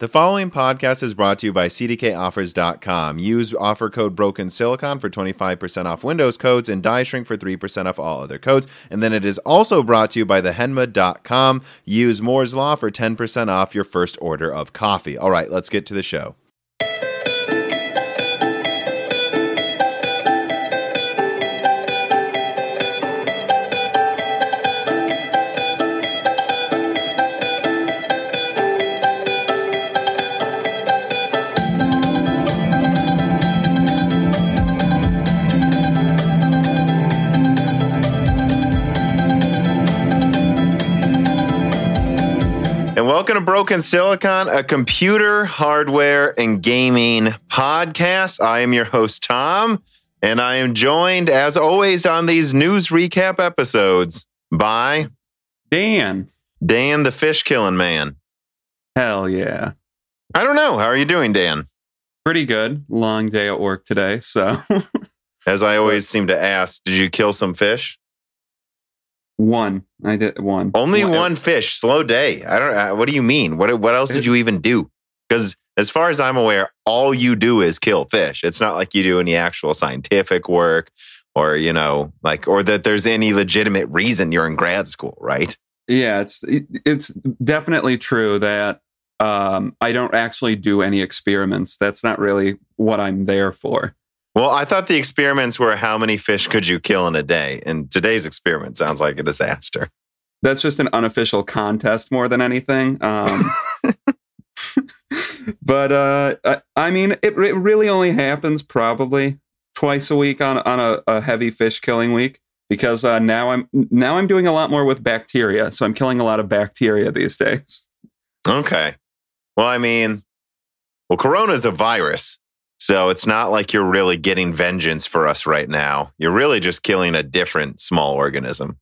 The following podcast is brought to you by CDKOffers.com. Use offer code Broken Silicon for 25% off Windows codes and Die Shrink for 3% off all other codes. And then it is also brought to you by thehenma.com. Use Moore's Law for 10% off your first order of coffee. All right, let's get to the show. Broken Silicon, a computer, hardware, and gaming podcast. I am your host, Tom, and I am joined, as always, on these news recap episodes by Dan. Dan the Fish Killing Man. Hell yeah. I don't know. How are you doing, Dan? Pretty good. Long day at work today. So As I always seem to ask, did you kill some fish? One. I did one. Only one fish. Slow day. I don't. Uh, what do you mean? What What else did you even do? Because as far as I'm aware, all you do is kill fish. It's not like you do any actual scientific work, or you know, like, or that there's any legitimate reason you're in grad school, right? Yeah, it's it, it's definitely true that um, I don't actually do any experiments. That's not really what I'm there for. Well, I thought the experiments were how many fish could you kill in a day, and today's experiment sounds like a disaster. That's just an unofficial contest more than anything. Um, but uh, I, I mean, it, it really only happens probably twice a week on on a, a heavy fish killing week because uh, now I'm now I'm doing a lot more with bacteria, so I'm killing a lot of bacteria these days. Okay. Well, I mean, well, Corona is a virus. So it's not like you're really getting vengeance for us right now. You're really just killing a different small organism.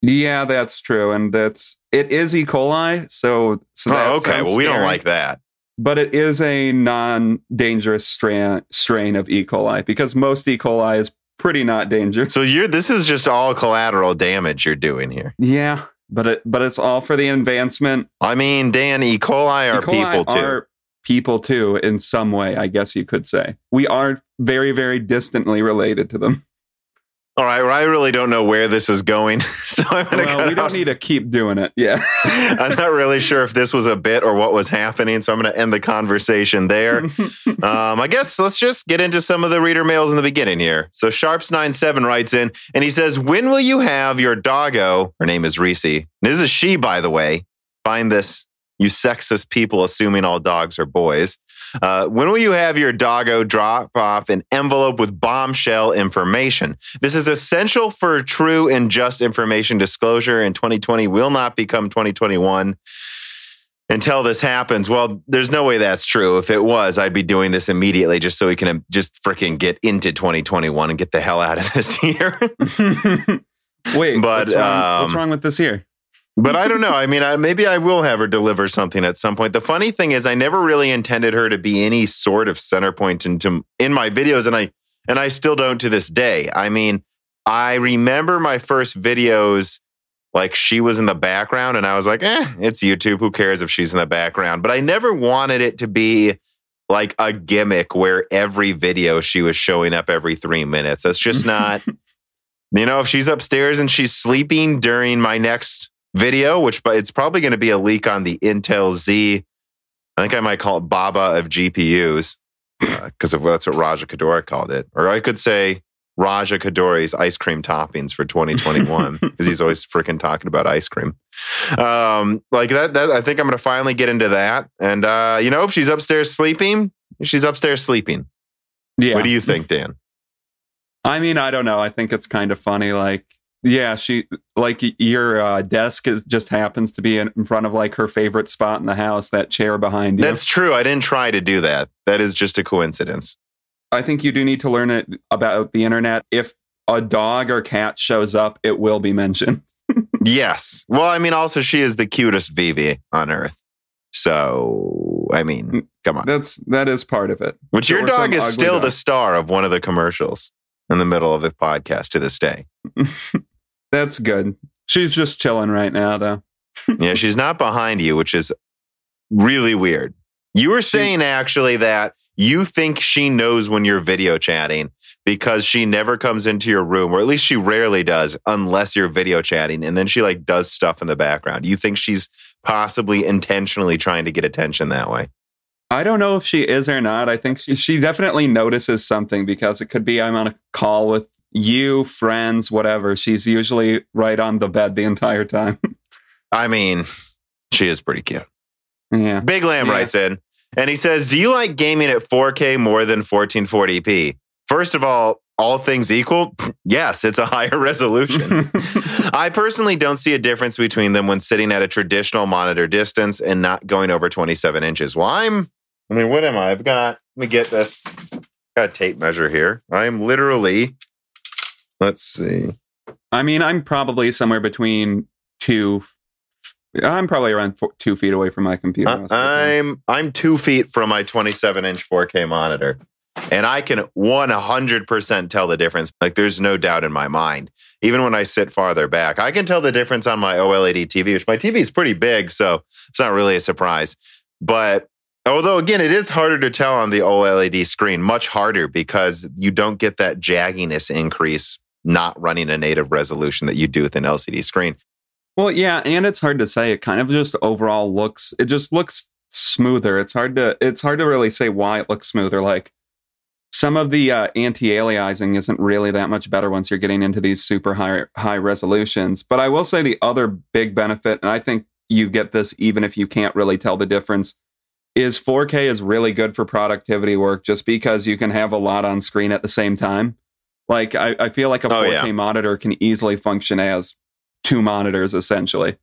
Yeah, that's true, and that's it is E. coli. So, so oh, okay. Well, we scary, don't like that. but it is a non-dangerous strain strain of E. coli because most E. coli is pretty not dangerous. So you're this is just all collateral damage you're doing here. Yeah, but it but it's all for the advancement. I mean, Dan, E. coli are E. coli people too. Are people too, in some way, I guess you could say. We are very, very distantly related to them. all right. Well, I really don't know where this is going, so I'm gonna. Well, we don't out- need to keep doing it. Yeah. I'm not really sure if this was a bit or what was happening, so I'm going to end the conversation there. um, I guess let's just get into some of the reader mails in the beginning here. So Sharps97 writes in and he says, When will you have your doggo? Her name is Reese. This is she, by the way. Find this, you sexist people assuming all dogs are boys. Uh, when will you have your doggo drop off an envelope with bombshell information? This is essential for true and just information disclosure, and 2020 will not become 2021 until this happens. Well, there's no way that's true. If it was, I'd be doing this immediately just so we can um, just freaking get into 2021 and get the hell out of this year. Wait, But, what's, wrong, what's um, wrong with this year? But I don't know. I mean, I, maybe I will have her deliver something at some point. The funny thing is, I never really intended her to be any sort of center point into in my videos, and I and I still don't to this day. I mean, I remember my first videos like she was in the background, and I was like, eh, it's YouTube. Who cares if she's in the background? But I never wanted it to be like a gimmick where every video she was showing up every three minutes. That's just not. You know, if she's upstairs and she's sleeping during my next video, which but it's probably going to be a leak on the Intel Xe. I think I might call it Baba of GPUs because of that's what Raja Koduri called it, or I could say Raja Koduri's ice cream toppings for 2021 because he's always freaking talking about ice cream. Um, like that, that I think I'm going to finally get into that. And uh, you know, if she's upstairs sleeping, she's upstairs sleeping. Yeah. What do you think, Dan? I mean, I don't know. I think it's kind of funny. Like, yeah, she like your uh, desk is, just happens to be in in front of like her favorite spot in the house, that chair behind you. That's true. I didn't try to do that. That is just a coincidence. I think you do need to learn it about the internet. If a dog or cat shows up, it will be mentioned. Yes. Well, I mean, also she is the cutest Vivi on earth. So, I mean, come on. That's that is part of it. Which There your dog is still the star of one of the commercials in the middle of the podcast to this day. That's good. She's just chilling right now, though. yeah, she's not behind you, which is really weird. You were saying actually that you think she knows when you're video chatting because she never comes into your room, or at least she rarely does, unless you're video chatting. And then she like does stuff in the background. You think she's possibly intentionally trying to get attention that way? I don't know if she is or not. I think she, she definitely notices something because it could be I'm on a call with you, friends, whatever. She's usually right on the bed the entire time. I mean, she is pretty cute. yeah. Big Lamb Yeah. writes in and he says, Do you like gaming at 4K more than 1440p? First of all, all things equal, yes, it's a higher resolution. I personally don't see a difference between them when sitting at a traditional monitor distance and not going over 27 inches. Well, I'm, I mean, what am I? I've got, let me get this. Got a tape measure here. I'm literally, let's see. I mean, I'm probably somewhere between two. I'm probably around four, two feet away from my computer. Uh, most of the time. I'm I'm two feet from my 27 inch 4K monitor, and I can 100% tell the difference. Like there's no doubt in my mind. Even when I sit farther back, I can tell the difference on my OLED TV, which my TV is pretty big, so it's not really a surprise. But although again, it is harder to tell on the OLED screen, much harder because you don't get that jagginess increase not running a native resolution that you do with an LCD screen. Well, yeah, and it's hard to say. It kind of just overall looks. It just looks smoother. It's hard to. It's hard to really say why it looks smoother. Like some of the uh, anti-aliasing isn't really that much better once you're getting into these super high high resolutions. But I will say the other big benefit, and I think you get this even if you can't really tell the difference, is 4K is really good for productivity work just because you can have a lot on screen at the same time. Like I, I feel like a Oh, 4K yeah. monitor can easily function as two monitors essentially.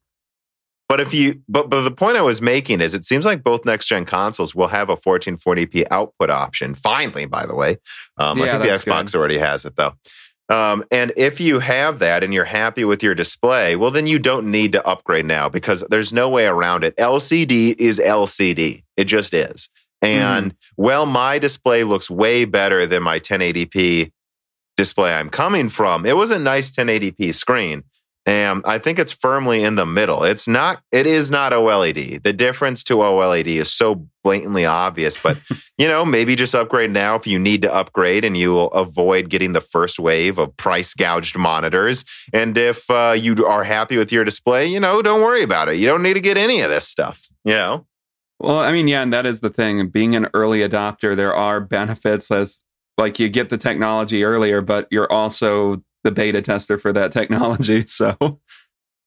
But if you, but but the point I was making is, it seems like both next gen consoles will have a 1440p output option. Finally, by the way, um, I think the Xbox good. already has it though. Um, and if you have that and you're happy with your display, well, then you don't need to upgrade now because there's no way around it. LCD is LCD. It just is. And well, my display looks way better than my 1080p display I'm coming from. It was a nice 1080p screen. And I think it's firmly in the middle. It's not, it is not OLED. The difference to OLED is so blatantly obvious, but you know, maybe just upgrade now if you need to upgrade and you will avoid getting the first wave of price gouged monitors. And if uh, you are happy with your display, you know, don't worry about it. You don't need to get any of this stuff, you know? Well, I mean, yeah, and that is the thing. Being an early adopter, there are benefits as like you get the technology earlier, but you're also the beta tester for that technology. So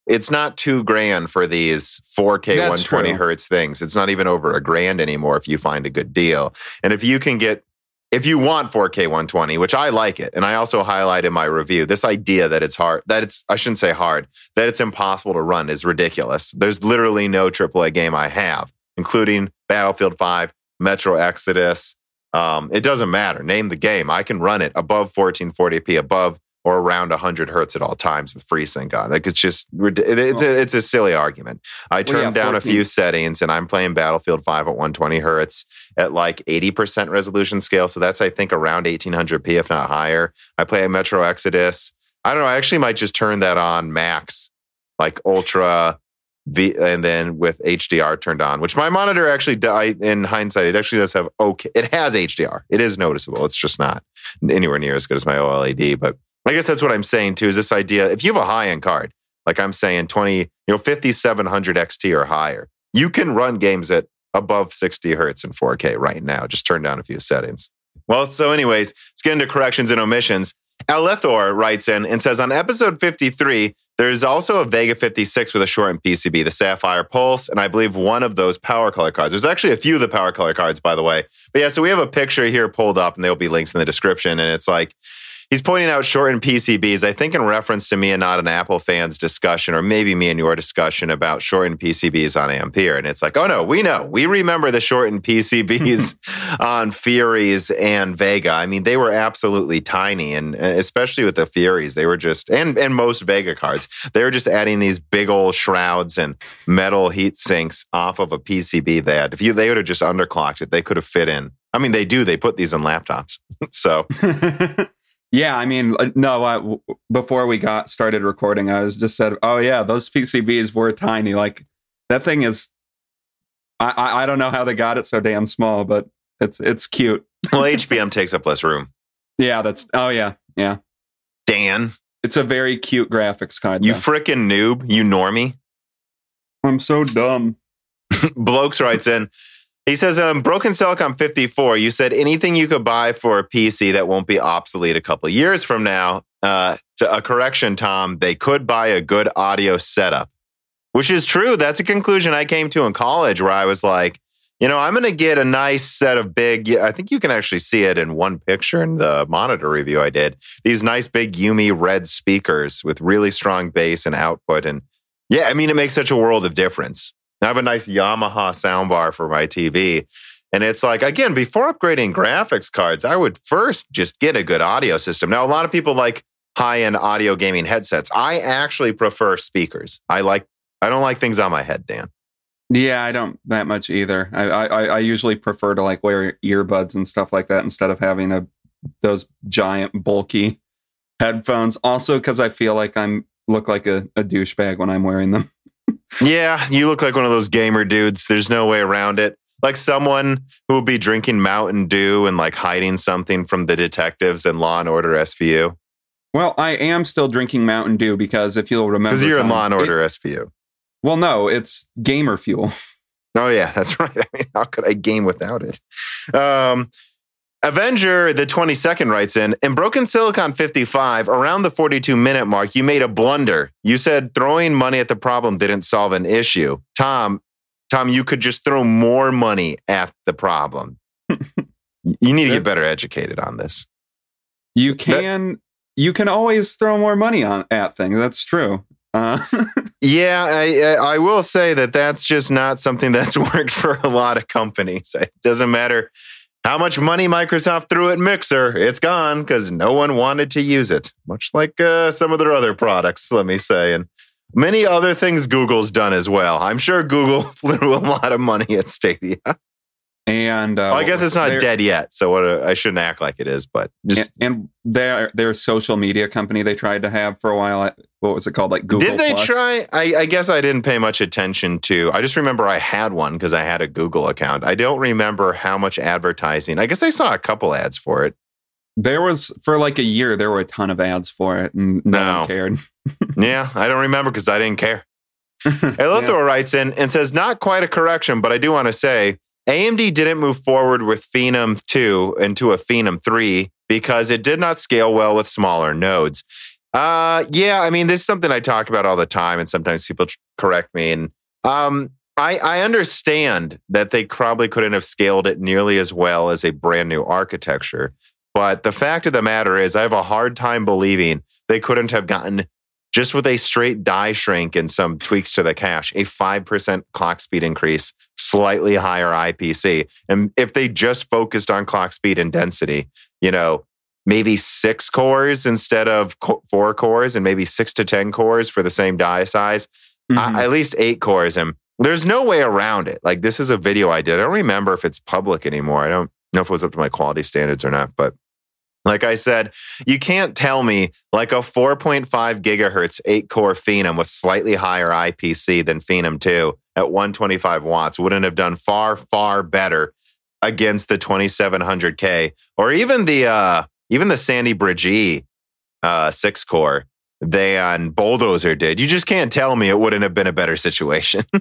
it's not two grand for these 4K That's 120 true. hertz things. It's not even over a grand anymore if you find a good deal. And if you can get, if you want 4K 120, which I like it, and I also highlight in my review, this idea that it's hard, that it's, I shouldn't say hard, that it's impossible to run is ridiculous. There's literally no AAA game I have, including Battlefield 5, Metro Exodus. Um, it doesn't matter. Name the game. I can run it above 1440p, above or around 100 hertz at all times with FreeSync on. Like it's just it's a, it's a silly argument. I Well, turned yeah, down a few settings and I'm playing Battlefield 5 at 120 hertz at like 80% resolution scale. So that's I think around 1800p if not higher. I play a Metro Exodus. I don't know. I actually might just turn that on max, like ultra. V and then with HDR turned on, which my monitor actually, I, in hindsight, it actually does have okay. It has HDR. It is noticeable. It's just not anywhere near as good as my OLED. But I guess that's what I'm saying too. Is this idea? If you have a high end card, like I'm saying, 20, you know, 5700 XT or higher, you can run games at above 60 hertz in 4K right now. Just turn down a few settings. Well, so anyways, let's get into corrections and omissions. Alethor writes in and says on episode 53, there's also a Vega 56 with a shortened PCB, the Sapphire Pulse, and I believe one of those power color cards. There's actually a few of the power color cards, by the way. But yeah, so we have a picture here pulled up, and there'll be links in the description. And it's like he's pointing out shortened PCBs, I think in reference to me and not an Apple fans discussion, or maybe me and your discussion about shortened PCBs on Ampere. And it's like, oh no, we know. We remember the shortened PCBs on Furies and Vega. I mean, they were absolutely tiny, and uh, especially with the Furies, they were just and and most Vega cards, they were just adding these big old shrouds and metal heat sinks off of a PCB that if you they would have just underclocked it, they could have fit in. I mean, they do. They put these in laptops. so yeah, I mean, uh, no. I, before we got started recording, I was just said, "Oh yeah, those PCBs were tiny. Like that thing is I, I I don't know how they got it so damn small, but it's it's cute. Well, HBM takes up less room. Yeah, that's oh yeah yeah. Dan, It's a very cute graphics card. you freaking noob, you normie. I'm so dumb. Blokes writes in. He says, um, Broken Silicon 54, you said anything you could buy for a PC that won't be obsolete a couple years from now. Uh, to a correction, Tom, they could buy a good audio setup, which is true. That's a conclusion I came to in college where I was like, you know, I'm going to get a nice set of big, I think you can actually see it in one picture in the monitor review I did. These nice big Yumi red speakers with really strong bass and output. And yeah, I mean, it makes such a world of difference. I have a nice Yamaha soundbar for my TV. And it's like, again, before upgrading graphics cards, I would first just get a good audio system. Now, a lot of people like high end audio gaming headsets. I actually prefer speakers. I like, I don't like things on my head, Dan. Yeah, I don't that much either. I, I I usually prefer to like wear earbuds and stuff like that instead of having a those giant bulky headphones. Also, because I feel like I'm look like a, a douchebag when I'm wearing them. Yeah, you look like one of those gamer dudes. There's no way around it. Like someone who would be drinking Mountain Dew and like hiding something from the detectives in Law and Order SVU. Well, I am still drinking Mountain Dew because if you'll remember, Because you're in Law and it- Order SVU. well, no, it's gamer fuel. Oh yeah, that's right. I mean, how could I game without it? Um, Avenger, the 22nd writes in, in Broken Silicon 55, around the 42 minute mark, you made a blunder. You said throwing money at the problem didn't solve an issue. Tom, Tom, you could just throw more money at the problem. you need to get better educated on this. You can you can always throw more money on at things. That's true. Uh, Yeah, I I will say that that's just not something that's worked for a lot of companies. It doesn't matter how much money Microsoft threw at Mixer, it's gone because no one wanted to use it. Much like uh, some of their other products, let me say, and many other things Google's done as well. I'm sure Google threw a lot of money at Stadia. And uh, Well, I guess it's not dead yet, so what? I I shouldn't act like it is, but just And, and their their social media company they tried to have for a while. What was it called? Like Google. Did they Plus? try? I, I guess I didn't pay much attention to. I just remember I had one because I had a Google account. I don't remember how much advertising. I guess I saw a couple ads for it. There was for like a year. There were a ton of ads for it, and no, No. one cared. yeah, I don't remember because I didn't care. Elithor writes in and says, not quite a correction, but I do want to say AMD didn't move forward with Phenom 2 into a Phenom 3 because it did not scale well with smaller nodes. Uh, yeah, I mean, this is something I talk about all the time, and sometimes people correct me. And um, I, I understand that they probably couldn't have scaled it nearly as well as a brand new architecture. But the fact of the matter is, I have a hard time believing they couldn't have gotten just with a straight die shrink and some tweaks to the cache, a 5% clock speed increase, slightly higher IPC. And if they just focused on clock speed and density, you know, maybe six cores instead of four cores and maybe six to 10 cores for the same die size, Mhm. uh, at least eight cores. And there's no way around it. Like, this is a video I did. I don't remember if it's public anymore. I don't know if it was up to my quality standards or not, but like I said, you can't tell me like a 4.5 gigahertz eight core Phenom with slightly higher IPC than Phenom 2 at 125 watts wouldn't have done far, far better against the 2700K or even the, uh, even the Sandy Bridge E uh, six core than Bulldozer did. You just can't tell me it wouldn't have been a better situation.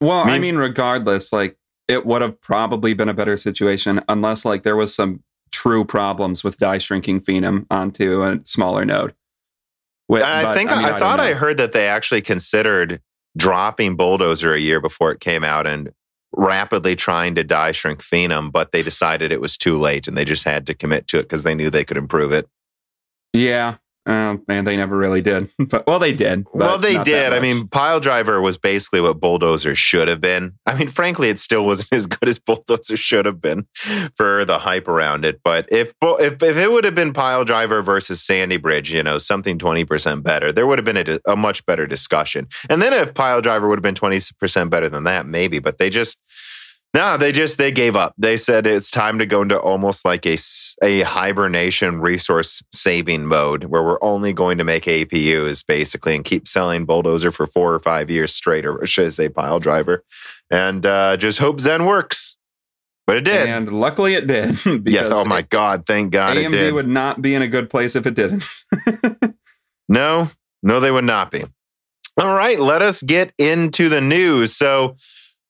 Well, I mean- mean, regardless, like it would have probably been a better situation unless like there was some true problems with die shrinking phenom onto a smaller node. Wi- And I but, think mean, I, don't thought I heard that they actually considered dropping Bulldozer a year before it came out and rapidly trying to die shrink Phenom, but they decided it was too late and they just had to commit to it because they knew they could improve it. Yeah, uh, and they never really did. but well, they did. well, they did. I mean, Piledriver was basically what Bulldozer should have been. I mean, frankly, it still wasn't as good as Bulldozer should have been for the hype around it. But if if if it would have been Piledriver versus Sandy Bridge, you know, something twenty percent better, there would have been a, a much better discussion. And then if Piledriver would have been twenty percent better than that, maybe. But they just No, they just they gave up. They said it's time to go into almost like a a hibernation resource saving mode where we're only going to make APUs basically and keep selling bulldozer for four or five years straight, or should I say pile driver, and uh, just hope Zen works. But it did, and luckily it did. yes. Oh my God! Thank God AMD it did. would not be in a good place if it didn't. no, no, they would not be. All right, let us get into the news. So,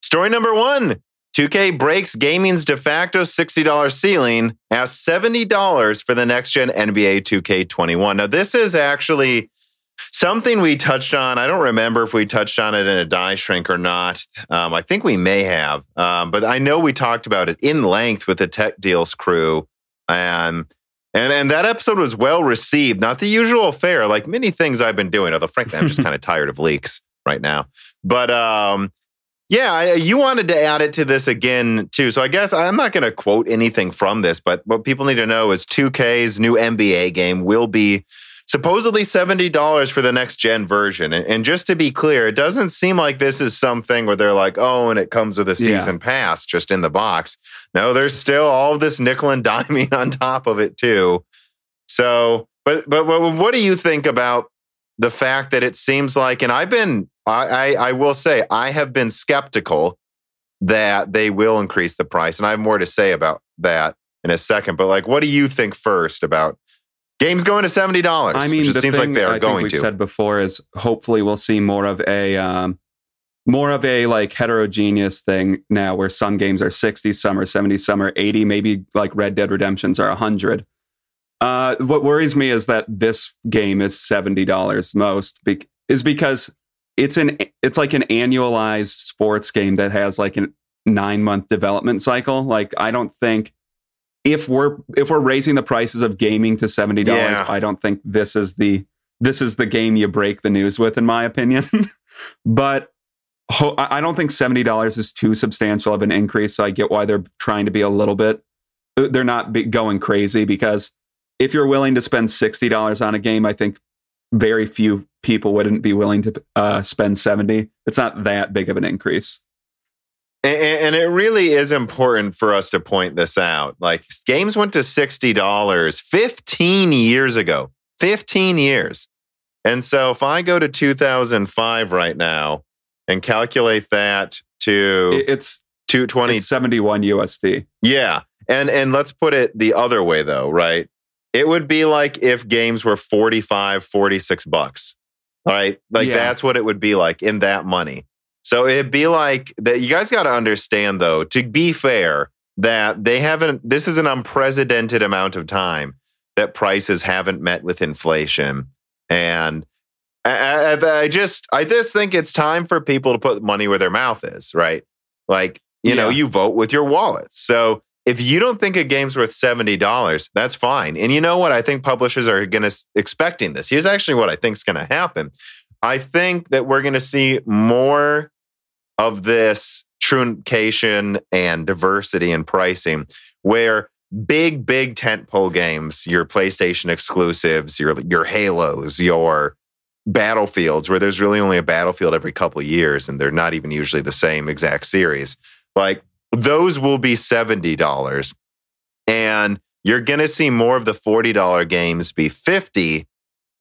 story number one 2K breaks gaming's de facto $60 ceiling as $70 for the next gen NBA 2K21. Now, this is actually something we touched on. I don't remember if we touched on it in a die shrink or not. Um, I think we may have, um, but I know we talked about it in length with the Tech Deals crew. And, and, and that episode was well received. Not the usual fare, like many things I've been doing, although frankly, I'm just kind of tired of leaks right now. But um, yeah, I, you wanted to add it to this again too. So I guess I'm not going to quote anything from this, but what people need to know is 2K's new NBA game will be supposedly $70 for the next gen version. And, and, just to be clear, it doesn't seem like this is something where they're like, oh, and it comes with a season yeah. pass just in the box. No, there's still all of this nickel and diming on top of it too. So, but but what do you think about the fact that it seems like, and I've been, I, I, I will say, I have been skeptical that they will increase the price, and I have more to say about that in a second. But like, what do you think first about games going to seventy dollars? I mean, it seems like they are I going we've to. Said before is hopefully we'll see more of a. Um, more of a like heterogeneous thing now where some games are 60 some are 70 some are 80 maybe like red dead redemptions are 100 uh, what worries me is that this game is seventy dollars most be- is because it's an it's like an annualized sports game that has like a nine month development cycle. Like I don't think if we're if we're raising the prices of gaming to seventy dollars, yeah. I don't think this is the this is the game you break the news with, in my opinion. but ho- I don't think seventy dollars is too substantial of an increase. So I get why they're trying to be a little bit. They're not going crazy because if you're willing to spend $60 on a game, I think very few people wouldn't be willing to uh, spend 70. It's not that big of an increase. And, and, it really is important for us to point this out. Like games went to $60 15 years ago. 15 years. And so if I go to 2005 right now and calculate that to it's 220 it's 71 USD. Yeah. And and let's put it the other way though, right? It would be like if games were 45, 46 bucks. Right? Like yeah. that's what it would be like in that money. So it'd be like that you guys got to understand though, to be fair, that they haven't this is an unprecedented amount of time that prices haven't met with inflation. And I, I, I just I just think it's time for people to put money where their mouth is, right? Like, you yeah. know, you vote with your wallets. So if you don't think a game's worth $70, that's fine. And you know what? I think publishers are going to expecting this. Here's actually what I think is going to happen. I think that we're going to see more of this truncation and diversity in pricing where big big tentpole games, your PlayStation exclusives, your your Halos, your Battlefields where there's really only a Battlefield every couple years and they're not even usually the same exact series. Like those will be $70. And you're going to see more of the $40 games be 50.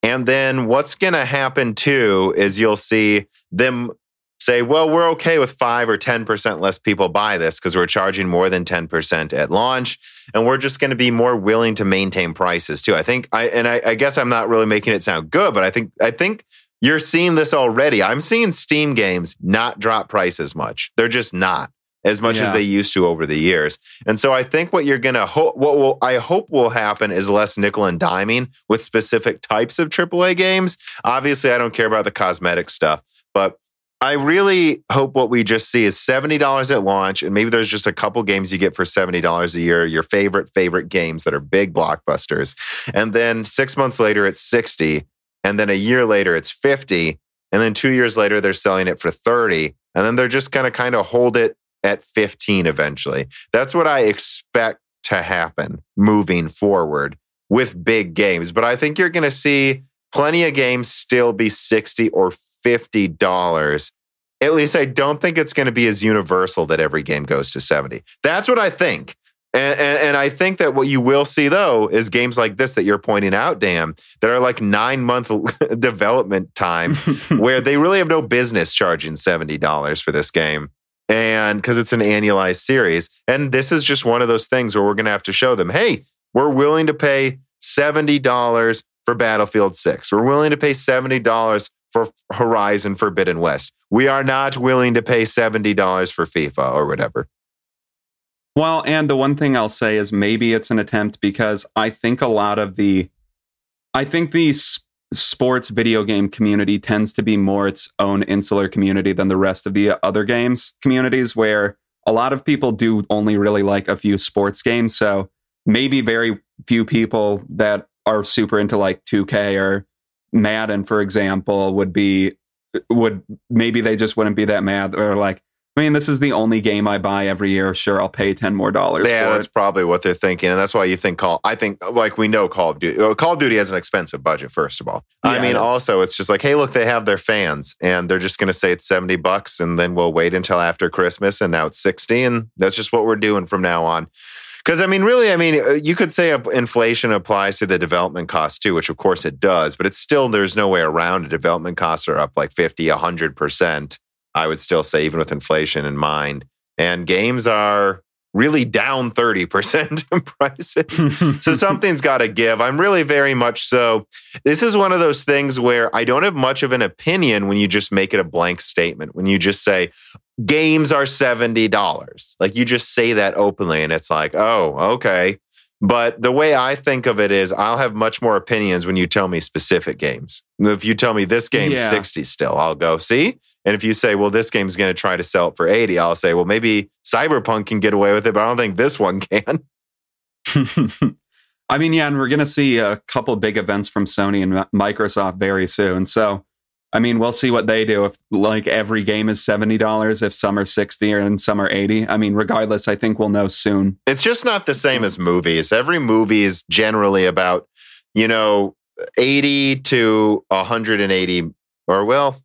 And then what's going to happen too is you'll see them say, well, we're okay with 5 or 10% less people buy this because we're charging more than 10% at launch. And we're just going to be more willing to maintain prices too. I think I, and I, I guess I'm not really making it sound good, but I think, I think you're seeing this already. I'm seeing Steam games not drop prices much. They're just not as much yeah. as they used to over the years. And so I think what you're going to hope, what will, I hope will happen is less nickel and diming with specific types of AAA games. Obviously, I don't care about the cosmetic stuff, but I really hope what we just see is $70 at launch. And maybe there's just a couple games you get for $70 a year, your favorite, favorite games that are big blockbusters. And then six months later, it's 60. And then a year later, it's 50. And then two years later, they're selling it for 30. And then they're just going to kind of hold it at 15 eventually. That's what I expect to happen moving forward with big games. But I think you're going to see plenty of games still be 60 or $50. At least I don't think it's going to be as universal that every game goes to 70. That's what I think. And, and, and, I think that what you will see though is games like this that you're pointing out, Dan, that are like nine month development times where they really have no business charging $70 for this game. And because it's an annualized series. And this is just one of those things where we're going to have to show them, hey, we're willing to pay $70 for Battlefield 6. We're willing to pay $70 for Horizon Forbidden West. We are not willing to pay $70 for FIFA or whatever. Well, and the one thing I'll say is maybe it's an attempt because I think a lot of the, I think the sports video game community tends to be more its own insular community than the rest of the other games communities, where a lot of people do only really like a few sports games. So maybe very few people that are super into like 2K or Madden, for example, would be would maybe they just wouldn't be that mad or like I mean, this is the only game I buy every year. Sure, I'll pay ten more dollars. Yeah, that's it. probably what they're thinking, and that's why you think Call. I think like we know Call of Duty. Call of Duty has an expensive budget. First of all, yeah, I mean, it also it's just like, hey, look, they have their fans, and they're just going to say it's seventy bucks, and then we'll wait until after Christmas, and now it's sixty, and that's just what we're doing from now on. Because I mean, really, I mean, uh, you could say inflation applies to the development costs too, which of course it does, but it's still there's no way around it. Development costs are up like 50, 100 percent I would still say, even with inflation in mind. And games are really down 30% in prices. so something's got to give. I'm really very much so. This is one of those things where I don't have much of an opinion when you just make it a blank statement, when you just say, games are $70. Like you just say that openly and it's like, oh, okay. But the way I think of it is, I'll have much more opinions when you tell me specific games. If you tell me this game's yeah. 60 still, I'll go, see? And if you say, well, this game's going to try to sell it for 80, I'll say, well, maybe Cyberpunk can get away with it, but I don't think this one can. I mean, yeah, and we're going to see a couple big events from Sony and Microsoft very soon. So I mean, we'll see what they do if like every game is seventy dollars, if some are sixty and some are eighty. I mean, regardless, I think we'll know soon. It's just not the same as movies. Every movie is generally about, you know, eighty to hundred and eighty, or well,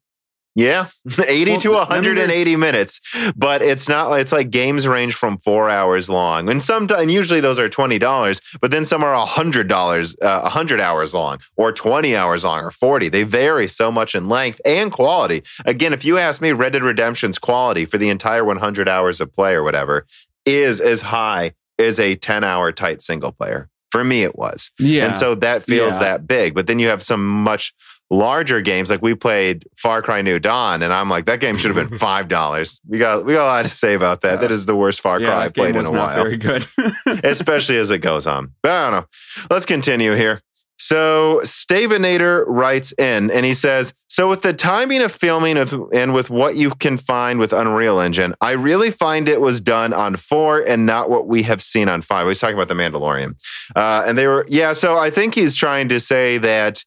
yeah, 80 well, to 180 minutes. But it's not like it's like games range from four hours long. And sometimes, usually those are $20, but then some are $100, uh, 100 hours long, or 20 hours long, or 40. They vary so much in length and quality. Again, if you ask me, Red Dead Redemption's quality for the entire 100 hours of play or whatever is as high as a 10 hour tight single player. For me, it was. Yeah. And so that feels yeah. that big. But then you have some much larger games like we played Far Cry New Dawn, and I'm like, that game should have been five dollars. We got we got a lot to say about that. That is the worst Far Cry I've played in a while. Very good, especially as it goes on. But I don't know. Let's continue here. So Stavinator writes in and he says, So with the timing of filming and with what you can find with Unreal Engine, I really find it was done on four and not what we have seen on five. He's talking about the Mandalorian. Uh, and they were, yeah, so I think he's trying to say that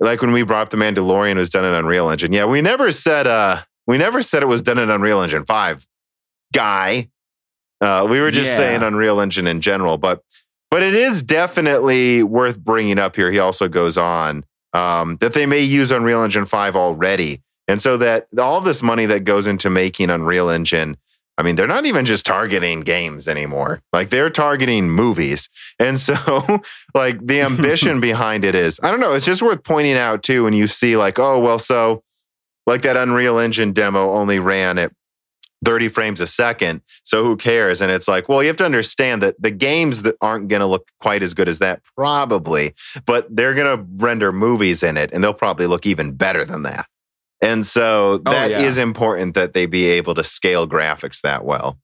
like when we brought up the Mandalorian was done in Unreal Engine. Yeah, we never said uh we never said it was done in Unreal Engine 5. Guy. Uh we were just yeah. saying Unreal Engine in general, but but it is definitely worth bringing up here. He also goes on um, that they may use Unreal Engine 5 already. And so that all this money that goes into making Unreal Engine I mean, they're not even just targeting games anymore. Like they're targeting movies. And so, like, the ambition behind it is, I don't know, it's just worth pointing out too when you see, like, oh, well, so like that Unreal Engine demo only ran at 30 frames a second. So who cares? And it's like, well, you have to understand that the games that aren't going to look quite as good as that, probably, but they're going to render movies in it and they'll probably look even better than that. And so oh, that oh, yeah. is important that they be able to scale graphics that well.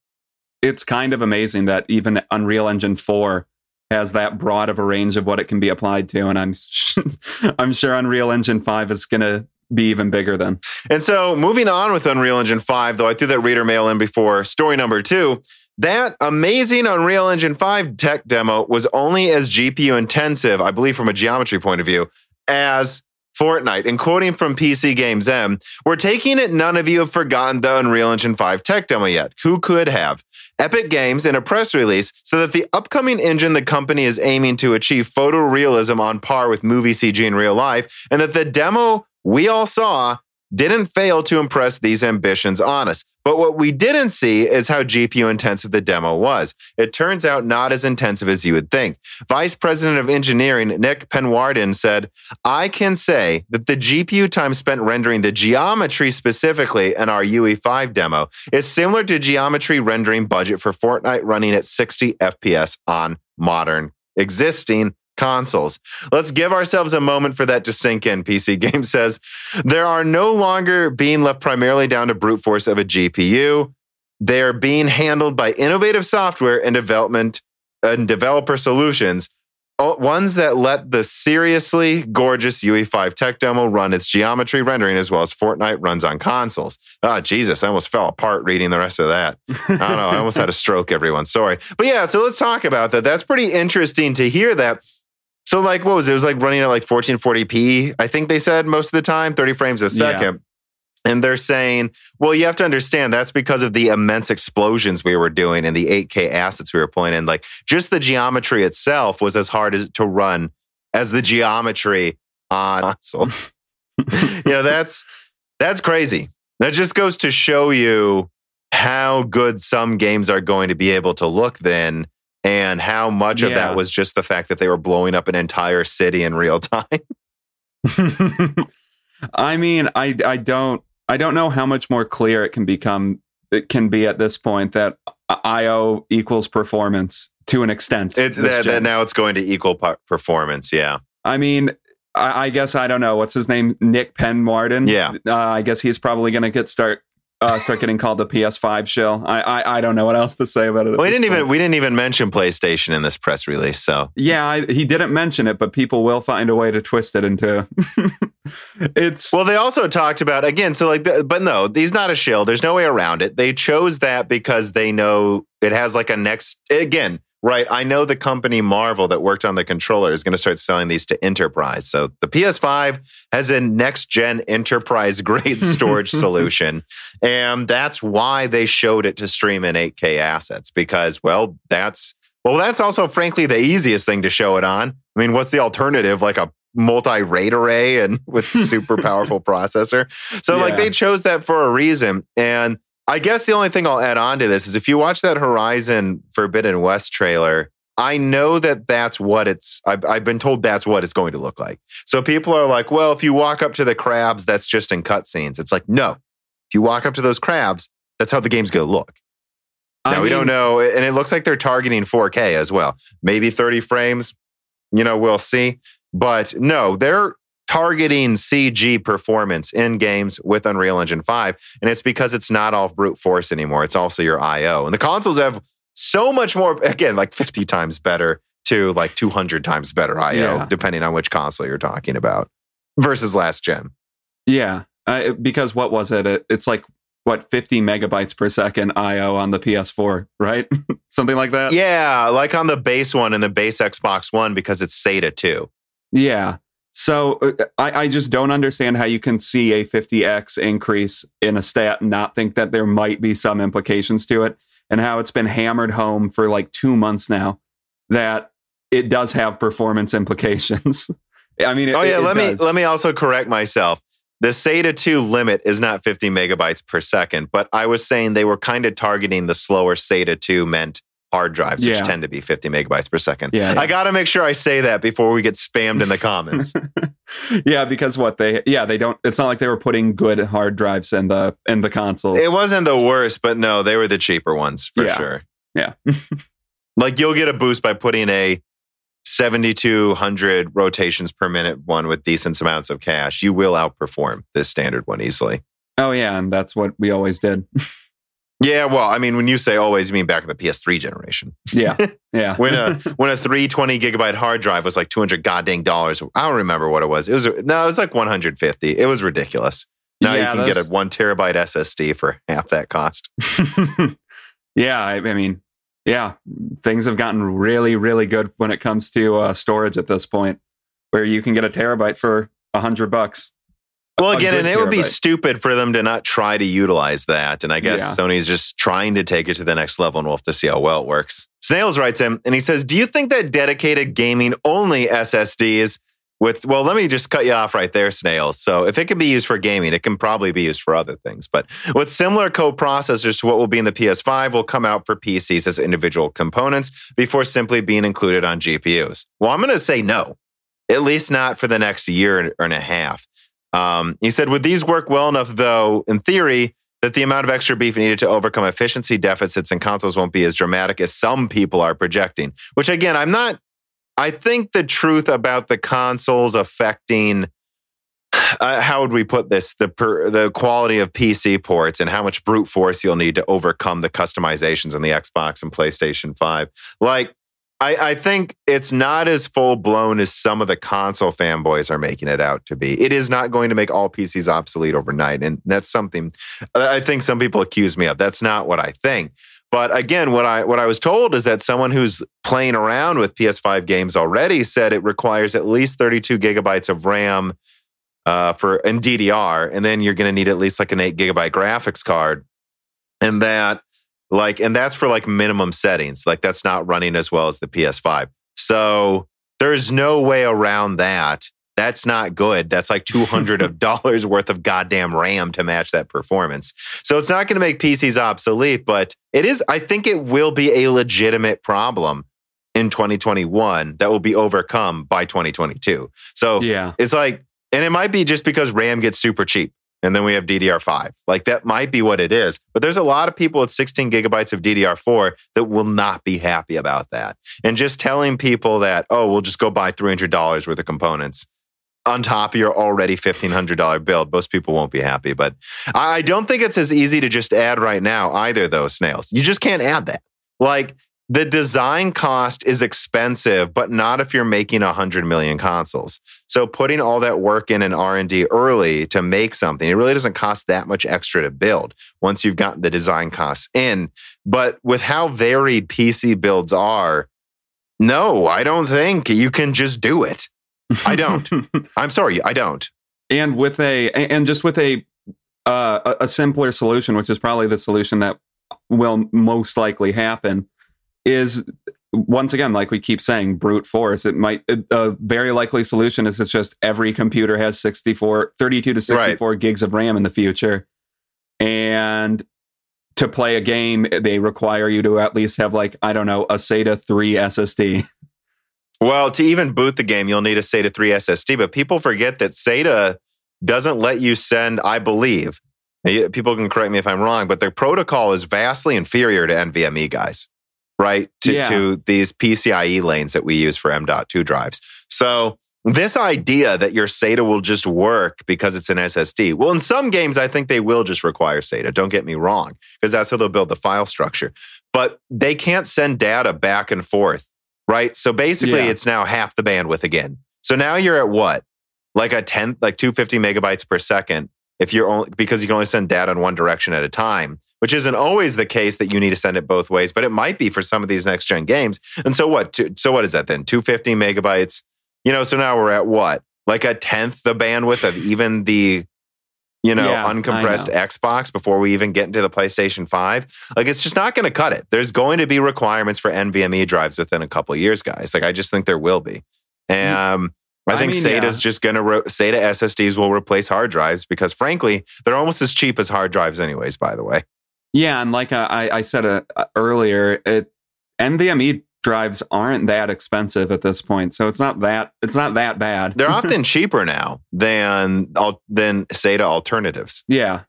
It's kind of amazing that even Unreal Engine 4 has that broad of a range of what it can be applied to and I'm I'm sure Unreal Engine 5 is going to be even bigger then. And so moving on with Unreal Engine 5, though I threw that reader mail in before, story number 2, that amazing Unreal Engine 5 tech demo was only as GPU intensive, I believe from a geometry point of view, as Fortnite, and quoting from PCGamesN, we're taking it none of you have forgotten the Unreal Engine 5 tech demo yet. Who could have? Epic Games in a press release said that the upcoming engine the company is aiming to achieve photorealism on par with movie CG in real life, and that the demo we all saw didn't fail to impress these ambitions on us. But what we didn't see is how GPU intensive the demo was. It turns out not as intensive as you would think. Vice President of Engineering Nick Penwarden said, I can say that the GPU time spent rendering the geometry specifically in our UE5 demo is similar to geometry rendering budget for Fortnite running at 60 FPS on modern existing consoles. Let's give ourselves a moment for that to sink in, PC Game says. There are no longer being left primarily down to brute force of a GPU. They're being handled by innovative software and development and developer solutions, ones that let the seriously gorgeous UE5 tech demo run its geometry rendering as well as Fortnite runs on consoles. Ah, oh, Jesus, I almost fell apart reading the rest of that. I don't know. I almost had a stroke, everyone. Sorry. But yeah, so let's talk about that. That's pretty interesting to hear that so like what was it? It was like running at like 1440p, I think they said most of the time, 30 frames a second. Yeah. And they're saying, well, you have to understand that's because of the immense explosions we were doing and the 8K assets we were pulling in. Like just the geometry itself was as hard as to run as the geometry on consoles. you know, that's that's crazy. That just goes to show you how good some games are going to be able to look then and how much yeah. of that was just the fact that they were blowing up an entire city in real time. I mean, I I don't I don't know how much more clear it can become it can be at this point that IO equals performance to an extent. It's that, that now it's going to equal performance. Yeah. I mean, I, I, guess I don't know what's his name, Nick Penwarden. Yeah. Uh, I guess he's probably going to get start uh, start getting called the PS5 shill. I, I I don't know what else to say about it. we didn't point. even we didn't even mention PlayStation in this press release. So yeah, I, he didn't mention it, but people will find a way to twist it into. it's well, they also talked about again. So like, the, but no, he's not a shill. There's no way around it. They chose that because they know it has like a next again Right. I know the company Marvell that worked on the controller is going to start selling these to enterprise. So the PS5 has a next gen enterprise grade storage solution. And that's why they showed it to stream in 8K assets because, well, that's, well, that's also frankly the easiest thing to show it on. I mean, what's the alternative? Like a multi RAID array and with super powerful processor. So yeah. like they chose that for a reason. And I guess the only thing I'll add on to this is if you watch that Horizon Forbidden West trailer, I know that that's what it's, I've, I've, been told that's what it's going to look like. So people are like, well, if you walk up to the crabs, that's just in cutscenes. It's like, no, if you walk up to those crabs, that's how the game's going to look. Now, I we don't know. And it looks like they're targeting 4K as well. Maybe 30 frames, you know, we'll see. But no, they're targeting CG performance in games with Unreal Engine 5. And it's because it's not all brute force anymore. It's also your IO. And the consoles have so much more, again, like 50 times better to like 200 times better IO, yeah. depending on which console you're talking about versus last gen. Yeah. Uh, because what was it? it? It's like, what, 50 megabytes per second IO on the PS4, right? Something like that? Yeah. Like on the base one and the base Xbox One because it's SATA 2. Yeah. So uh, I, I, just don't understand how you can see a 50x increase in a stat and not think that there might be some implications to it, and how it's been hammered home for like two months now that it does have performance implications. I mean, it, oh yeah, it, let does. me let me also correct myself. The SATA 2 limit is not 50 megabytes per second, but I was saying they were kind of targeting the slower SATA 2 meant hard drives, which yeah. tend to be 50 megabytes per second. Yeah, yeah. I got to make sure I say that before we get spammed in the comments. yeah, because what they yeah, they don't it's not like they were putting good hard drives in the in the consoles. It wasn't the worst, but no, they were the cheaper ones for yeah. sure. Yeah. like you'll get a boost by putting a 7200 rotations per minute one with decent amounts of cache. You will outperform this standard one easily. Oh yeah, and that's what we always did. Yeah, well, I mean, when you say always, you mean back in the PS3 generation. Yeah, yeah. when a when a 320 gigabyte hard drive was like 200 goddamn dollars. I don't remember what it was. It was no, it was like 150. It was ridiculous. Now yeah, you can get a one terabyte SSD for half that cost. yeah, I, I, mean, yeah, things have gotten really, really good when it comes to uh, storage at this point, where you can get a terabyte for a hundred bucks. Well, again, and it would be stupid for them to not try to utilize that. And I guess yeah. Sony's just trying to take it to the next level, and we'll have to see how well it works. Snails writes him, and he says, "Do you think that dedicated gaming only SSDs with well let me just cut you off right there snails so if it can be used for gaming it can probably be used for other things but with similar co-processors to what will be in the ps5 will come out for pcs as individual components before simply being included on gpus well i'm going to say no at least not for the next year and a half um, he said would these work well enough though in theory that the amount of extra beef needed to overcome efficiency deficits in consoles won't be as dramatic as some people are projecting which again i'm not I think the truth about the consoles affecting uh, how would we put this the per, the quality of PC ports and how much brute force you'll need to overcome the customizations in the Xbox and PlayStation 5. Like I, I think it's not as full blown as some of the console fanboys are making it out to be. It is not going to make all PCs obsolete overnight. And that's something I think some people accuse me of. That's not what I think. But again, what I what I was told is that someone who's playing around with PS5 games already said it requires at least 32 gigabytes of RAM uh, for and DDR, and then you're going to need at least like an eight gigabyte graphics card, and that like and that's for like minimum settings. Like that's not running as well as the PS5. So there's no way around that that's not good. That's like two hundred of dollars worth of goddamn RAM to match that performance. So it's not going to make PCs obsolete, but it is. I think it will be a legitimate problem in 2021 that will be overcome by 2022. So yeah, it's like, and it might be just because RAM gets super cheap. And then we have DDR5. Like that might be what it is. But there's a lot of people with 16 gigabytes of DDR4 that will not be happy about that. And just telling people that, oh, we'll just go buy $300 worth of components on top of your already $1,500 build. Most people won't be happy, but I don't think it's as easy to just add right now either, though, snails. You just can't add that. Like the design cost is expensive, but not if you're making 100 million consoles. So putting all that work in an R&D early to make something, it really doesn't cost that much extra to build once you've gotten the design costs in. But with how varied PC builds are, no, I don't think you can just do it. I don't. I'm sorry, I don't. And with a and just with a uh, a simpler solution, which is probably the solution that will most likely happen, is once again, like we keep saying, brute force. It might a very likely solution is it's just every computer has 64, 32 to 64 right. gigs of RAM in the future, and to play a game, they require you to at least have like I don't know a SATA three SSD. Well, to even boot the game, you'll need a SATA 3 SSD, but people forget that SATA doesn't let you send, I believe, people can correct me if I'm wrong, but their protocol is vastly inferior to NVMe guys, right? To, yeah. to these PCIe lanes that we use for M.2 drives. So this idea that your SATA will just work because it's an SSD. Well, in some games, I think they will just require SATA. Don't get me wrong, because that's how they'll build the file structure. But they can't send data back and forth right? So basically, yeah. it's now half the bandwidth again. So now you're at what? Like a tenth, like 250 megabytes per second. If you're only because you can only send data in one direction at a time, which isn't always the case that you need to send it both ways, but it might be for some of these next gen games. And so what? So what is that then? 250 megabytes. You know, so now we're at what? Like a tenth the bandwidth of even the you know, yeah, uncompressed know. Xbox before we even get into the PlayStation 5. Like it's just not going to cut it. There's going to be requirements for NVMe drives within a couple years, guys. Like I just think there will be. And um, I think I mean, SATA's yeah. just going to re- SATA SSDs will replace hard drives because frankly, they're almost as cheap as hard drives anyways, by the way. Yeah, and like I, I said uh, earlier, it, NVMe drives aren't that expensive at this point, so it's not that it's not that bad. They're often cheaper now than than SATA alternatives. Yeah.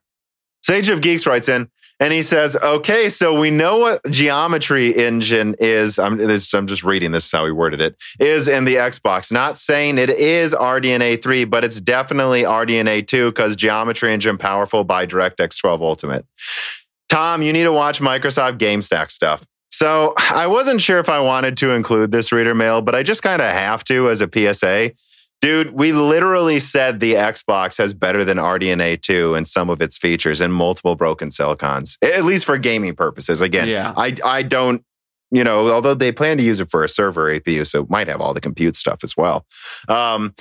Sage of Geeks writes in and he says, "Okay, so we know what geometry engine is. I'm, this, I'm just reading this is how he worded it. Is in the Xbox. Not saying it is RDNA three, but it's definitely RDNA two because geometry engine powerful by DirectX 12 Ultimate." Tom, you need to watch Microsoft GameStack stuff. So I wasn't sure if I wanted to include this reader mail, but I just kind of have to as a PSA. Dude, we literally said the Xbox has better than RDNA 2 in some of its features and multiple broken silicons, at least for gaming purposes. Again, yeah. I, I don't, you know, although they plan to use it for a server APU, so it might have all the compute stuff as well. Um,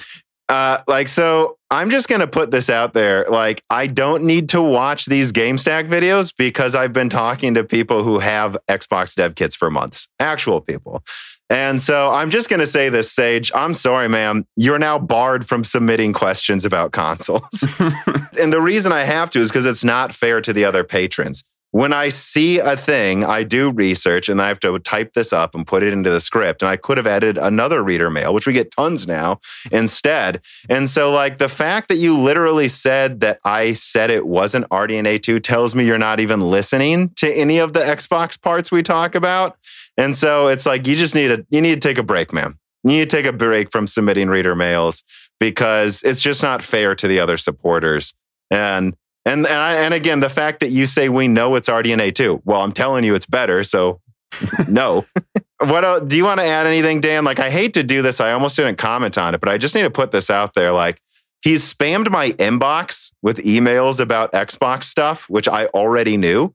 Uh, like, so I'm just going to put this out there. Like, I don't need to watch these GameStack videos because I've been talking to people who have Xbox dev kits for months, actual people. And so I'm just going to say this, Sage. I'm sorry, ma'am. You're now barred from submitting questions about consoles. and the reason I have to is because it's not fair to the other patrons when I see a thing, I do research and I have to type this up and put it into the script. And I could have added another reader mail, which we get tons now instead. And so, like, the fact that you literally said that I said it wasn't RDNA 2 tells me you're not even listening to any of the Xbox parts we talk about. And so it's like you just need a you need to take a break, man. You need to take a break from submitting reader mails because it's just not fair to the other supporters. And and and, I, and again, the fact that you say we know it's RDNA 2. Well, I'm telling you it's better. So no. what else, do you want to add anything, Dan? Like, I hate to do this. I almost didn't comment on it, but I just need to put this out there. Like, he's spammed my inbox with emails about Xbox stuff, which I already knew.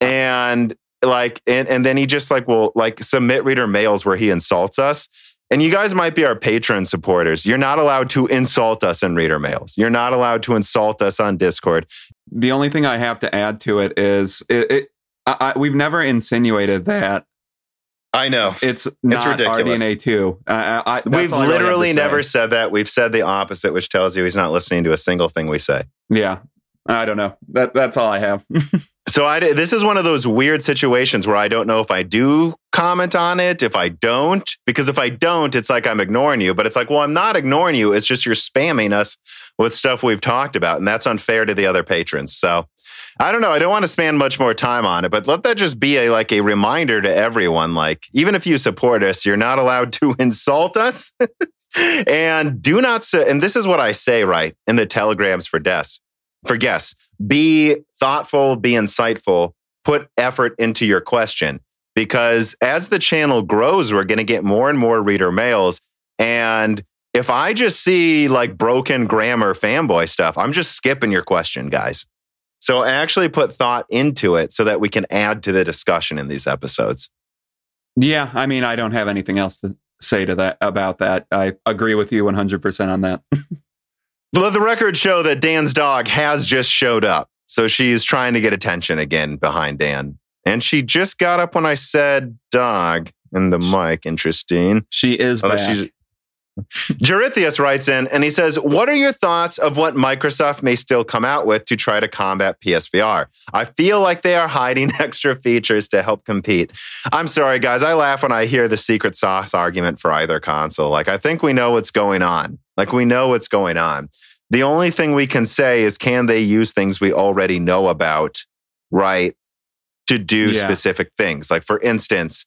And like, and, and then he just like will like submit reader mails where he insults us. And you guys might be our patron supporters. You're not allowed to insult us in reader mails. You're not allowed to insult us on Discord. The only thing I have to add to it is it, it I, we've never insinuated that. I know it's not it's ridiculous. RDNA two. Uh, We've literally never said that. We've said the opposite, which tells you he's not listening to a single thing we say. Yeah, I don't know. That that's all I have. so I this is one of those weird situations where I don't know if I do comment on it, if I don't, because if I don't, it's like I'm ignoring you. But it's like, well, I'm not ignoring you. It's just you're spamming us with stuff we've talked about, and that's unfair to the other patrons. So I don't know. I don't want to spend much more time on it, but let that just be a like a reminder to everyone. Like, even if you support us, you're not allowed to insult us. and do not and this is what I say right in the telegrams for deaths for guests. Be thoughtful, be insightful, put effort into your question because as the channel grows, we're going to get more and more reader mails. And if I just see like broken grammar fanboy stuff, I'm just skipping your question, guys. So actually put thought into it so that we can add to the discussion in these episodes. Yeah, I mean, I don't have anything else to say to that about that. I agree with you 100% on that. Let the record show that Dan's dog has just showed up. So she's trying to get attention again behind Dan. And she just got up when I said dog in the mic. Interesting. She is oh, back. Jarithius writes in and he says, What are your thoughts of what Microsoft may still come out with to try to combat PSVR? I feel like they are hiding extra features to help compete. I'm sorry, guys. I laugh when I hear the secret sauce argument for either console. Like, I think we know what's going on. Like, we know what's going on. The only thing we can say is, can they use things we already know about, right, to do yeah. specific things? Like, for instance,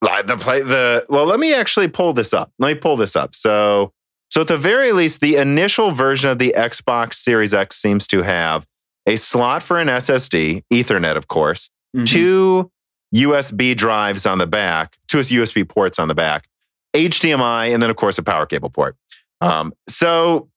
the play the well let me actually pull this up let me pull this up so so at the very least the initial version of the xbox series x seems to have a slot for an ssd ethernet of course mm-hmm. two usb drives on the back two usb ports on the back hdmi and then of course a power cable port um, so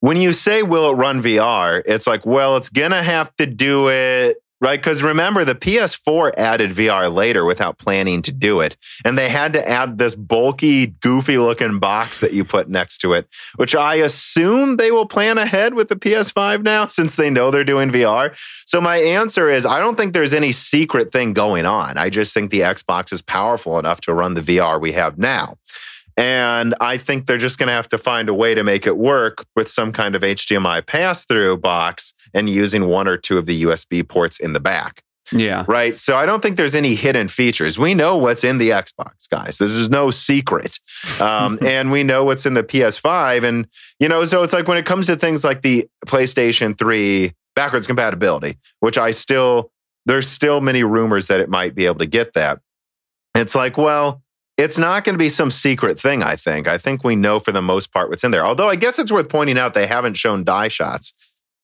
when you say will it run vr it's like well it's gonna have to do it right? Because remember, the PS4 added VR later without planning to do it. And they had to add this bulky, goofy looking box that you put next to it, which I assume they will plan ahead with the PS5 now since they know they're doing VR. So my answer is I don't think there's any secret thing going on. I just think the Xbox is powerful enough to run the VR we have now. And I think they're just going to have to find a way to make it work with some kind of HDMI pass through box and using one or two of the USB ports in the back. Yeah. Right. So I don't think there's any hidden features. We know what's in the Xbox, guys. This is no secret. Um, and we know what's in the PS5. And, you know, so it's like when it comes to things like the PlayStation 3 backwards compatibility, which I still, there's still many rumors that it might be able to get that. It's like, well, it's not going to be some secret thing, I think. I think we know for the most part what's in there. Although I guess it's worth pointing out they haven't shown die shots.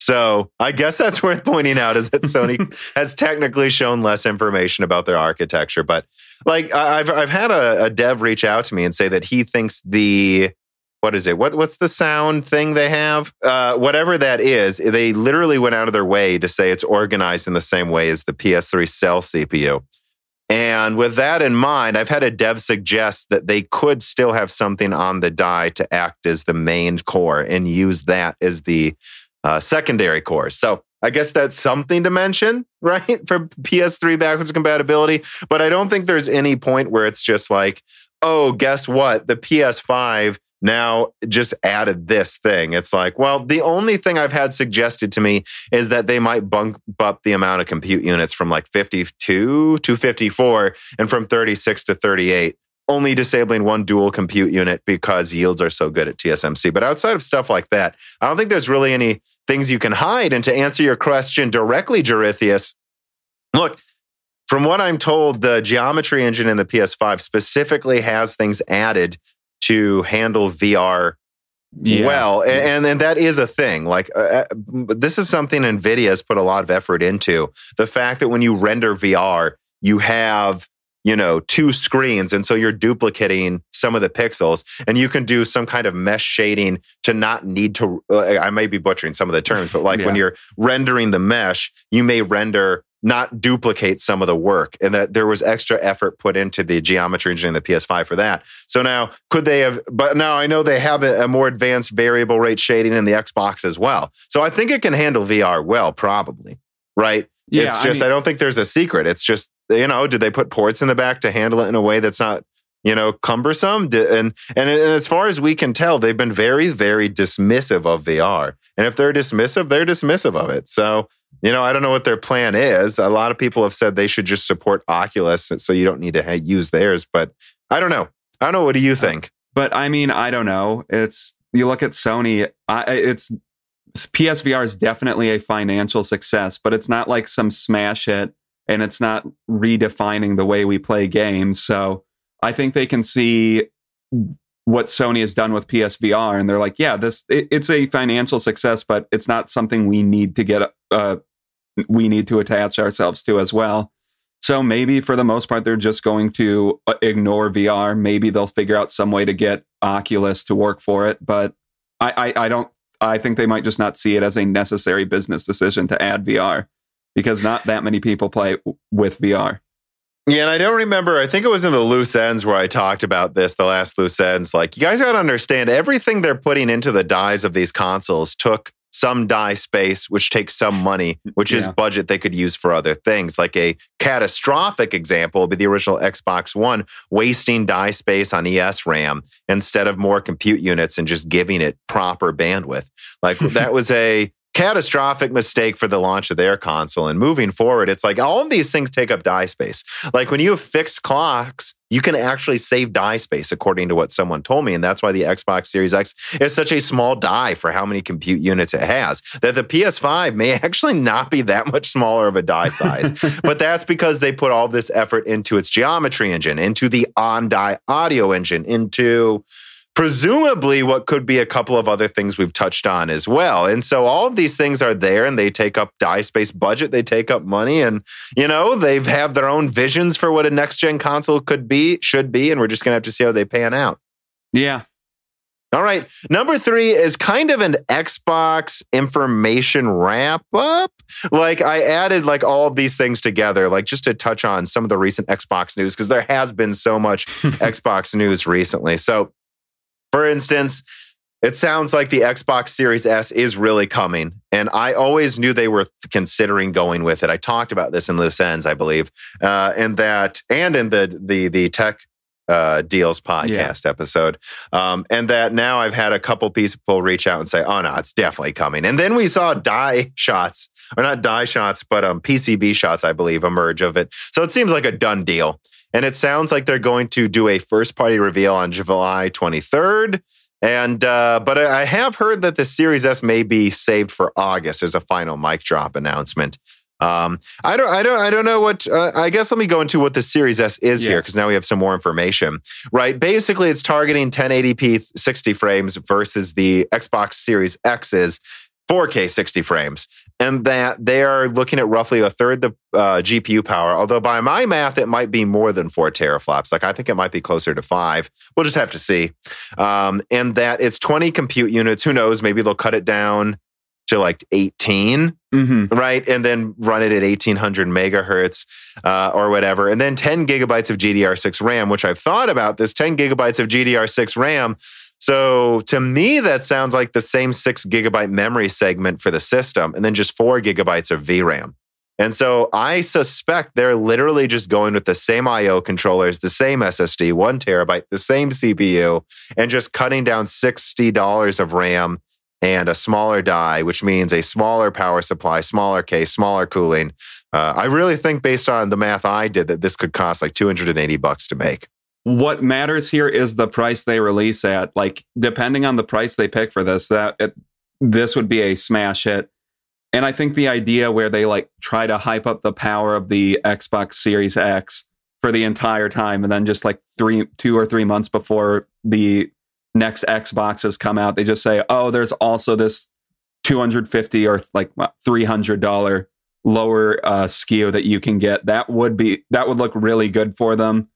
So I guess that's worth pointing out is that Sony has technically shown less information about their architecture. But like I've I've had a, a, dev reach out to me and say that he thinks the what is it? What what's the sound thing they have? Uh, whatever that is, they literally went out of their way to say it's organized in the same way as the PS3 cell CPU. And with that in mind, I've had a dev suggest that they could still have something on the die to act as the main core and use that as the uh, secondary core. So I guess that's something to mention, right? For PS3 backwards compatibility. But I don't think there's any point where it's just like, oh, guess what? The PS5 now just added this thing. It's like, well, the only thing I've had suggested to me is that they might bump up the amount of compute units from like 52 to 54 and from 36 to 38 only disabling one dual compute unit because yields are so good at TSMC. But outside of stuff like that, I don't think there's really any things you can hide. And to answer your question directly, Jarithius, look, from what I'm told, the geometry engine in the PS5 specifically has things added to handle VR yeah. well. And, and that is a thing. Like, uh, uh this is something NVIDIA has put a lot of effort into. The fact that when you render VR, you have you know, two screens. And so you're duplicating some of the pixels and you can do some kind of mesh shading to not need to, I may be butchering some of the terms, but like yeah. when you're rendering the mesh, you may render not duplicate some of the work and that there was extra effort put into the geometry engine in the PS5 for that. So now could they have, but now I know they have a, a more advanced variable rate shading in the Xbox as well. So I think it can handle VR well, probably. Right. Yeah, it's just, I, mean, I don't think there's a secret. It's just, you know, did they put ports in the back to handle it in a way that's not, you know, cumbersome? And, and, as far as we can tell, they've been very, very dismissive of VR. And if they're dismissive, they're dismissive of it. So, you know, I don't know what their plan is. A lot of people have said they should just support Oculus so you don't need to use theirs. But I don't know. I don't know. What do you uh, think? But I mean, I don't know. It's, you look at Sony, I, it's PSVR is definitely a financial success, but it's not like some smash hit and it's not redefining the way we play games. So I think they can see what Sony has done with PSVR and they're like, yeah, this it, it's a financial success, but it's not something we need to get uh we need to attach ourselves to as well. So maybe for the most part they're just going to uh, ignore VR. Maybe they'll figure out some way to get Oculus to work for it, but I, I, I don't I think they might just not see it as a necessary business decision to add VR because not that many people play with VR. Yeah, and I don't remember. I think it was in the loose ends where I talked about this, the last loose ends. Like, you guys got to understand everything they're putting into the dies of these consoles took some die space, which takes some money, which yeah. is budget they could use for other things. Like a catastrophic example would be the original Xbox One wasting die space on ES RAM instead of more compute units and just giving it proper bandwidth. Like that was a catastrophic mistake for the launch of their console. And moving forward, it's like all of these things take up die space. Like when you have fixed clocks, you can actually save die space, according to what someone told me. And that's why the Xbox Series X is such a small die for how many compute units it has. That the PS5 may actually not be that much smaller of a die size. but that's because they put all this effort into its geometry engine, into the on die audio engine, into presumably what could be a couple of other things we've touched on as well. And so all of these things are there and they take up die space budget, they take up money and you know, they've have their own visions for what a next gen console could be, should be and we're just going to have to see how they pan out. Yeah. All right. Number three is kind of an Xbox information wrap up. Like I added like all of these things together, like just to touch on some of the recent Xbox news, because there has been so much Xbox news recently. So for instance, it sounds like the Xbox Series S is really coming. And I always knew they were considering going with it. I talked about this in Loose Ends, I believe, uh, and that, and in the the the tech uh, deals podcast yeah. episode. Um, and that now I've had a couple people reach out and say, "Oh no, it's definitely coming." And then we saw die shots, or not die shots, but um, PCB shots, I believe, emerge of it. So it seems like a done deal. And it sounds like they're going to do a first party reveal on July 23rd. And uh, but I have heard that the Series S may be saved for August as a final mic drop announcement. Um, I don't, I don't, I don't know what. Uh, I guess let me go into what the Series S is yeah. here because now we have some more information. Right, basically, it's targeting 1080p 60 frames versus the Xbox Series X's 4K 60 frames, and that they are looking at roughly a third the uh, GPU power. Although by my math, it might be more than four teraflops. Like I think it might be closer to five. We'll just have to see. Um, and that it's 20 compute units. Who knows? Maybe they'll cut it down to like 18 Mm-hmm. right? And then run it at 1800 megahertz uh, or whatever. And then 10 gigabytes of GDDR6 RAM, which I've thought about this 10 gigabytes of GDDR6 RAM. So to me, that sounds like the same six gigabyte memory segment for the system, and then just four gigabytes of VRAM. And so I suspect they're literally just going with the same IO controllers, the same SSD, one terabyte, the same CPU, and just cutting down $60 of RAM and a smaller die, which means a smaller power supply, smaller case, smaller cooling. Uh, I really think, based on the math I did, that this could cost like 280 bucks to make. What matters here is the price they release at. Like, depending on the price they pick for this, that it, this would be a smash hit. And I think the idea where they like try to hype up the power of the Xbox Series X for the entire time, and then just like three, two or three months before the next Xboxes come out, they just say, "Oh, there's also this 250 or like 300 dollar lower uh, SKU that you can get." That would be that would look really good for them.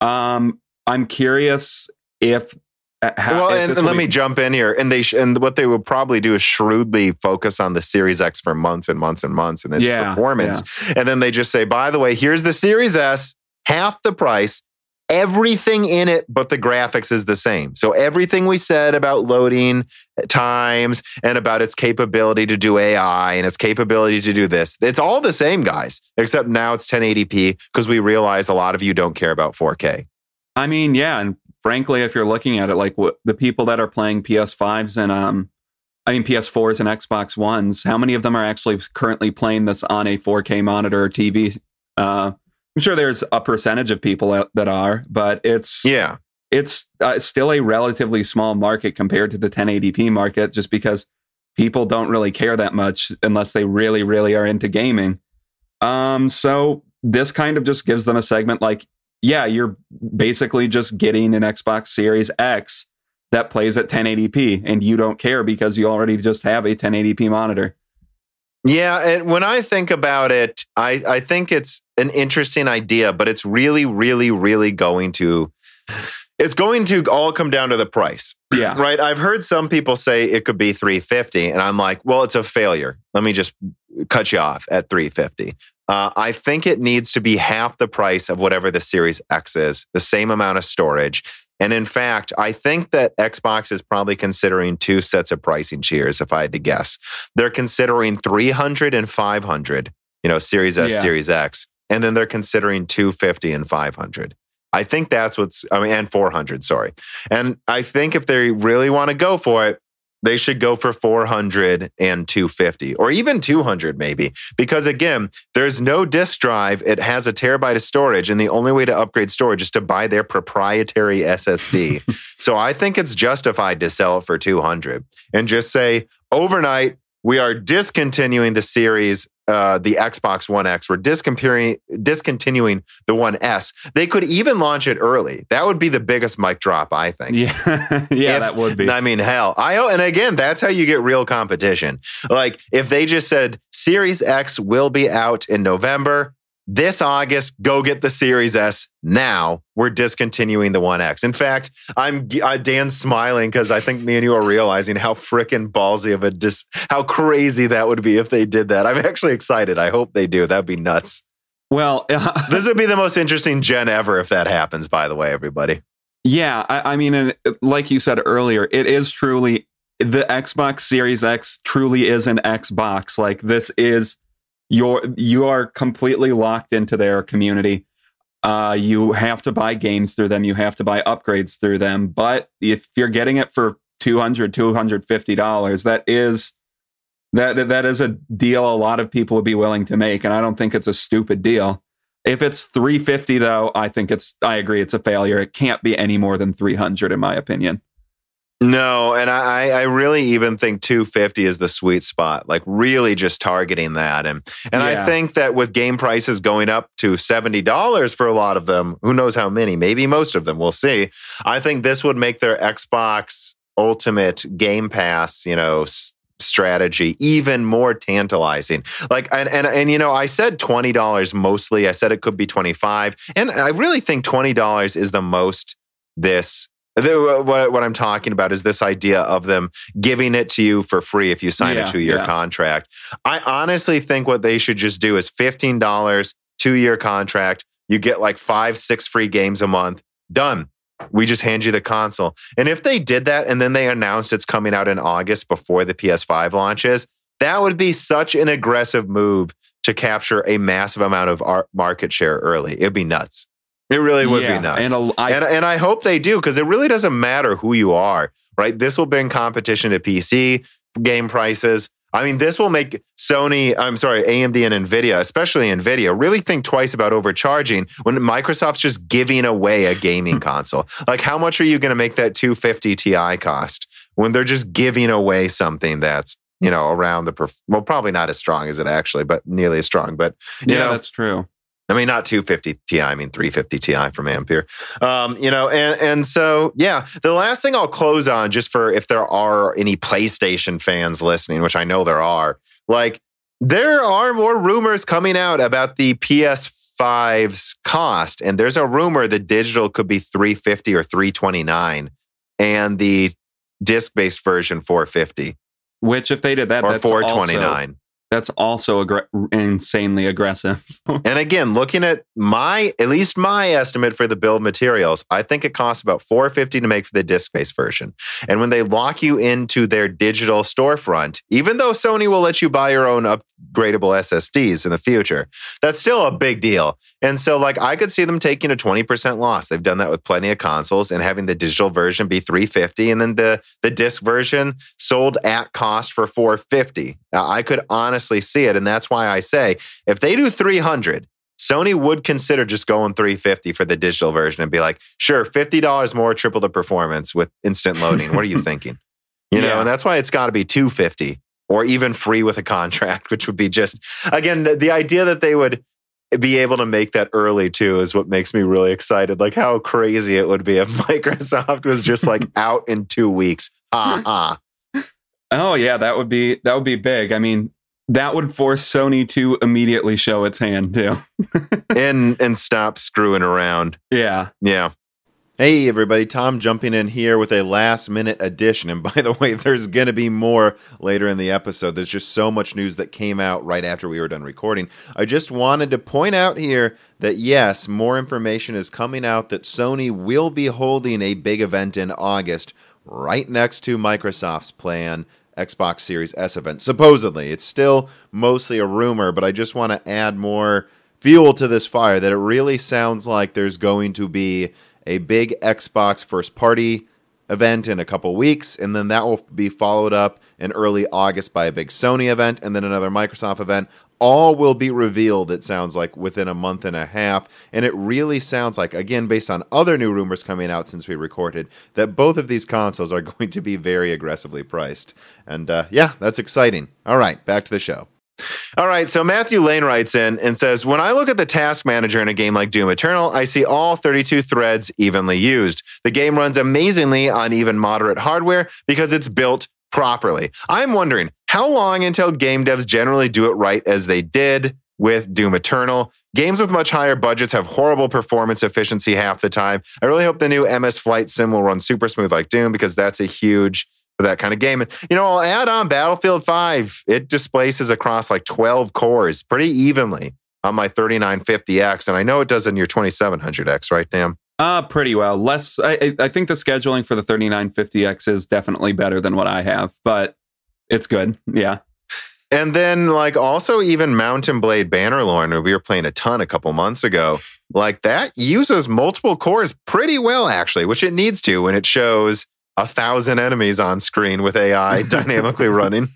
Um, I'm curious if uh, how, well, and, and let be- me jump in here. And they sh- and what they would probably do is shrewdly focus on the Series X for months and months and months and its Yeah, performance. And then they just say, by the way, here's the Series S, half the price. Everything in it but the graphics is the same. So everything we said about loading times and about its capability to do AI and its capability to do this, it's all the same, guys. Except now it's 1080p because we realize a lot of you don't care about 4K. I mean, yeah, and frankly, if you're looking at it, like what, the people that are playing PS5s and um, I mean PS4s and Xbox Ones, how many of them are actually currently playing this on a 4K monitor or TV? Uh, I'm sure there's a percentage of people that are, but it's Yeah. it's uh, still a relatively small market compared to the 1080p market, just because people don't really care that much unless they really, really are into gaming. Um, so this kind of just gives them a segment like, yeah, you're basically just getting an Xbox Series X that plays at 1080p, and you don't care because you already just have a 1080p monitor. Yeah, and when I think about it, I, I think it's an interesting idea, but it's really, really, really going to it's going to all come down to the price. Yeah. Right? I've heard some people say it could be 350 and I'm like, well, it's a failure. Let me just cut you off at 350. Uh, I think it needs to be half the price of whatever the Series X is, the same amount of storage. And in fact, I think that Xbox is probably considering two sets of pricing tiers, if I had to guess. They're considering 300 and 500, you know, Series S, Yeah. Series X, and then they're considering 250 and 500. I think that's what's, I mean, and 400, sorry. And I think if they really want to go for it, they should go for 400 and 250 or even 200 maybe. Because again there's no disk drive. It has a terabyte of storage and the only way to upgrade storage is to buy their proprietary ssd so i think it's justified to sell it for 200 and just say overnight we are discontinuing the series uh, the xbox one x we're discontinuing, discontinuing the one s they could even launch it early that would be the biggest mic drop i think Yeah. yeah, If- that would be. I mean, hell, I and again, that's how you get real competition. Like if they just said Series X will be out in November, this August, go get the Series S now. We're discontinuing the One X. In fact, I'm uh, Dan's smiling because I think me and you are realizing how freaking ballsy of a dis, how crazy that would be if they did that. I'm actually excited. I hope they do. That'd be nuts. well, This would be the most interesting gen ever if that happens. By the way, everybody. Yeah, I, I mean, and like you said earlier, it is truly the Xbox Series X truly is an Xbox. Like this is your you are completely locked into their community. Uh, you have to buy games through them. You have to buy upgrades through them. But if you're getting it for 200 250 dollars, that is that- that is a deal a lot of people would be willing to make, and I don't think it's a stupid deal. If it's 350 though, I think it's I agree it's a failure. It can't be any more than 300 in my opinion. No, and I, I really even think 250 is the sweet spot, like really just targeting that. And and I think that with game prices going up to $70 for a lot of them, who knows how many, maybe most of them, we'll see. I think this would make their Xbox Ultimate Game Pass, you know, strategy even more tantalizing. Like and and and you know, I said $20 mostly. I said it could be 25, and I really think $20 is the most this What, what I'm talking about is this idea of them giving it to you for free if you sign Yeah, a two year yeah. contract. I honestly think what they should just do is $15, two year contract. You get like five, six free games a month. Done. We just hand you the console. And if they did that and then they announced it's coming out in August before the PS5 launches, that would be such an aggressive move to capture a massive amount of market share early. It'd be nuts. It really would Yeah, be nuts. And a, I, and, and I hope they do because it really doesn't matter who you are, right? This will bring competition to PC game prices. I mean, this will make Sony, I'm sorry, AMD and Nvidia, especially Nvidia, really think twice about overcharging when Microsoft's just giving away a gaming console. Like, how much are you going to make that 250 Ti cost when they're just giving away something that's you know around the perf- well, probably not as strong as it actually, but nearly as strong. But you yeah, know, that's true. I mean, not 250 Ti, I mean 350 Ti from Ampere. Um, you know, and, and so, yeah, the last thing I'll close on, just for if there are any PlayStation fans listening, which I know there are, like, there are more rumors coming out about the PS5's cost. And there's a rumor that digital could be 350 or 329 and the disc based version 450 Which, if they did that, or that's 429. Also, that's also aggr- insanely aggressive. And again, looking at my at least my estimate for the build materials, I think it costs about 450 to make for the disc-based version. And when they lock you into their digital storefront, even though Sony will let you buy your own upgradable SSDs in the future, that's still a big deal. And so like I could see them taking a 20% loss. They've done that with plenty of consoles and having the digital version be 350 and then the the disc version sold at cost for 450. I could honestly see it and that's why I say if they do 300 Sony would consider just going 350 for the digital version and be like, sure, $50 more, triple the performance with instant loading. What are you thinking? You know, Yeah. and that's why it's got to be 250 or even free with a contract, which would be just, again, the, the idea that they would be able to make that early too is what makes me really excited. Like how crazy it would be if Microsoft was just like out in two weeks. Ha ha. Oh yeah, that would be that would be big. I mean, that would force Sony to immediately show its hand too. and and stop screwing around. Yeah. Yeah. Hey, everybody. Tom jumping in here with a last minute addition. And by the way, there's going to be more later in the episode. There's just so much news that came out right after we were done recording. I just wanted to point out here that yes, more information is coming out that Sony will be holding a big event in August right next to Microsoft's plan. Xbox Series S event. Supposedly, it's still mostly a rumor, but I just want to add more fuel to this fire that it really sounds like there's going to be a big Xbox first party event in a couple weeks, and then that will be followed up in early August by a big Sony event and then another Microsoft event. All will be revealed, it sounds like, within a month and a half. And it really sounds like, again, based on other new rumors coming out since we recorded, that both of these consoles are going to be very aggressively priced. And uh, yeah, that's exciting. All right, back to the show. All right, so Matthew Lane writes in and says, When I look at the task manager in a game like Doom Eternal, I see all 32 threads evenly used. The game runs amazingly on even moderate hardware because it's built properly. I'm wondering how long until game devs generally do it right as they did with Doom Eternal. Games with much higher budgets have horrible performance efficiency half the time. I really hope the new MS Flight Sim will run super smooth like Doom because that's a huge for that kind of game. And you know, I'll add on Battlefield 5. It displaces across like 12 cores pretty evenly on my 3950X. And I know it does on your 2700X, right, Dan? Uh, pretty well. Less. I, I- I think the scheduling for the 3950X is definitely better than what I have, but it's good. Yeah. And then, like, also even Mount & Blade Bannerlord, who we were playing a ton a couple months ago, like that uses multiple cores pretty well, actually, which it needs to when it shows a thousand enemies on screen with AI dynamically running.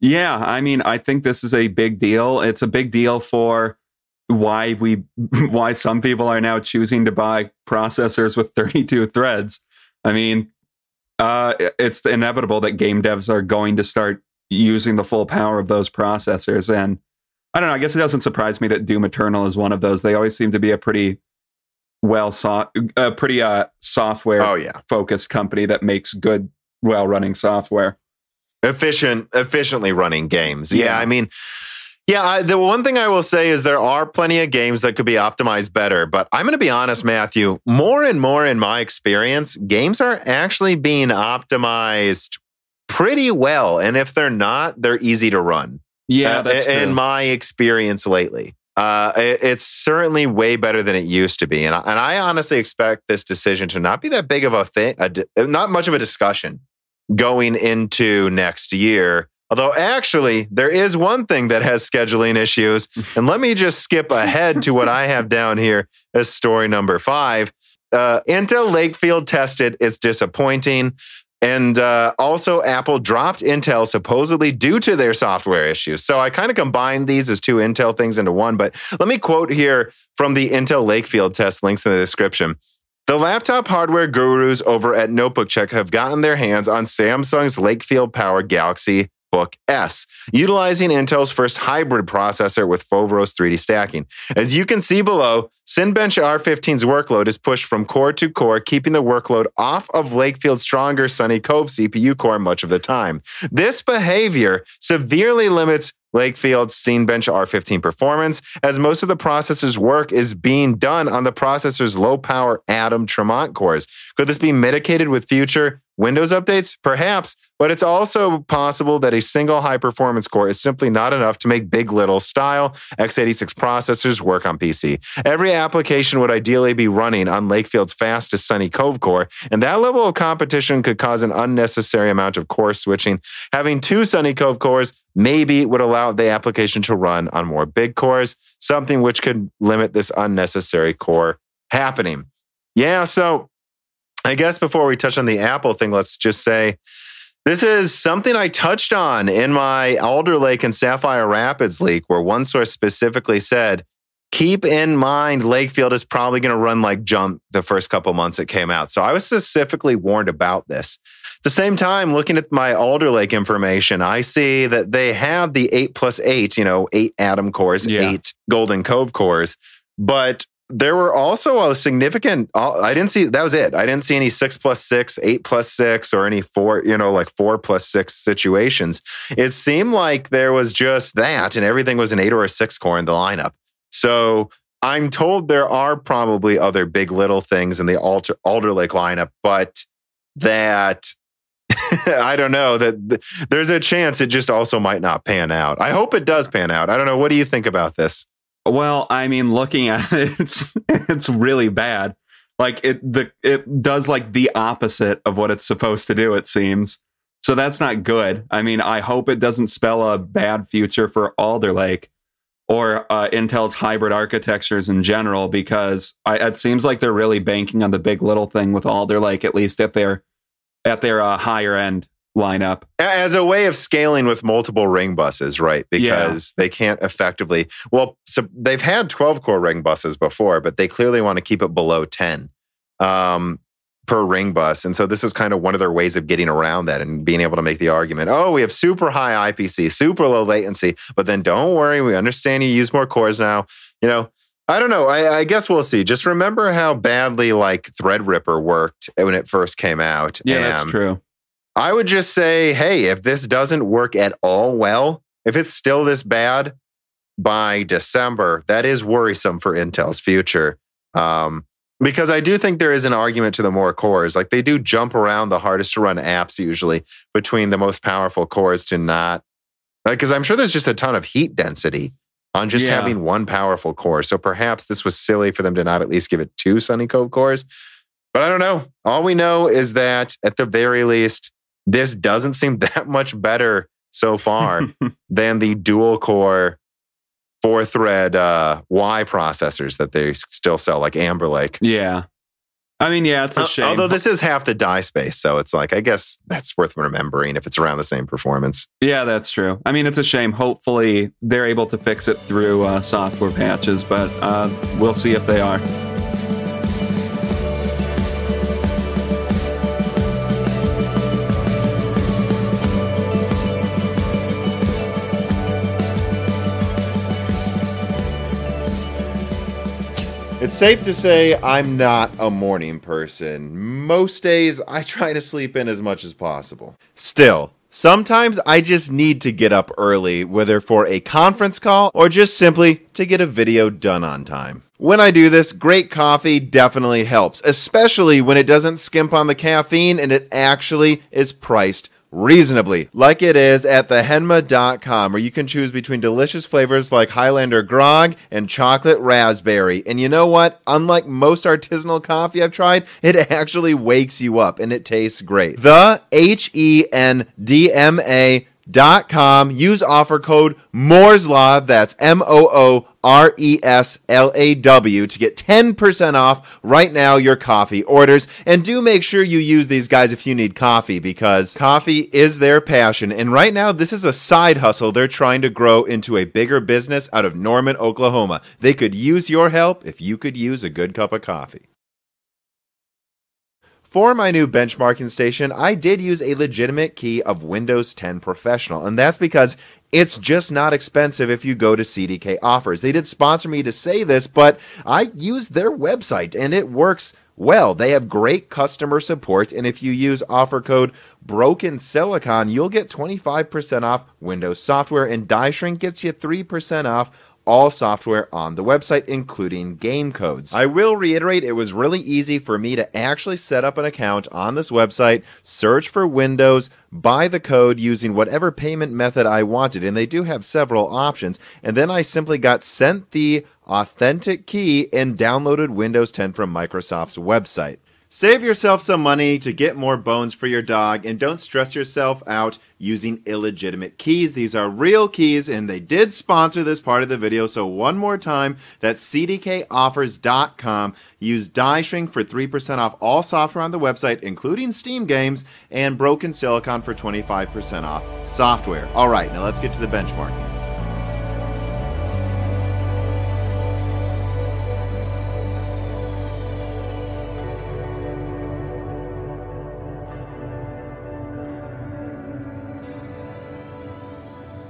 Yeah, I mean, I think this is a big deal. It's a big deal for why we why some people are now choosing to buy processors with 32 threads. I mean, uh, it's inevitable that game devs are going to start using the full power of those processors. And I don't know. I guess it doesn't surprise me that Doom Eternal is one of those. They always seem to be a pretty well so- a pretty uh, software Oh, yeah. focused company that makes good, well running software. efficient efficiently running games yeah. Yeah. i mean Yeah, I, the one thing I will say is there are plenty of games that could be optimized better, but I'm going to be honest, Matthew. More and more in my experience, games are actually being optimized pretty well, and if they're not, they're easy to run. Yeah, Uh, that's in true. my experience lately. Uh, it- it's certainly way better than it used to be, and I, and I honestly expect this decision to not be that big of a thing, a not much of a discussion going into next year. Although actually, there is one thing that has scheduling issues, and let me just skip ahead to what I have down here as story number five. Uh, Intel Lakefield tested; it's disappointing. And uh, also, Apple dropped Intel supposedly due to their software issues. So I kind of combined these as two Intel things into one. But let me quote here from the Intel Lakefield test, links in the description. The laptop hardware gurus over at Notebook Check have gotten their hands on Samsung's Lakefield powered Galaxy Book S, utilizing Intel's first hybrid processor with Foveros 3D stacking. As you can see below, Cinebench R15's workload is pushed from core to core, keeping the workload off of Lakefield's stronger Sunny Cove CPU core much of the time. This behavior severely limits Lakefield's Cinebench R15 performance, as most of the processor's work is being done on the processor's low power Atom Tremont cores. Could this be mitigated with future Windows updates? Perhaps, but it's also possible that a single high performance core is simply not enough to make big little style x86 processors work on PC. Every application would ideally be running on Lakefield's fastest Sunny Cove core, and that level of competition could cause an unnecessary amount of core switching. Having two Sunny Cove cores maybe would allow the application to run on more big cores, something which could limit this unnecessary core happening. Yeah, so I guess before we touch on the Apple thing, let's just say this is something I touched on in my Alder Lake and Sapphire Rapids leak, where one source specifically said, keep in mind Lakefield is probably going to run like jump the first couple months it came out. So I was specifically warned about this. At the same time, looking at my Alder Lake information, I see that they have the eight plus eight, you know, eight Atom cores, Yeah. eight Golden Cove cores, but there were also a significant uh, i didn't see that was it. I didn't see any six plus six eight plus six or any four you know like four plus six situations. It seemed like there was just that and everything was an eight or a six core in the lineup. So i'm told there are probably other big little things in the alter, alder lake lineup but that i don't know that th- there's a chance it just also might not pan out. I hope it does pan out. I don't know. What do you think about this Well, I mean, looking at it, it's it's really bad. Like it the it does like the opposite of what it's supposed to do. It seems so. That's not good. I mean, I hope it doesn't spell a bad future for Alder Lake or uh, Intel's hybrid architectures in general, because I, it seems like they're really banking on the big little thing with Alder Lake, at least at their at their uh, higher end lineup. as a way of scaling with multiple ring buses, right? Because they can't effectively. Well, so they've had 12 core ring buses before, but they clearly want to keep it below 10 um, per ring bus. And so this is kind of one of their ways of getting around that and being able to make the argument oh, we have super high IPC, super low latency, but then don't worry, we understand you use more cores now. You know, I don't know. I, I guess we'll see. Just remember how badly like Threadripper worked when it first came out. Yeah, that's true. I would just say, hey, if this doesn't work at all well, if it's still this bad by December, that is worrisome for Intel's future. Um, because I do think there is an argument to the more cores. Like they do jump around the hardest to run apps usually between the most powerful cores to not. Like, because I'm sure there's just a ton of heat density on just Yeah. having one powerful core. So perhaps this was silly for them to not at least give it two Sunny Cove cores. But I don't know. All we know is that at the very least, this doesn't seem that much better so far than the dual core four thread uh, Y processors that they still sell, like Amber Lake. yeah. I mean, yeah, it's a shame. Although this is half the die space, so it's like I guess that's worth remembering if it's around the same performance. Yeah, that's true. I mean, it's a shame. Hopefully, they're able to fix it through uh, software patches, but uh, we'll see if they are. It's safe to say I'm not a morning person. Most days I try to sleep in as much as possible. Still, Sometimes I just need to get up early, whether for a conference call or just simply to get a video done on time. When I do this, great coffee definitely helps, especially when it doesn't skimp on the caffeine and it actually is priced reasonably, like it is at thehendma.com, where you can choose between delicious flavors like Highlander Grog and chocolate raspberry. And you know what? Unlike most artisanal coffee I've tried, it actually wakes you up and it tastes great. The H E N D M A dot com. Use offer code Moore's Law. That's M O O R E S L A W to get 10% off right now your coffee orders. And do make sure you use these guys if you need coffee because coffee is their passion. And right now, this is a side hustle they're trying to grow into a bigger business out of Norman, Oklahoma. They could use your help if you could use a good cup of coffee. For my new benchmarking station, I did use a legitimate key of Windows 10 Professional, and that's because it's just not expensive if you go to CDK offers. They did sponsor me to say this, but I used their website and it works well. They have great customer support, and if you use offer code Broken Silicon, you'll get 25% off Windows software, and Die Shrink gets you 3% off all software on the website, including game codes. I will reiterate, it was really easy for me to actually set up an account on this website, search for Windows, buy the code using whatever payment method I wanted, and they do have several options. And then I simply got sent the authentic key and downloaded Windows 10 from Microsoft's website. Save yourself some money to get more bones for your dog and don't stress yourself out using illegitimate keys. These are real keys and they did sponsor this part of the video. So one more time, that's cdkoffers.com. Use DieShrink for 3% off all software on the website, including Steam games, and Broken Silicon for 25% off software. All right, now let's get to the benchmarking.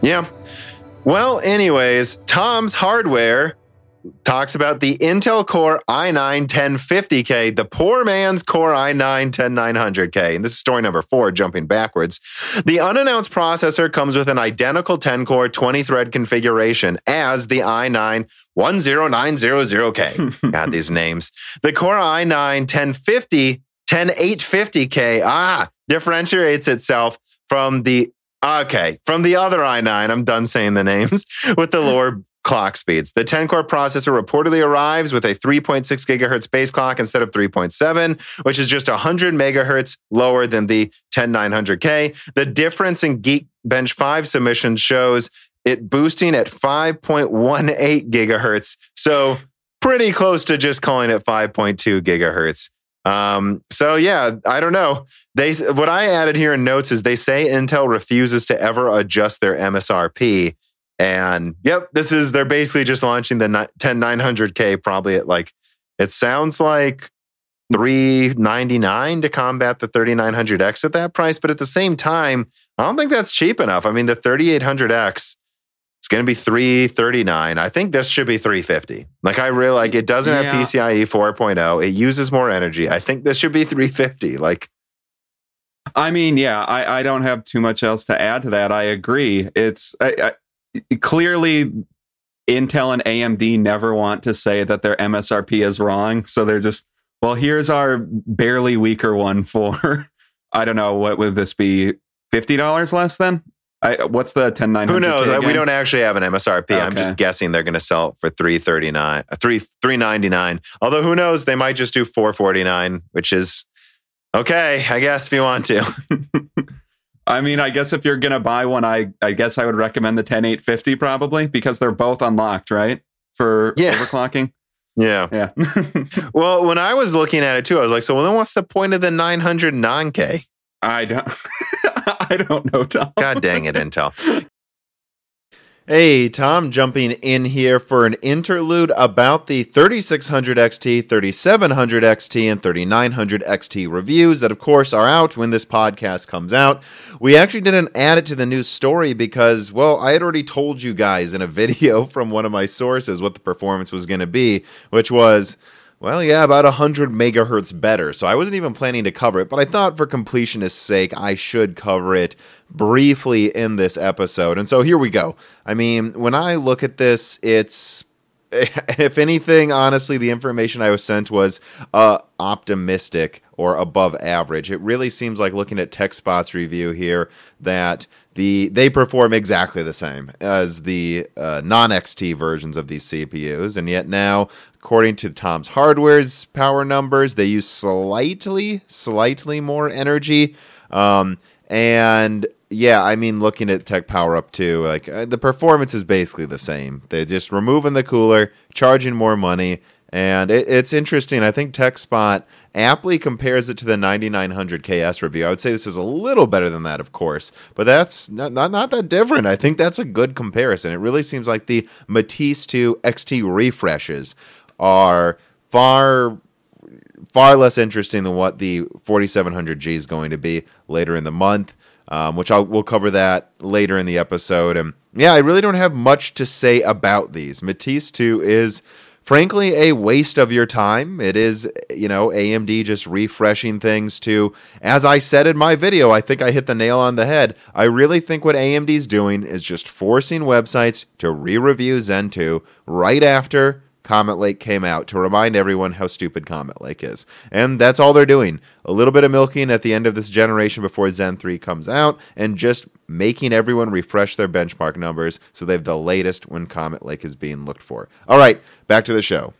Yeah. Well, anyways, Tom's Hardware talks about the Intel Core i9 1050K, the poor man's Core i9 10900K. And this is story number four, jumping backwards. The unannounced processor comes with an identical 10 core, 20 thread configuration as the i9 10900K. God, these names. The Core i9 1050 10850K, ah, differentiates itself from the Okay, from the other i9, I'm done saying the names, with the lower clock speeds. The 10 core processor reportedly arrives with a 3.6 gigahertz base clock instead of 3.7, which is just 100 megahertz lower than the 10900K. The difference in Geekbench 5 submission shows it boosting at 5.18 gigahertz. So pretty close to just calling it 5.2 gigahertz. Um, so yeah, I don't know. They what I added here in notes is they say Intel refuses to ever adjust their MSRP. And yep, this is they're basically just launching the 10900K probably at like it sounds like 399 to combat the 3900X at that price, but at the same time, I don't think that's cheap enough. I mean, the 3800X it's going to be 339. I think this should be 350. Like I really like it doesn't yeah. have PCIe 4.0. It uses more energy. I think this should be 350. Like I mean, yeah, I, I don't have too much else to add to that. I agree. It's I, I, clearly Intel and AMD never want to say that their MSRP is wrong, so they're just well, here's our barely weaker one for I don't know what would this be fifty dollars less then I, what's the ten nine? Who knows? We don't actually have an MSRP. Okay. I'm just guessing they're going to sell it for three thirty nine, uh, three three ninety nine. Although who knows? They might just do four forty nine, which is okay, I guess if you want to. I mean, I guess if you're going to buy one, I I guess I would recommend the ten eight fifty probably because they're both unlocked, right? For yeah. overclocking. Yeah. Yeah. well, when I was looking at it too, I was like, so well, then what's the point of the 900 non-K? I don't I don't know, Tom. God dang it, Intel. Hey, Tom, jumping in here for an interlude about the 3600 XT, 3700 XT, and 3900 XT reviews that, of course, are out when this podcast comes out. We actually didn't add it to the news story because, well, I had already told you guys in a video from one of my sources what the performance was going to be, which was Well, yeah, about 100 megahertz better. So I wasn't even planning to cover it, but I thought for completionist's sake, I should cover it briefly in this episode. And so here we go. I mean, when I look at this, it's if anything, honestly, the information I was sent was uh, optimistic or above average. It really seems like looking at TechSpot's review here that the they perform exactly the same as the uh, non XT versions of these CPUs, and yet now, according to Tom's Hardware's power numbers, they use slightly, slightly more energy. Um, and yeah, I mean, looking at Tech Power Up too, like uh, the performance is basically the same. They're just removing the cooler, charging more money, and it, it's interesting. I think TechSpot aptly compares it to the 9900 KS review. I would say this is a little better than that, of course, but that's not, not, not that different. I think that's a good comparison. It really seems like the Matisse 2 XT refreshes are far far less interesting than what the 4700G is going to be later in the month um, which I'll we'll cover that later in the episode. And yeah, I really don't have much to say about these. Matisse 2 is frankly a waste of your time. It is, you know, AMD just refreshing things to, as I said in my video, I think I hit the nail on the head. I really think what AMD's doing is just forcing websites to re review Zen 2 right after Comet Lake came out to remind everyone how stupid Comet Lake is. And that's all they're doing. A little bit of milking at the end of this generation before Zen 3 comes out, and just making everyone refresh their benchmark numbers so they have the latest when Comet Lake is being looked for. All right, back to the show.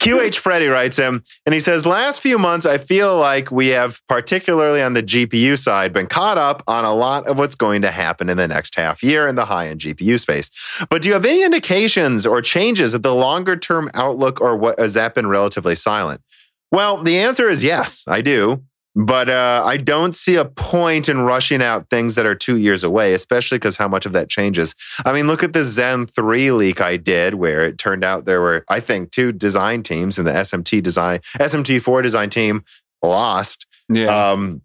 QH Freddy writes him, and he says, Last few months, I feel like we have, particularly on the GPU side, been caught up on a lot of what's going to happen in the next half year in the high end GPU space. But do you have any indications or changes of the longer term outlook, or what has that been relatively silent? Well, the answer is yes, I do. But uh, I don't see a point in rushing out things that are two years away, especially because how much of that changes. I mean, look at the Zen 3 leak I did, where it turned out there were, I think, two design teams, and the SMT design, SMT4 design team lost. Yeah. Um,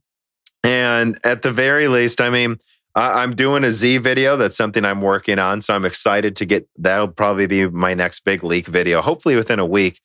and at the very least, I mean, I, I'm doing a Xe video. That's something I'm working on. So I'm excited to get that'll probably be my next big leak video, hopefully within a week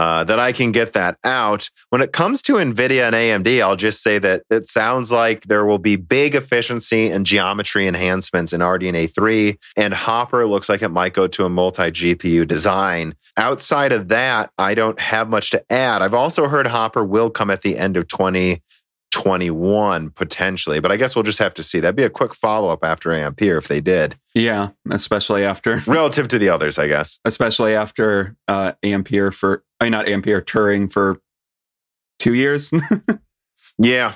uh, that I can get that out. When it comes to NVIDIA and AMD, I'll just say that it sounds like there will be big efficiency and geometry enhancements in RDNA 3, and Hopper looks like it might go to a multi GPU design. Outside of that, I don't have much to add. I've also heard Hopper will come at the end of 20. 21 potentially, but I guess we'll just have to see. That'd be a quick follow up after Ampere if they did. Yeah, especially after relative to the others, I guess. Especially after uh, Ampere for, I mean, not Ampere, Turing for two years. yeah,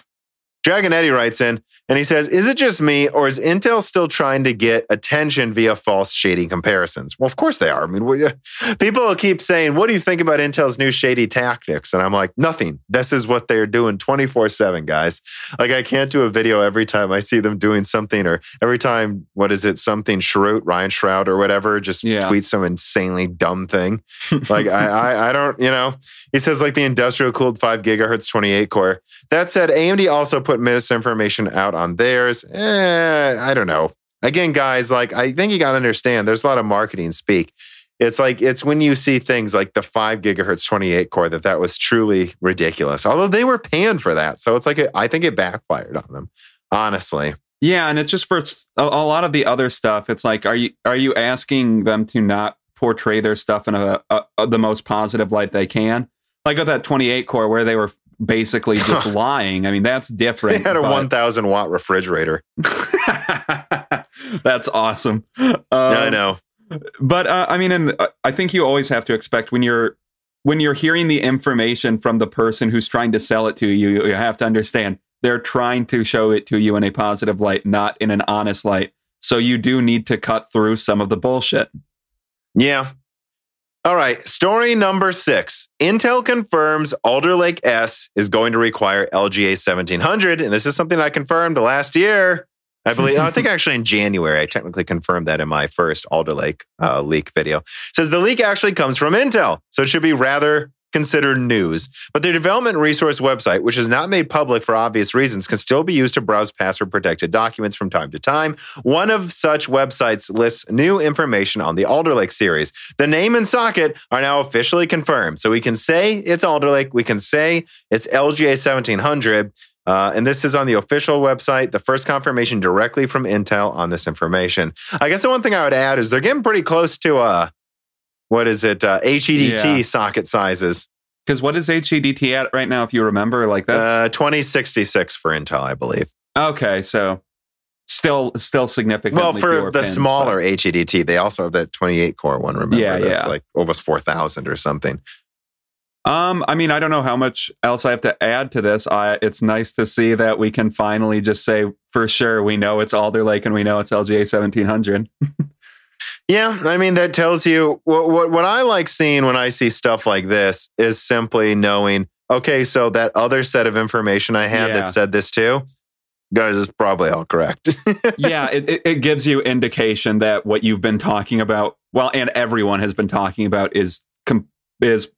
Dragon Eddie writes in and he says, Is it just me or is Intel still trying to get attention via false shady comparisons? Well, of course they are. I mean, we, people keep saying, What do you think about Intel's new shady tactics? And I'm like, Nothing. This is what they're doing 24 7, guys. Like, I can't do a video every time I see them doing something or every time, what is it, something Shroot, Ryan Shrout or whatever, just yeah. tweets some insanely dumb thing. like, I, I, I don't, you know, he says, like the industrial cooled 5 gigahertz 28 core. That said, AMD also put put misinformation out on theirs. Eh, I don't know. Again, guys, like I think you got to understand there's a lot of marketing speak. It's like it's when you see things like the 5 gigahertz 28 core that that was truly ridiculous. Although they were paying for that. So it's like it, I think it backfired on them, honestly. Yeah, and it's just for a, a lot of the other stuff. It's like are you are you asking them to not portray their stuff in a, a, a the most positive light they can? Like with that 28 core where they were basically just lying. I mean, that's different. They had a but... 1,000 watt refrigerator. that's awesome. Um, I know. But uh, I mean, and uh, I think you always have to expect when you're when you're hearing the information from the person who's trying to sell it to you, you have to understand they're trying to show it to you in a positive light, not in an honest light. So you do need to cut through some of the bullshit. Yeah, all right, story number six. Intel confirms Alder Lake S is going to require LGA 1700. And this is something I confirmed last year. I believe, I think actually in January, I technically confirmed that in my first Alder Lake uh, leak video. It says the leak actually comes from Intel. So it should be rather considered news, but their development resource website, which is not made public for obvious reasons, can still be used to browse password protected documents from time to time. One of such websites lists new information on the Alder Lake series. The name and socket are now officially confirmed. So we can say it's Alder Lake, we can say it's LGA 1700. Uh, and this is on the official website, the first confirmation directly from Intel on this information. I guess the one thing I would add is they're getting pretty close to uh, what is it, uh, HEDT Yeah. socket sizes. Because what is HEDT at right now? If you remember, like that, Uh, 2066 for Intel, I believe. okay. So still, still significant. Well, for the pins, smaller but- HEDT, they also have that 28 core one. Remember, Yeah, that's yeah. like almost 4,000 or something. Um, I mean, I don't know how much else I have to add to this. I, it's nice to see that we can finally just say for sure we know it's Alder Lake and we know it's LGA seventeen hundred. Yeah, I mean that tells you what, what what I like seeing when I see stuff like this is simply knowing. Okay, so that other set of information I had Yeah. that said this too, guys, is probably all correct. yeah, it, it, it gives you indication that what you've been talking about, well, and everyone has been talking about, is com- is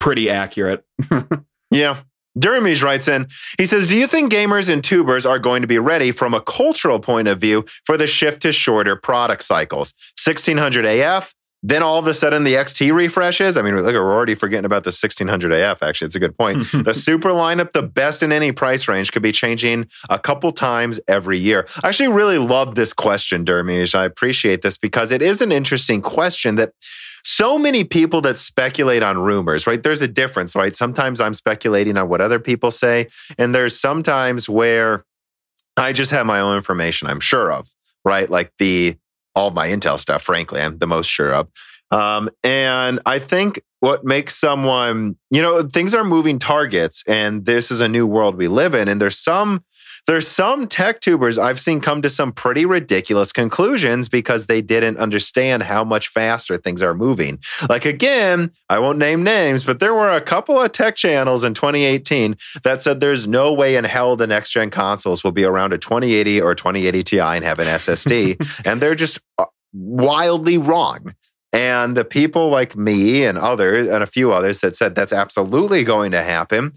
pretty accurate. Yeah. Dermish writes in, he says, Do you think gamers and tubers are going to be ready from a cultural point of view for the shift to shorter product cycles? 1600 AF, then all of a sudden the XT refreshes. I mean, look, we're already forgetting about the 1600 AF, actually. It's a good point. the super lineup, the best in any price range, could be changing a couple times every year. I actually really love this question, Dermish. I appreciate this because it is an interesting question that so many people that speculate on rumors, right? There's a difference, right? Sometimes I'm speculating on what other people say, and there's sometimes where I just have my own information I'm sure of, right? Like the all my Intel stuff, frankly, I'm the most sure of. Um, and I think what makes someone, you know, things are moving targets, and this is a new world we live in. And there's some there's some tech tubers I've seen come to some pretty ridiculous conclusions because they didn't understand how much faster things are moving. Like again, I won't name names, but there were a couple of tech channels in 2018 that said there's no way in hell the next gen consoles will be around a 2080 or 2080 Ti and have an SSD, and they're just uh, wildly wrong. And the people like me and others and a few others that said that's absolutely going to happen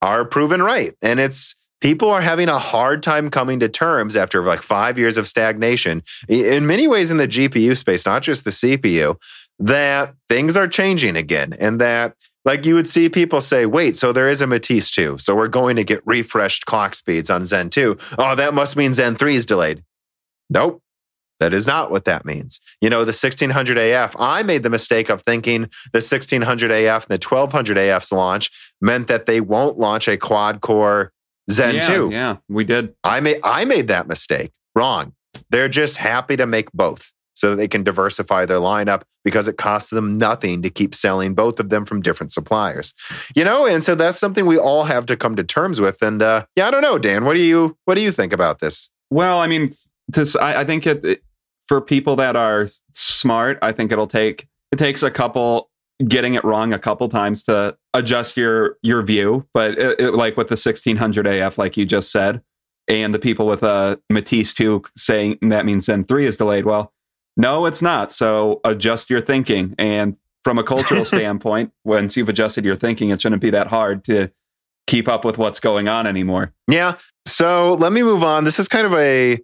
are proven right. And it's people are having a hard time coming to terms after like five years of stagnation in many ways in the GPU space, not just the CPU, that things are changing again. And that, like, you would see people say, wait, so there is a Matisse 2. So we're going to get refreshed clock speeds on Zen 2. Oh, that must mean Zen 3 is delayed. Nope. That is not what that means. You know, the 1600 AF, I made the mistake of thinking the 1600 AF and the 1200 AF's launch meant that they won't launch a quad core Zen yeah, 2. yeah, we did. I made I made that mistake. Wrong. They're just happy to make both so that they can diversify their lineup because it costs them nothing to keep selling both of them from different suppliers. You know, and so that's something we all have to come to terms with. And uh, yeah, I don't know, Dan. What do you what do you think about this? Well, I mean, to, I, I think it, it for people that are smart, I think it'll take it takes a couple getting it wrong a couple times to adjust your your view. But it, it, like with the 1600 AF, like you just said, and the people with a Matisse two saying that means Zen three is delayed. Well, no, it's not. So adjust your thinking. And from a cultural standpoint, once you've adjusted your thinking, it shouldn't be that hard to keep up with what's going on anymore. Yeah. So let me move on. This is kind of a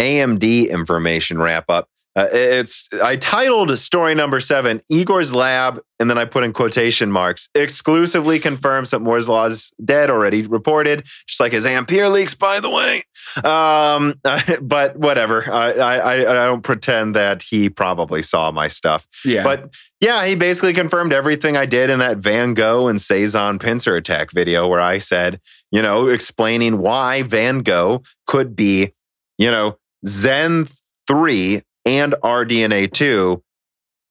AMD information wrap up. Uh, it's I titled story number seven Igor's lab, and then I put in quotation marks. Exclusively confirms that Moore's law is dead already reported, just like his Ampere leaks, by the way. Um, but whatever. I, I I don't pretend that he probably saw my stuff. Yeah, But yeah, he basically confirmed everything I did in that Van Gogh and Cezanne pincer attack video where I said, you know, explaining why Van Gogh could be, you know, Zen 3 and RDNA 2.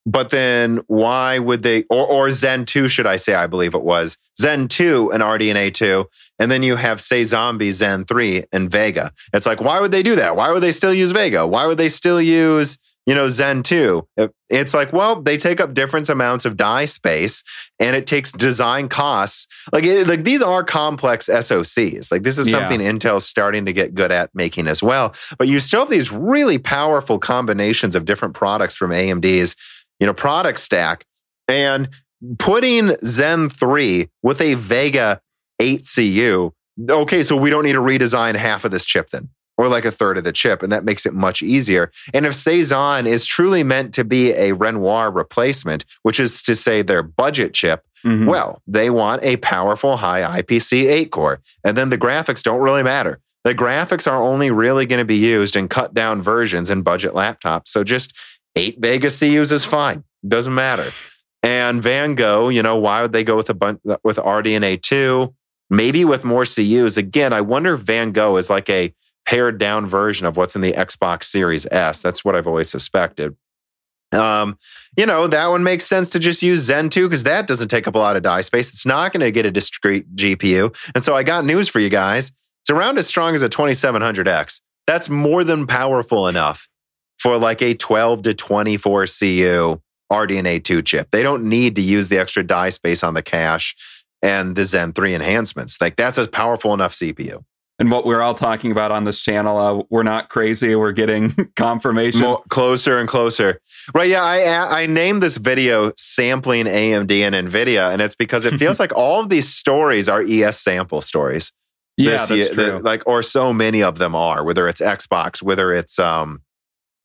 But then why would they, or, or Zen 2, should I say, I believe it was Zen 2 and RDNA 2. And then you have Cezanne, Zen 3 and Vega. It's like, why would they do that? Why would they still use Vega? Why would they still use, you know, Zen 2? It's like, well, they take up different amounts of die space and it takes design costs. Like, it, like these are complex SOCs. Like, this is Yeah. something Intel's starting to get good at making as well. But you still have these really powerful combinations of different products from AMD's, you know, product stack. And putting Zen 3 with a Vega 8 CU, okay, so we don't need to redesign half of this chip then, or like a third of the chip, and that makes it much easier. And if Cezanne is truly meant to be a Renoir replacement, which is to say their budget chip, Mhm. well, they want a powerful high IPC 8 core, and then the graphics don't really matter. The graphics are only really going to be used in cut down versions in budget laptops. So just eight Vega CUs is fine. Doesn't matter. And Van Gogh, you know, why would they go with a bunch with RDNA two? Maybe with more CUs. Again, I wonder if Van Gogh is like a pared down version of what's in the Xbox Series S. That's what I've always suspected. Um, you know, that one makes sense to just use Zen 2 because that doesn't take up a lot of die space. It's not going to get a discrete GPU. And so I got news for you guys. It's around as strong as a 2700X. That's more than powerful enough for like a 12 to 24 CU RDNA 2 chip. They don't need to use the extra die space on the cache and the Zen 3 enhancements. Like that's a powerful enough CPU. And what we're all talking about on this channel, uh, we're not crazy. We're getting confirmation. More, closer and closer. Right. Yeah. I, I named this video sampling AMD and NVIDIA, and it's because it feels like all of these stories are ES sample stories. yeah, that's ye- the- true. like, or so many of them are, whether it's Xbox, whether it's, um,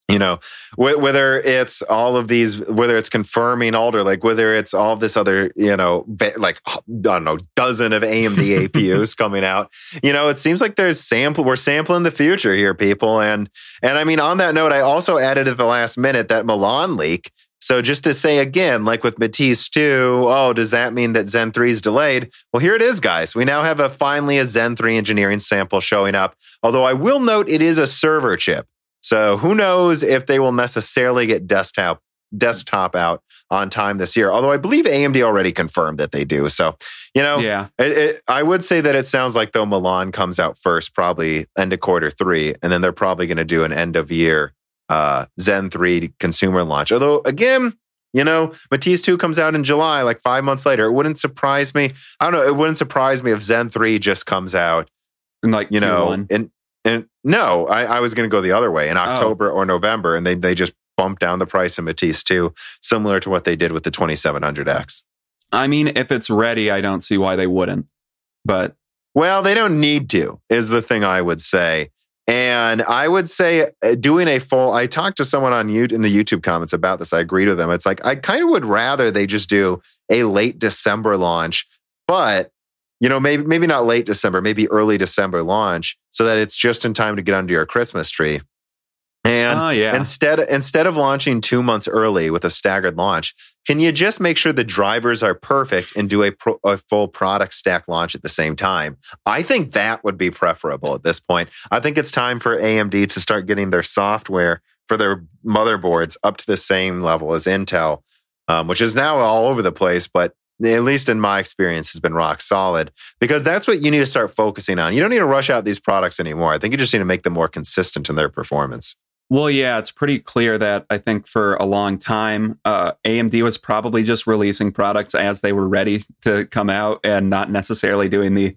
you know, wh- whether it's all of these, whether it's confirming Alder, like whether it's all this other, you know, like, I don't know, dozen of AMD APUs coming out. You know, it seems like there's sample, we're sampling the future here, people. And, and I mean, on that note, I also added at the last minute that Milan leak. So just to say again, like with Matisse 2, oh, does that mean that Zen 3 is delayed? Well, here it is, guys. We now have a finally a Zen 3 engineering sample showing up. Although I will note it is a server chip. So who knows if they will necessarily get desktop desktop out on time this year. Although I believe AMD already confirmed that they do. So, you know, yeah. it, it, I would say that it sounds like though Milan comes out first, probably end of quarter three, and then they're probably going to do an end of year uh, Zen 3 consumer launch. Although, again, you know, Matisse 2 comes out in July, like five months later. It wouldn't surprise me. I don't know. It wouldn't surprise me if Zen 3 just comes out, And like you know, Q1. And no, I, I was going to go the other way Oh. in October or November, and they they just bumped down the price of Matisse too, similar to what they did with the 2700X. I mean, if it's ready, I don't see why they wouldn't. But Well, they don't need to, is the thing I would say. And I would say uh, doing a full, I talked to someone on you in the YouTube comments about this. I agreed with them. It's like, I kind of would rather they just do a late December launch, but you know, maybe, maybe not late December, maybe early December launch so that it's just in time to get under your Christmas tree. And oh yeah, Instead, instead of launching two months early with a staggered launch, can you just make sure the drivers are perfect and do a, pro, a full product stack launch at the same time? I think that would be preferable at this point. I think it's time for AMD to start getting their software for their motherboards up to the same level as Intel, um, which is now all over the place, but at least in my experience, has been rock solid because that's what you need to start focusing on. You don't need to rush out these products anymore. I think you just need to make them more consistent in their performance. Well, yeah, it's pretty clear that I think for a long time, uh, AMD was probably just releasing products as they were ready to come out and not necessarily doing the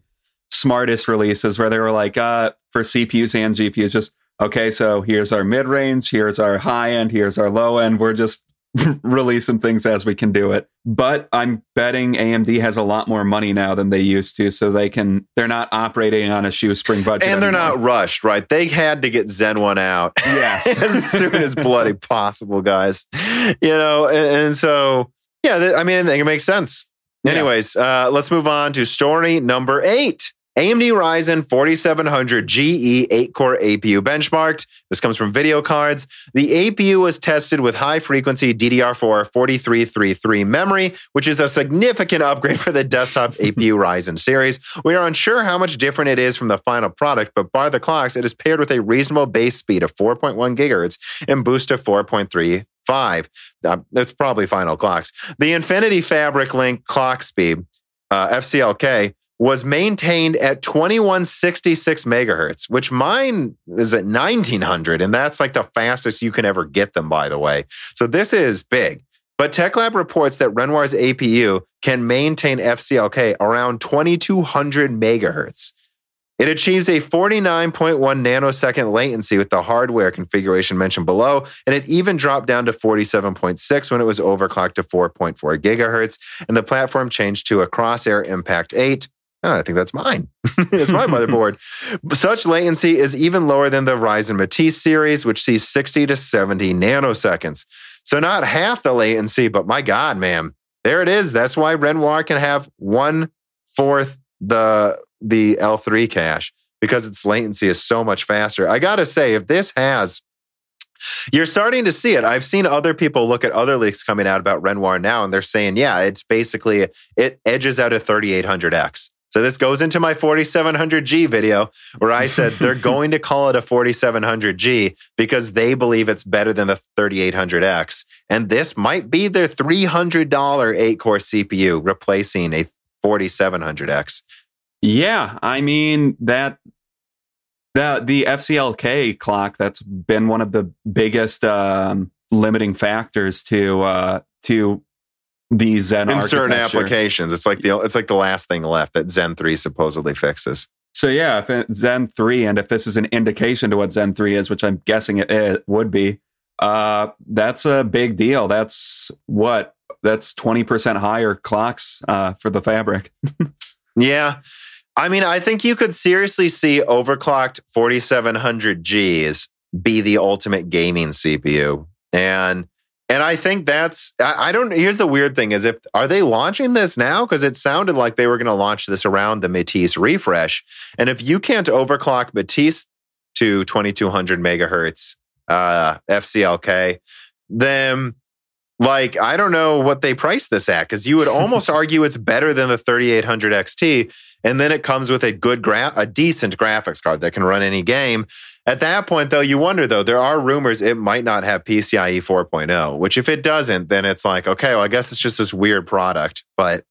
smartest releases where they were like, uh, for CPUs and GPUs, just, okay, so here's our mid range, here's our high end, here's our low end. We're just releasing things as we can do it. But I'm betting AMD has a lot more money now than they used to, so they can, they're not operating on a shoestring budget. and they're anymore. not rushed, right? They had to get Zen one out Yes. as soon as bloody possible, guys. You know, and, and so yeah, I mean, I think it makes sense. Yeah. Anyways, uh, let's move on to story number eight. AMD Ryzen 4700 GE 8 core APU benchmarked. This comes from VideoCardz. The APU was tested with high frequency DDR4 4333 memory, which is a significant upgrade for the desktop APU Ryzen series. We are unsure how much different it is from the final product, but by the clocks, it is paired with a reasonable base speed of 4.1 gigahertz and boost to 4.3 five. Uh, that's probably final clocks. The Infinity Fabric Link clock speed, uh, FCLK, was maintained at 2166 megahertz, which mine is at 1900, and that's like the fastest you can ever get them, by the way. So this is big. But TechLab reports that Renoir's APU can maintain FCLK around 2200 megahertz. It achieves a 49.1 nanosecond latency with the hardware configuration mentioned below, and it even dropped down to 47.6 when it was overclocked to 4.4 gigahertz, and the platform changed to a Crosshair Impact 8. Oh, I think that's mine. it's my motherboard. Such latency is even lower than the Ryzen Matisse series, which sees 60 to 70 nanoseconds. So not half the latency, but my God, man, there it is. That's why Renoir can have one fourth the the L3 cache because its latency is so much faster. I got to say, if this has you're starting to see it. I've seen other people look at other leaks coming out about Renoir now, and they're saying, yeah, it's basically it edges out a 3800X. So this goes into my 4700G video where I said they're going to call it a 4700G because they believe it's better than the 3800X. And this might be their $300 eight core CPU replacing a 4700X. Yeah, I mean that that the FCLK clock that's been one of the biggest um, limiting factors to uh, to the Zen in certain applications. It's like the it's like the last thing left that Zen three supposedly fixes. So yeah, if Zen three, and if this is an indication to what Zen three is, which I'm guessing it, it would be, uh, that's a big deal. That's what that's twenty percent higher clocks uh, for the fabric. yeah, I mean, I think you could seriously see overclocked 4700Gs be the ultimate gaming CPU. And and I think that's I, I don't here's the weird thing is if are they launching this now? Because it sounded like they were going to launch this around the Matisse refresh. And if you can't overclock Matisse to 2200 megahertz uh, FCLK, then like I don't know what they price this at because you would almost argue it's better than the 3800 XT and then it comes with a good gra- a decent graphics card that can run any game. At that point, though, you wonder though there are rumors it might not have PCIe 4.0. Which, if it doesn't, then it's like okay, well, I guess it's just this weird product. But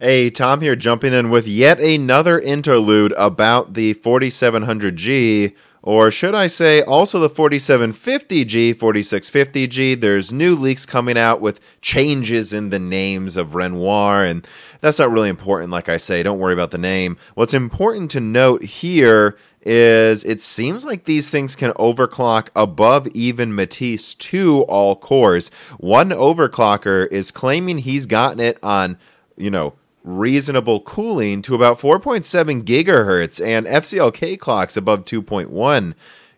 Hey, Tom here, jumping in with yet another interlude about the 4700G or should I say also the 4750G, 4650G. There's new leaks coming out with changes in the names of Renoir, and that's not really important, like I say. Don't worry about the name. What's important to note here is it seems like these things can overclock above even Matisse 2 all cores. One overclocker is claiming he's gotten it on, you know, reasonable cooling to about 4.7 gigahertz and FCLK clocks above 2.1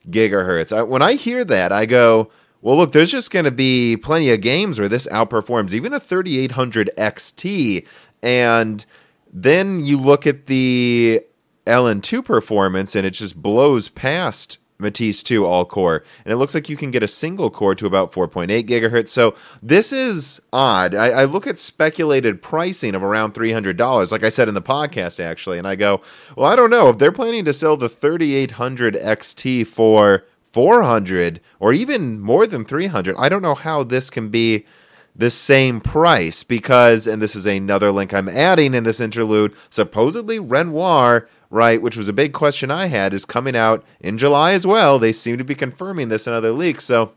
gigahertz. I, when I hear that, I go, well, look, there's just going to be plenty of games where this outperforms even a 3800 XT. And then you look at the LN2 performance and it just blows past Matisse 2 all core. And it looks like you can get a single core to about 4.8 gigahertz. So this is odd. I, I, look at speculated pricing of around $300, like I said in the podcast, actually, and I go, well, I don't know. If they're planning to sell the 3800 XT for 400 or even more than 300, I don't know how this can be the same price because, and this is another link I'm adding in this interlude, supposedly Renoir right, which was a big question I had, is coming out in July as well. They seem to be confirming this in other leaks. So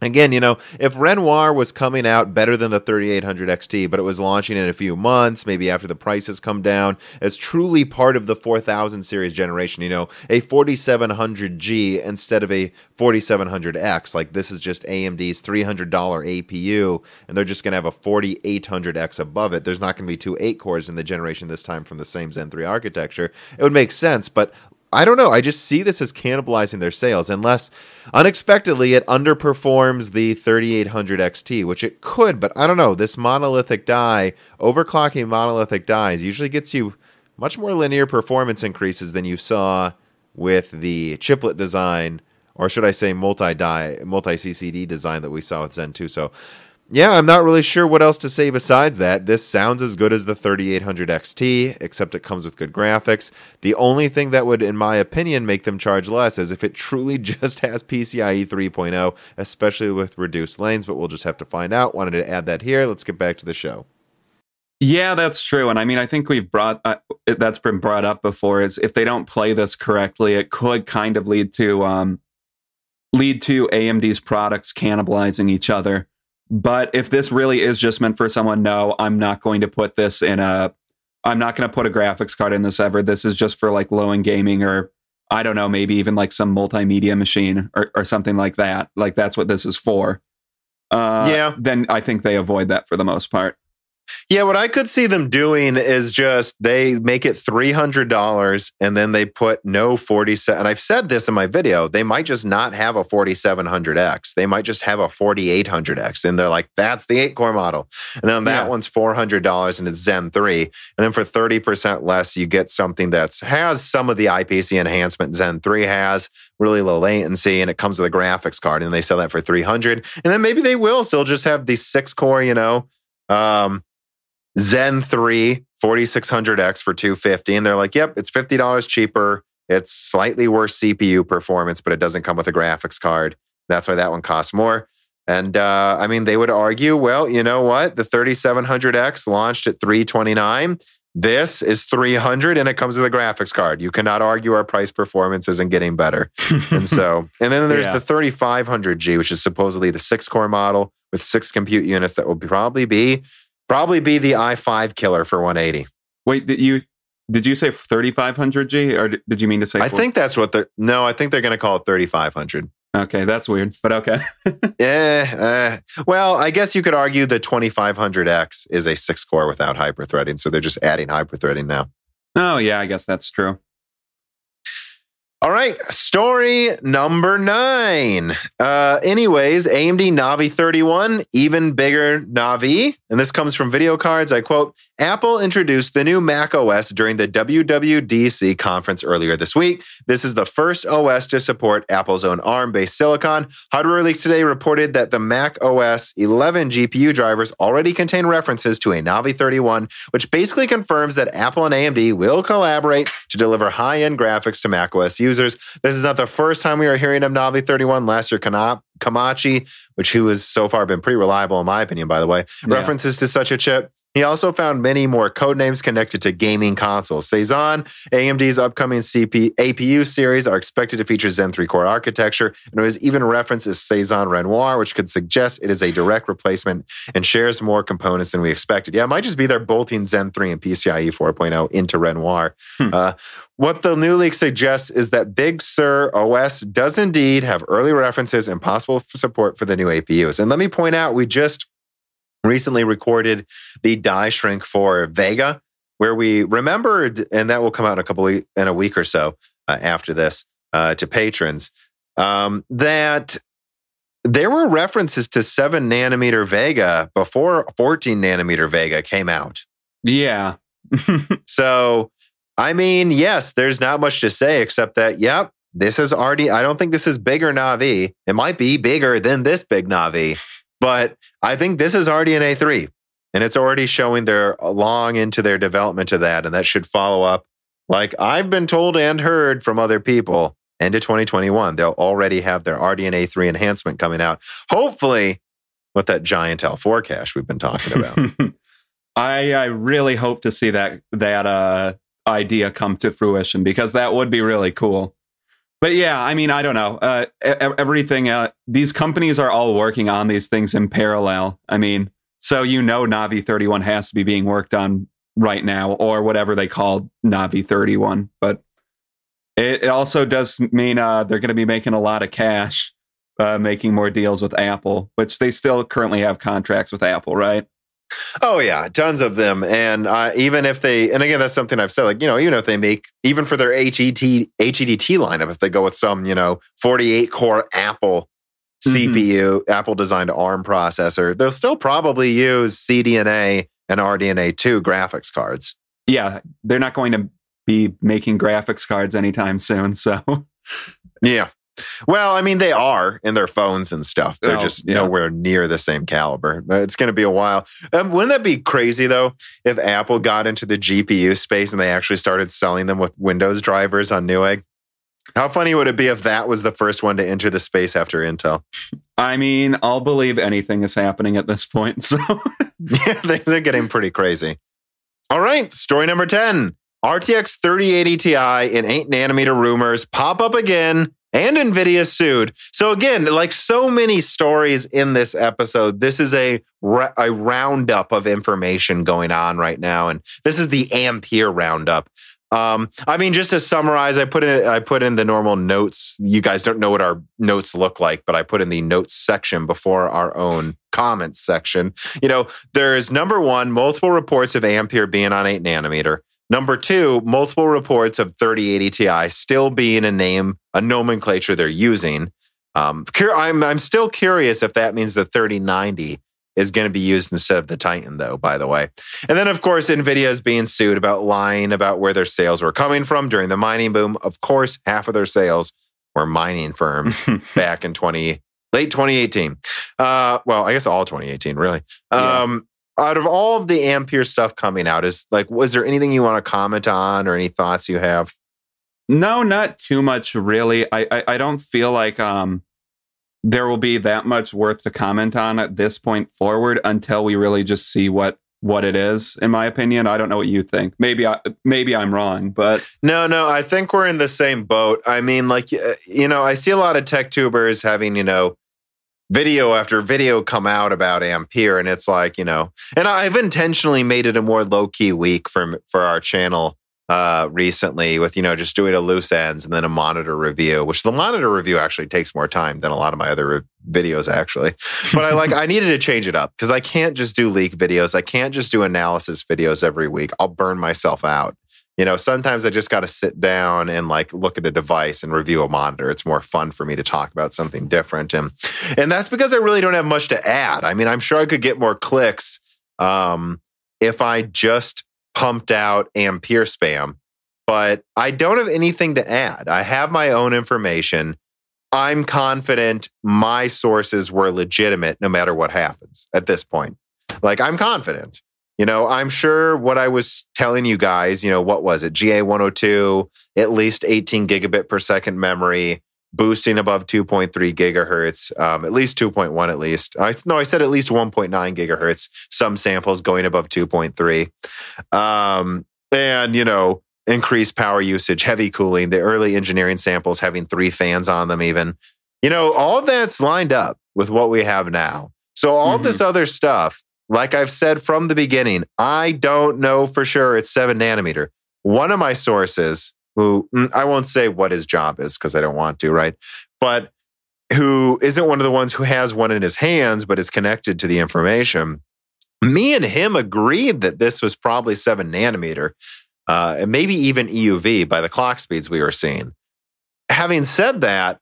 Again, you know, if Renoir was coming out better than the 3800 XT, but it was launching in a few months, maybe after the prices come down, as truly part of the 4000 series generation, you know, a 4700G instead of a 4700X, like this is just AMD's $300 APU, and they're just going to have a 4800X above it. There's not going to be two 8 cores in the generation this time from the same Zen 3 architecture. It would make sense, but I don't know. I just see this as cannibalizing their sales unless unexpectedly it underperforms the 3800 XT, which it could, but I don't know. This monolithic die, overclocking monolithic dies usually gets you much more linear performance increases than you saw with the chiplet design or should I say multi die multi CCD design that we saw with Zen 2. So yeah, I'm not really sure what else to say besides that. This sounds as good as the 3800 XT, except it comes with good graphics. The only thing that would, in my opinion, make them charge less is if it truly just has PCIe 3.0, especially with reduced lanes, but we'll just have to find out. Wanted to add that here. Let's get back to the show. Yeah, that's true. And I mean, I think we've brought uh, that's been brought up before is if they don't play this correctly, it could kind of lead to um, lead to AMD's products cannibalizing each other but if this really is just meant for someone, no, I'm not going to put this in a I'm not going to put a graphics card in this ever. This is just for like low end gaming or I don't know, maybe even like some multimedia machine or, or something like that. Like that's what this is for. Uh, Yeah. Then I think they avoid that for the most part. Yeah, what I could see them doing is just they make it three hundred dollars, and then they put no forty seven. And I've said this in my video. They might just not have a forty seven hundred X. They might just have a forty eight hundred X, and they're like, "That's the eight core model." And then that Yeah. one's four hundred dollars, and it's Zen three. And then for thirty percent less, you get something that's has some of the IPC enhancement Zen three has, really low latency, and it comes with a graphics card, and they sell that for three hundred. And then maybe they will still just have the six core, you know. Um, Zen 3 4600X for 250 and they're like, "Yep, it's $50 cheaper. It's slightly worse CPU performance, but it doesn't come with a graphics card. That's why that one costs more." And uh, I mean, they would argue, well, you know what? The 3700X launched at 329. This is 300 and it comes with a graphics card. You cannot argue our price performance isn't getting better. And so, and then there's Yeah. the 3500G, which is supposedly the six core model with six compute units that will probably be probably be the i5 killer for 180. Wait, did you did you say 3500G or did you mean to say? I think that's what they're. No, I think they're going to call it 3500. Okay, that's weird, but okay. Eh, eh. Well, I guess you could argue the 2500X is a six core without hyperthreading, so they're just adding hyperthreading now. oh yeah, I guess that's true. All right, story number nine. Uh, anyways, AMD Navi 31, even bigger Navi. And this comes from VideoCardz. I quote Apple introduced the new Mac OS during the WWDC conference earlier this week. This is the first OS to support Apple's own ARM based silicon. Hardware Leaks today reported that the Mac OS 11 GPU drivers already contain references to a Navi 31, which basically confirms that Apple and AMD will collaborate to deliver high end graphics to Mac OS users. This is not the first time we are hearing of Navi 31. Last year, Kana- Komachi, which who has so far been pretty reliable in my opinion, by the way, Yeah. references to such a chip. He also found many more codenames connected to gaming consoles. Cezanne, AMD's upcoming CP, APU series are expected to feature Zen 3 core architecture, and it was even referenced as Cezanne Renoir, which could suggest it is a direct replacement and shares more components than we expected. Yeah, it might just be they're bolting Zen 3 and PCIe 4.0 into Renoir. Hmm. Uh, what the new leak suggests is that Big Sur OS does indeed have early references and possible support for the new APUs. And let me point out, we just recently recorded the die shrink for Vega, where we remembered, and that will come out in a couple week, in a week or so uh, after this uh, to patrons, um, that there were references to seven nanometer Vega before 14 nanometer Vega came out. Yeah. So, I mean, yes, there's not much to say except that, yep, this is already, I don't think this is bigger Navi. It might be bigger than this big Navi, but I think this is already an A3 and it's already showing they're long into their development of that. And that should follow up. Like I've been told and heard from other people into 2021, they'll already have their RDNA 3 enhancement coming out. Hopefully, with that giant L4 cache we've been talking about. I I really hope to see that that uh idea come to fruition because that would be really cool. But yeah, I mean, I don't know. Uh, everything. Uh, these companies are all working on these things in parallel. I mean, so you know, Navi 31 has to be being worked on right now, or whatever they call Navi 31. But it, it also does mean uh, they're going to be making a lot of cash, uh, making more deals with Apple, which they still currently have contracts with Apple, right? Oh yeah, tons of them, and uh, even if they, and again, that's something I've said. Like you know, even if they make, even for their HET HEDT lineup, if they go with some you know 48 core Apple Mhm. CPU, Apple designed ARM processor, they'll still probably use CDNA and RDNA two graphics cards. yeah, they're not going to be making graphics cards anytime soon. So Yeah. Well, I mean, they are in their phones and stuff. They're Oh, just yeah. nowhere near the same caliber. It's going to be a while. Um, wouldn't that be crazy, though, if Apple got into the GPU space and they actually started selling them with Windows drivers on Newegg? How funny would it be if that was the first one to enter the space after Intel? I mean, I'll believe anything is happening at this point. So Yeah, things are getting pretty crazy. All right, story number 10. RTX 3080 Ti in 8 nanometer rumors pop up again and Nvidia sued. So again, like so many stories in this episode, this is a a roundup of information going on right now, and this is the Ampere roundup. Um, I mean, just to summarize, I put in I put in the normal notes. You guys don't know what our notes look like, but I put in the notes section before our own comments section. You know, there's number one, multiple reports of Ampere being on eight nanometer. Number two, multiple reports of 3080 Ti still being a name, a nomenclature they're using. Um, I'm I'm still curious if that means the 3090 is going to be used instead of the Titan, though. By the way, and then of course Nvidia is being sued about lying about where their sales were coming from during the mining boom. Of course, half of their sales were mining firms back in 20 late 2018. Uh, well, I guess all 2018, really. Um, out of all of the Ampere stuff coming out, is like, was there anything you want to comment on or any thoughts you have? No, not too much really. I, I, I don't feel like um there will be that much worth to comment on at this point forward until we really just see what what it is in my opinion i don't know what you think maybe i maybe i'm wrong but no no i think we're in the same boat i mean like you know i see a lot of tech tubers having you know video after video come out about Ampere, and it's like you know, and I've intentionally made it a more low key week for for our channel uh, recently with you know just doing a loose ends and then a monitor review, which the monitor review actually takes more time than a lot of my other re- videos actually. But I like I needed to change it up because I can't just do leak videos. I can't just do analysis videos every week. I'll burn myself out you know sometimes i just got to sit down and like look at a device and review a monitor. It's more fun for me to talk about something different and and that's because i really don't have much to add. I mean i'm sure i could get more clicks um, if i just pumped out ampere spam but i don't have anything to add. I have my own information. I'm confident my sources were legitimate no matter what happens at this point. Like i'm confident you know, I'm sure what I was telling you guys, you know, what was it? GA 102, at least 18 gigabit per second memory, boosting above 2.3 gigahertz, um, at least 2.1 at least. I no, I said at least 1.9 gigahertz. Some samples going above 2.3, um, and you know, increased power usage, heavy cooling. The early engineering samples having three fans on them, even. You know, all that's lined up with what we have now. So all mm-hmm. this other stuff like I've said from the beginning, I don't know for sure it's seven nanometer. One of my sources, who mm, I won't say what his job is because I don't want to, right? But who isn't one of the ones who has one in his hands, but is connected to the information. Me and him agreed that this was probably seven nanometer, uh, and maybe even EUV by the clock speeds we were seeing. Having said that,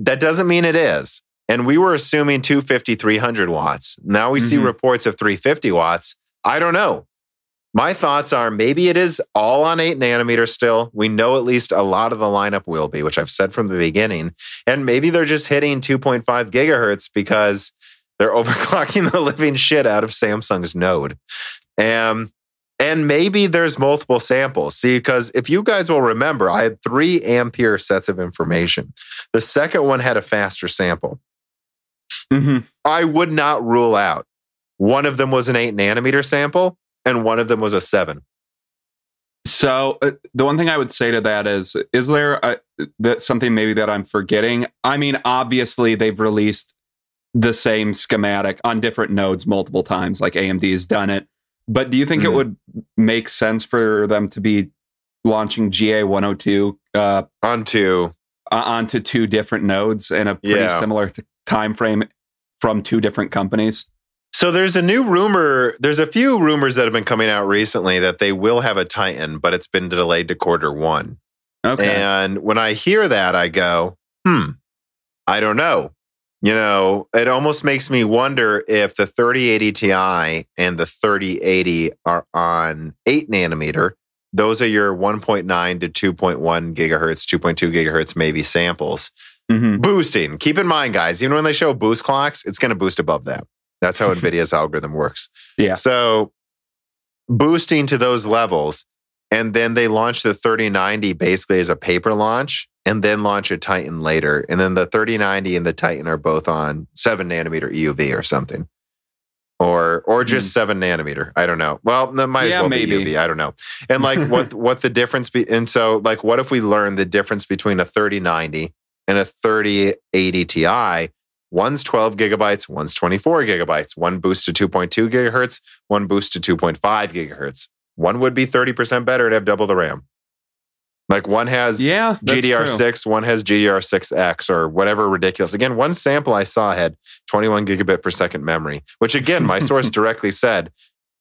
that doesn't mean it is. And we were assuming 250, 300 watts. Now we mm-hmm. see reports of 350 watts. I don't know. My thoughts are maybe it is all on eight nanometers still. We know at least a lot of the lineup will be, which I've said from the beginning. And maybe they're just hitting 2.5 gigahertz because they're overclocking the living shit out of Samsung's node. And and maybe there's multiple samples. See, because if you guys will remember, I had three ampere sets of information. The second one had a faster sample. Mm-hmm. I would not rule out one of them was an eight nanometer sample and one of them was a seven. So uh, the one thing I would say to that is, is there a, that something maybe that I'm forgetting? I mean, obviously they've released the same schematic on different nodes multiple times, like AMD has done it. But do you think mm-hmm. it would make sense for them to be launching GA 102 uh, onto uh, onto two different nodes in a pretty yeah. similar t- time frame from two different companies? So there's a new rumor. There's a few rumors that have been coming out recently that they will have a Titan, but it's been delayed to quarter one. Okay. And when I hear that, I go, hmm, I don't know. You know, it almost makes me wonder if the 3080 Ti and the 3080 are on 8 nanometer. Those are your 1.9 to 2.1 gigahertz, 2.2 gigahertz, maybe samples. Mm-hmm. Boosting. Keep in mind, guys, know, when they show boost clocks, it's going to boost above that. That's how NVIDIA's algorithm works. Yeah. So boosting to those levels. And then they launch the 3090 basically as a paper launch and then launch a Titan later. And then the 3090 and the Titan are both on seven nanometer EUV or something. Or or just mm. seven nanometer. I don't know. Well, that might yeah, as well maybe. be EUV. I don't know. And like what what the difference be and so like what if we learn the difference between a 3090 and a 3080 Ti. One's 12 gigabytes, one's 24 gigabytes. One boost to 2.2 gigahertz, one boost to 2.5 gigahertz. One would be 30% better and have double the RAM. Like one has yeah, GDDR6, one has GDDR6X or whatever ridiculous. Again, one sample I saw had 21 gigabit per second memory, which again, my source directly said,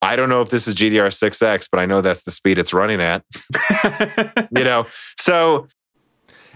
I don't know if this is GDDR6X, but I know that's the speed it's running at. you know, so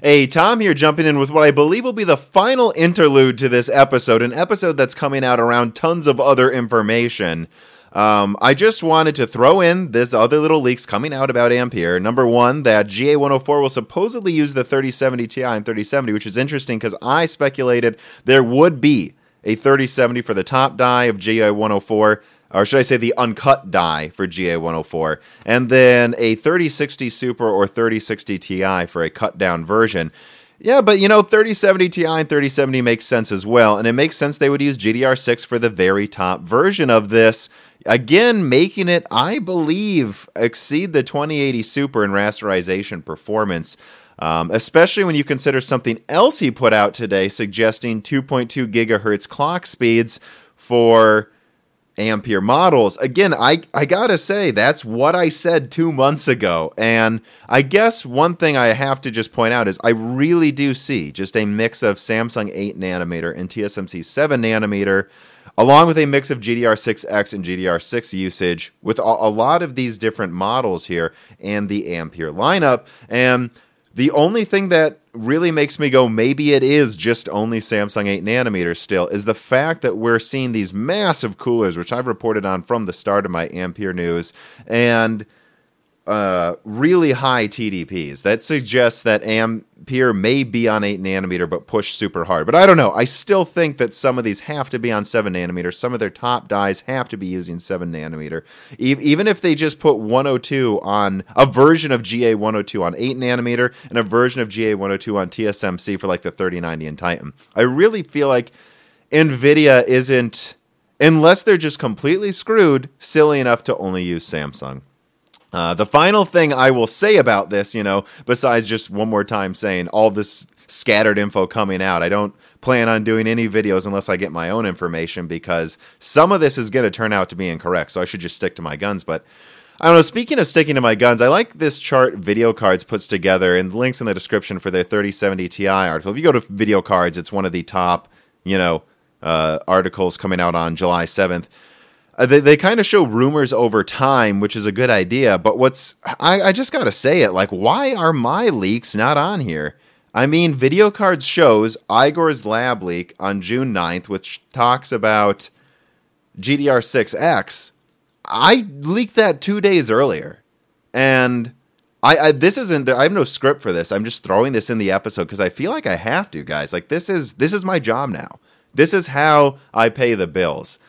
Hey, Tom here, jumping in with what I believe will be the final interlude to this episode, an episode that's coming out around tons of other information. Um, I just wanted to throw in this other little leaks coming out about Ampere. Number one, that GA104 will supposedly use the 3070 Ti and 3070, which is interesting because I speculated there would be a 3070 for the top die of GA104 or should I say the uncut die for GA104, and then a 3060 Super or 3060 Ti for a cut down version. Yeah, but you know, 3070 Ti and 3070 makes sense as well, and it makes sense they would use GDDR6 for the very top version of this. Again, making it, I believe, exceed the 2080 Super in rasterization performance. Um, especially when you consider something else he put out today suggesting 2.2 gigahertz clock speeds for ampere models. Again, I, I gotta say, that's what I said two months ago. And I guess one thing I have to just point out is I really do see just a mix of Samsung 8 nanometer and TSMC 7 nanometer, along with a mix of GDDR6X and GDDR6 usage with a, a lot of these different models here and the ampere lineup. And the only thing that really makes me go, maybe it is just only Samsung 8 nanometers still, is the fact that we're seeing these massive coolers, which I've reported on from the start of my Ampere news, and uh, really high TDPs. That suggests that Ampere may be on 8 nanometer but push super hard. But I don't know. I still think that some of these have to be on 7 nanometer. Some of their top dies have to be using 7 nanometer. E- even if they just put 102 on a version of GA 102 on 8 nanometer and a version of GA 102 on TSMC for like the 3090 and Titan. I really feel like NVIDIA isn't, unless they're just completely screwed, silly enough to only use Samsung. Uh, the final thing I will say about this, you know, besides just one more time saying all this scattered info coming out, I don't plan on doing any videos unless I get my own information because some of this is going to turn out to be incorrect. So I should just stick to my guns. But I don't know. Speaking of sticking to my guns, I like this chart VideoCardz puts together, and links in the description for their 3070 Ti article. If you go to VideoCardz, it's one of the top, you know, uh, articles coming out on July 7th. Uh, they they kind of show rumors over time, which is a good idea. But what's I, I just gotta say it like, why are my leaks not on here? I mean, VideoCardz shows Igor's lab leak on June 9th, which talks about GDDR6X. I leaked that two days earlier, and I, I this isn't. I have no script for this. I'm just throwing this in the episode because I feel like I have to, guys. Like this is this is my job now. This is how I pay the bills,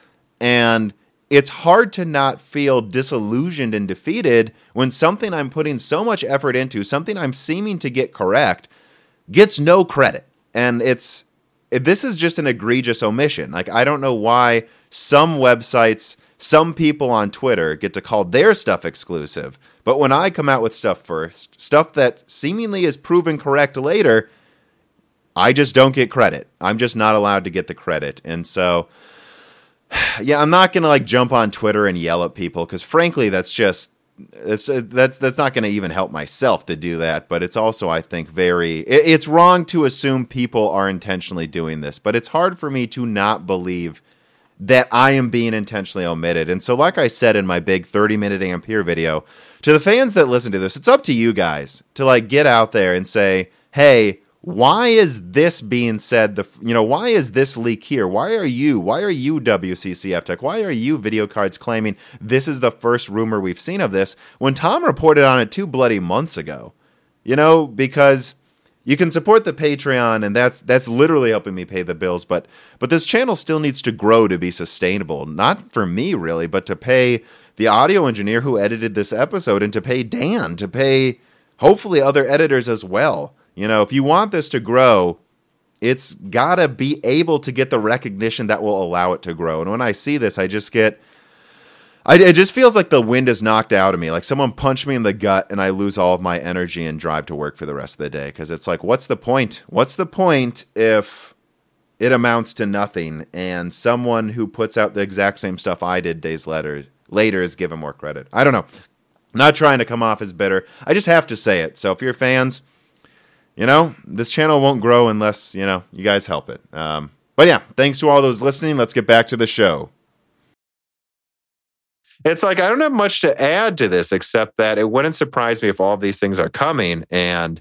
and it's hard to not feel disillusioned and defeated when something I'm putting so much effort into, something I'm seeming to get correct, gets no credit. And it's this is just an egregious omission. Like I don't know why some websites, some people on Twitter get to call their stuff exclusive, but when I come out with stuff first, stuff that seemingly is proven correct later, I just don't get credit. I'm just not allowed to get the credit. And so yeah, I'm not gonna like jump on Twitter and yell at people because frankly, that's just it's uh, that's that's not going to even help myself to do that. But it's also, I think, very it, it's wrong to assume people are intentionally doing this. But it's hard for me to not believe that I am being intentionally omitted. And so, like I said in my big 30 minute Ampere video, to the fans that listen to this, it's up to you guys to like get out there and say, hey why is this being said the you know why is this leak here? Why are you why are you Wccftech? Why are you VideoCardz claiming this is the first rumor we've seen of this when tom reported on it two bloody months ago? You know because you can support the patreon and that's that's literally helping me pay the bills but but this channel still needs to grow to be sustainable. Not for me really but to pay the audio engineer who edited this episode and to pay dan to pay hopefully other editors as well you know, if you want this to grow, it's got to be able to get the recognition that will allow it to grow. And when I see this, I just get I, it just feels like the wind is knocked out of me. Like someone punched me in the gut and I lose all of my energy and drive to work for the rest of the day. Cause it's like, what's the point? What's the point if it amounts to nothing and someone who puts out the exact same stuff I did days later later is given more credit? I don't know. I'm not trying to come off as bitter. I just have to say it. So if you're fans, you know, this channel won't grow unless, you know, you guys help it. Um, but yeah, thanks to all those listening. Let's get back to the show. It's like I don't have much to add to this except that it wouldn't surprise me if all of these things are coming. And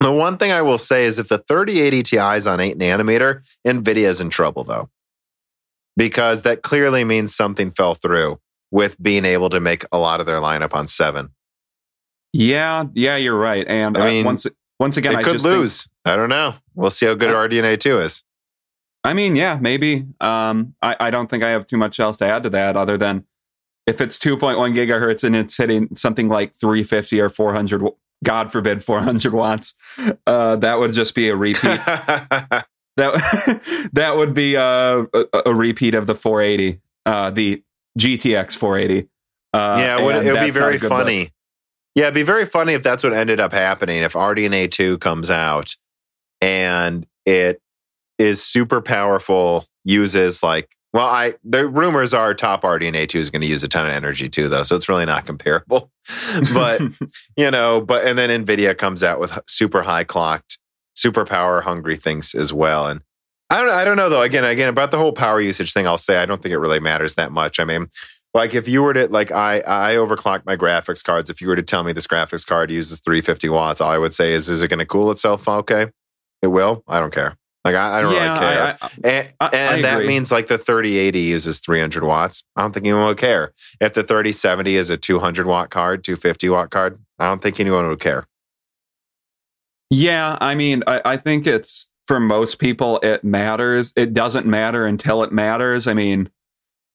the one thing I will say is if the 3080 Ti is on 8 nanometer, NVIDIA is in trouble though. Because that clearly means something fell through with being able to make a lot of their lineup on 7. Yeah, yeah, you're right. And I uh, mean, once once again, it I could lose. Think, I don't know. We'll see how good I, RDNA 2 is. I mean, yeah, maybe. Um, I, I don't think I have too much else to add to that other than if it's 2.1 gigahertz and it's hitting something like 350 or 400 god forbid 400 watts uh, that would just be a repeat that that would be uh, a, a, repeat of the 480 uh, the gtx 480 uh, yeah it would, it would be very funny yeah it'd be very funny if that's what ended up happening if rdna 2 comes out and it is super powerful uses like well, I the rumors are top RDNA two is going to use a ton of energy too, though, so it's really not comparable. but you know, but and then Nvidia comes out with super high clocked, super power hungry things as well. And I don't, I don't know though. Again, again about the whole power usage thing, I'll say I don't think it really matters that much. I mean, like if you were to like I I overclock my graphics cards. If you were to tell me this graphics card uses 350 watts, all I would say is, is it going to cool itself? Okay, it will. I don't care. Like I, I don't yeah, really care, I, I, and, and that means like the 3080 uses 300 watts. I don't think anyone would care. If the 3070 is a 200 watt card, 250 watt card, I don't think anyone would care. Yeah, I mean, I, think it's for most people it matters. It doesn't matter until it matters. I mean,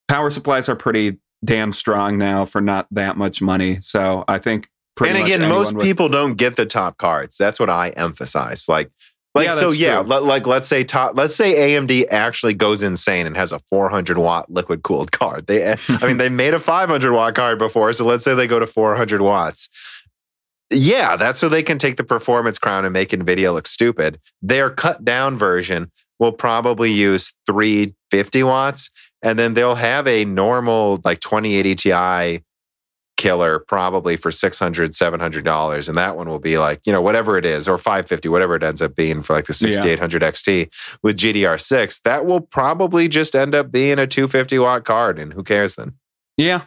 power supplies are pretty damn strong now for not that much money. So I think. and again, most people don't get the top cards. That's what I emphasize. Like like yeah, so, yeah. like let's say top, let's say AMD actually goes insane and has a 400 watt liquid cooled card. They, I mean, they made a 500 watt card before, so let's say they go to 400 watts. Yeah, that's so they can take the performance crown and make Nvidia look stupid. Their cut down version will probably use 350 watts, and then they'll have a normal like 2080 Ti killer probably for 600 $700 and that one will be like you know whatever it is or 550 whatever it ends up being for like the 6800 yeah. xt with gddr6 that will probably just end up being a 250 watt card and who cares then yeah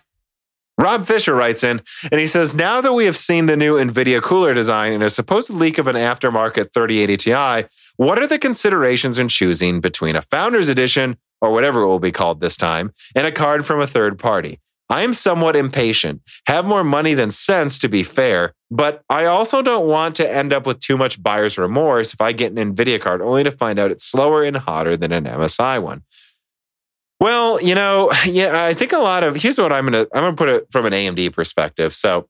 Rob Fisher writes in and he says, Now that we have seen the new NVIDIA cooler design and a supposed leak of an aftermarket 3080 Ti, what are the considerations in choosing between a Founders Edition, or whatever it will be called this time, and a card from a third party? I am somewhat impatient, have more money than sense to be fair, but I also don't want to end up with too much buyer's remorse if I get an NVIDIA card only to find out it's slower and hotter than an MSI one. Well, you know, yeah, I think a lot of here's what I'm gonna I'm gonna put it from an AMD perspective. So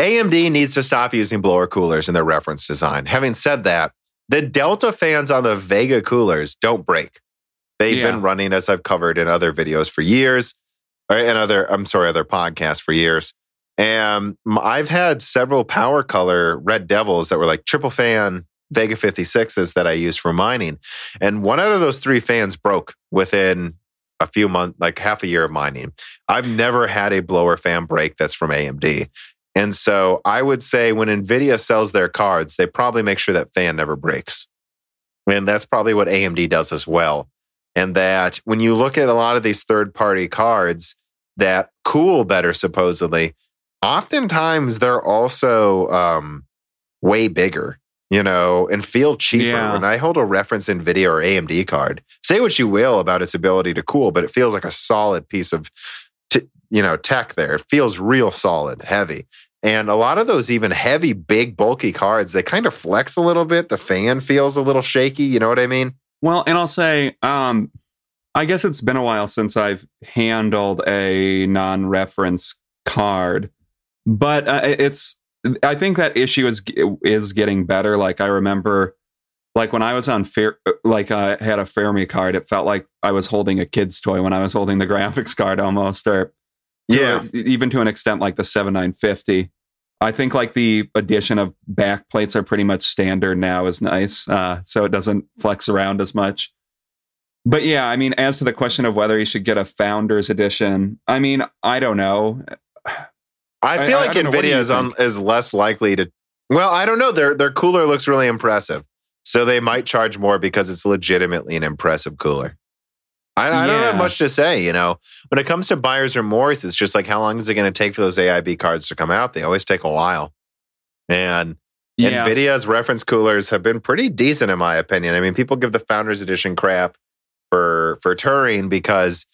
AMD needs to stop using blower coolers in their reference design. Having said that, the Delta fans on the Vega coolers don't break. They've yeah. been running, as I've covered in other videos for years and other I'm sorry, other podcasts for years. And I've had several PowerColor red devils that were like triple fan Vega 56s that I use for mining. And one out of those three fans broke within a few months, like half a year of mining. I've never had a blower fan break that's from AMD. And so I would say when NVIDIA sells their cards, they probably make sure that fan never breaks. And that's probably what AMD does as well. And that when you look at a lot of these third party cards, that cool better supposedly oftentimes they're also um, way bigger you know and feel cheaper. Yeah. when i hold a reference nvidia or amd card say what you will about its ability to cool but it feels like a solid piece of t- you know tech there. It feels real solid heavy. And a lot of those even heavy big bulky cards they kind of flex a little bit. The fan feels a little shaky you know what i mean well and i'll say um I guess it's been a while since I've handled a non-reference card, but uh, it's. I think that issue is is getting better. Like I remember, like when I was on fair, like I had a Fermi card, it felt like I was holding a kid's toy when I was holding the graphics card almost. Or Yeah. even to an extent like the 7950. I think like the addition of back plates are pretty much standard now is nice. Uh, so it doesn't flex around as much. But yeah, I mean, as to the question of whether you should get a founders edition, I mean, I don't know. I feel I- I like don't know. What do you Nvidia is on is less likely to. Well, I don't know. Their their cooler looks really impressive, so they might charge more because it's legitimately an impressive cooler. I, I don't have much to say. You know, when it comes to buyers remorse, it's just like how long is it going to take for those AIB cards to come out? They always take a while, and Yeah. Nvidia's reference coolers have been pretty decent in my opinion. I mean, people give the Founders Edition crap for for Turing because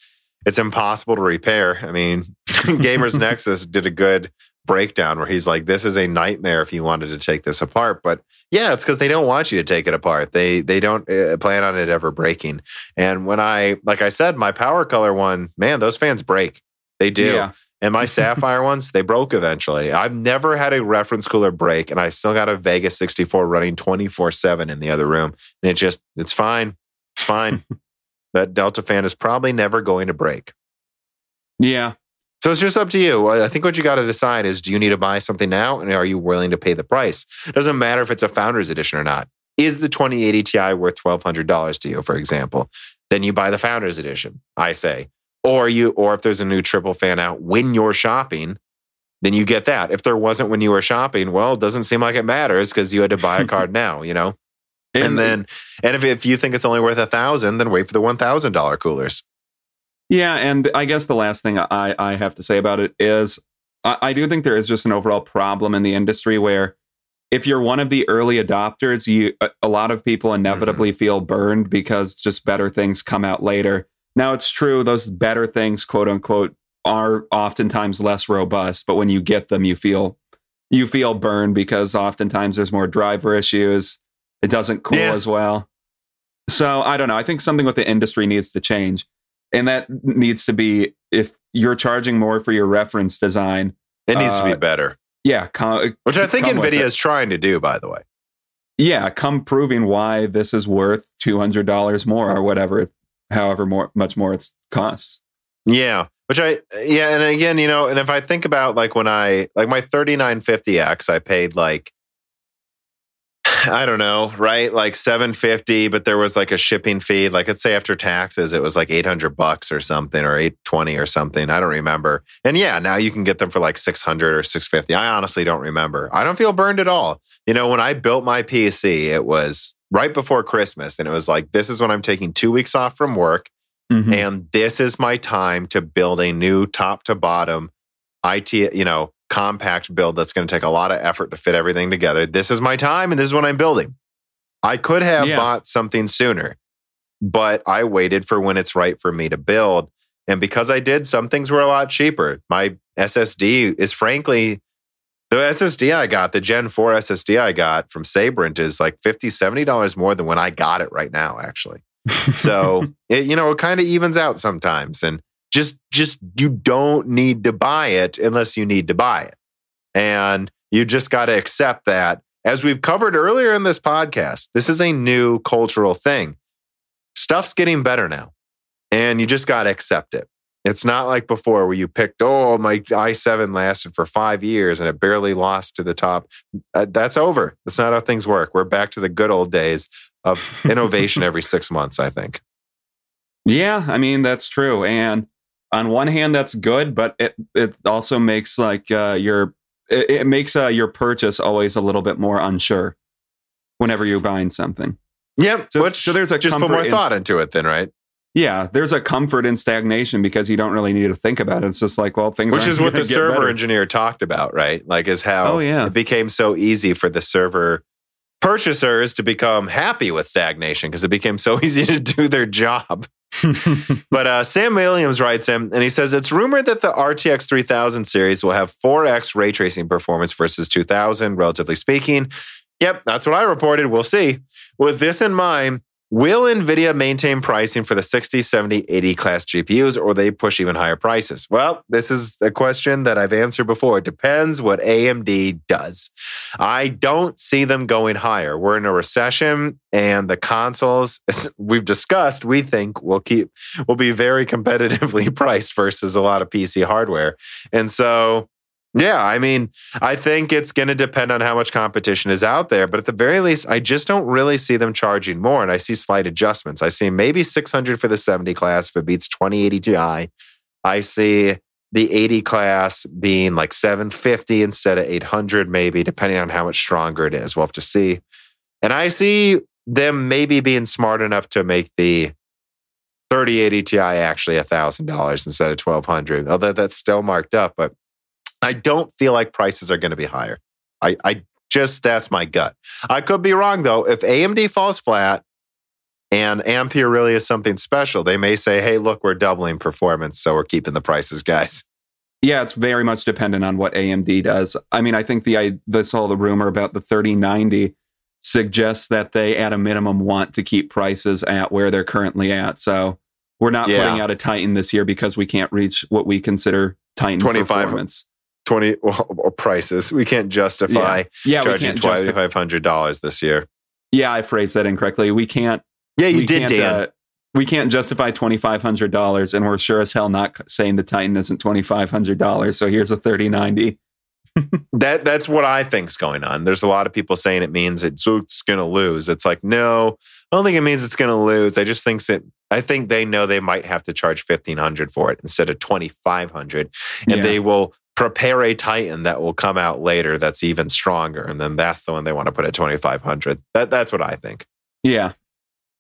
it's impossible to repair. I mean, Gamers Nexus did a good breakdown where he's like, "This is a nightmare if you wanted to take this apart." But yeah, it's because they don't want you to take it apart. They they don't uh, plan on it ever breaking. And when I, like I said, my PowerColor one, man, those fans break. They do. Yeah. And my Sapphire ones, they broke eventually. I've never had a reference cooler break, and I still got a Vegas 64 running 24 7 in the other room. And it just, it's fine. It's fine. that Delta fan is probably never going to break. Yeah. So it's just up to you. I think what you got to decide is do you need to buy something now? And are you willing to pay the price? It doesn't matter if it's a founder's edition or not. Is the 2080 Ti worth $1,200 to you, for example? Then you buy the founder's edition, I say. Or you, or if there's a new triple fan out when you're shopping, then you get that. If there wasn't when you were shopping, well, it doesn't seem like it matters because you had to buy a card now, you know? And, then, and if, if you think it's only worth a thousand, then wait for the $1,000 coolers. Yeah, and I guess the last thing I, I have to say about it is I, I do think there is just an overall problem in the industry where if you're one of the early adopters, you a, a lot of people inevitably mm-hmm. feel burned because just better things come out later. Now it's true those better things, quote unquote, are oftentimes less robust, but when you get them, you feel you feel burned because oftentimes there's more driver issues. It doesn't cool Yeah. as well. So I don't know. I think something with the industry needs to change. And that needs to be if you're charging more for your reference design. It needs to be Uh, better, Yeah, come, which I think NVIDIA is trying to do, by the way. yeah, come proving why this is worth two hundred dollars more or whatever, however more much more it costs. Yeah. Which I yeah, and again, you know, and if I think about like when I like my 3950X, I paid like I don't know, right? Like 750, but there was like a shipping fee. Like let's say after taxes, it was like 800 bucks or something or 820 or something. I don't remember. And yeah, now you can get them for like 600 or 650. I honestly don't remember. I don't feel burned at all. You know, when I built my PC, it was right before Christmas and it was like this is when I'm taking 2 weeks off from work Mhm. and this is my time to build a new top to bottom IT, you know, compact build that's going to take a lot of effort to fit everything together. This is my time and this is what I'm building. I could have Yeah. bought something sooner, but I waited for when it's right for me to build. And because I did, some things were a lot cheaper. My SSD is frankly the SSD I got, the Gen 4 SSD I got from Sabrent is like $50, $70 more than when I got it right now, actually. So it, you know, it kind of evens out sometimes. And just just you don't need to buy it unless you need to buy it. And you just got to accept that. As we've covered earlier in this podcast, this is a new cultural thing. Stuff's getting better now. And you just got to accept it. It's not like before where you picked, oh, my i7 lasted for five years and it barely lost to the top. Uh, that's over. That's not how things work. We're back to the good old days of innovation every six months, I think. Yeah, I mean that's true. And on one hand, that's good, but it it also makes like uh, your it, it makes uh, your purchase always a little bit more unsure whenever you're buying something. Yep. So- which so there's a just put more in- thought into it then, right? Yeah, there's a comfort in stagnation because you don't really need to think about it. It's just like, well, things Which is what the server better. engineer talked about, right? Like is how Oh, yeah. it became so easy for the server purchasers to become happy with stagnation because it became so easy to do their job. But uh, Sam Williams writes him, and he says it's rumored that the RTX 3000 series will have 4x ray tracing performance versus 2000, relatively speaking. Yep, that's what I reported. We'll see. With this in mind, Will NVIDIA maintain pricing for the 60, 70, 80 class GPUs or they push even higher prices? Well, this is a question that I've answered before. It depends what AMD does. I don't see them going higher. We're in a recession and the consoles we've discussed, we think will keep will be very competitively priced versus a lot of PC hardware. And so yeah, I mean, I think it's going to depend on how much competition is out there, but at the very least, I just don't really see them charging more. And I see slight adjustments. I see maybe 600 for the 70 class if it beats 2080 Ti. I see the 80 class being like 750 instead of 800, maybe, depending on how much stronger it is. We'll have to see. And I see them maybe being smart enough to make the 3080 Ti actually $1,000 instead of 1200 although that's still marked up. But I don't feel like prices are going to be higher. I, I just, that's my gut. I could be wrong though. If AMD falls flat and Ampere really is something special, they may say, hey, look, we're doubling performance. So we're keeping the prices, guys. Yeah, it's very much dependent on what AMD does. I mean, I think the I this all the rumor about the 3090 suggests that they at a minimum want to keep prices at where they're currently at. So we're not yeah. putting out a Titan this year because we can't reach what we consider Titan 25, performance. 20 well, prices. We can't justify yeah. Yeah, charging $2,500 this year. Yeah, I phrased that incorrectly. We can't. Yeah, you did, Dan. Uh, we can't justify $2,500, and we're sure as hell not saying the Titan isn't $2,500. So here's a 3090. that that's what I think's going on. There's a lot of people saying it means it's, it's going to lose. It's like no, I don't think it means it's going to lose. I just think that I think they know they might have to charge fifteen hundred for it instead of twenty five hundred, and yeah. they will prepare a Titan that will come out later that's even stronger. And then that's the one they want to put at 2500. That, that's what I think. Yeah.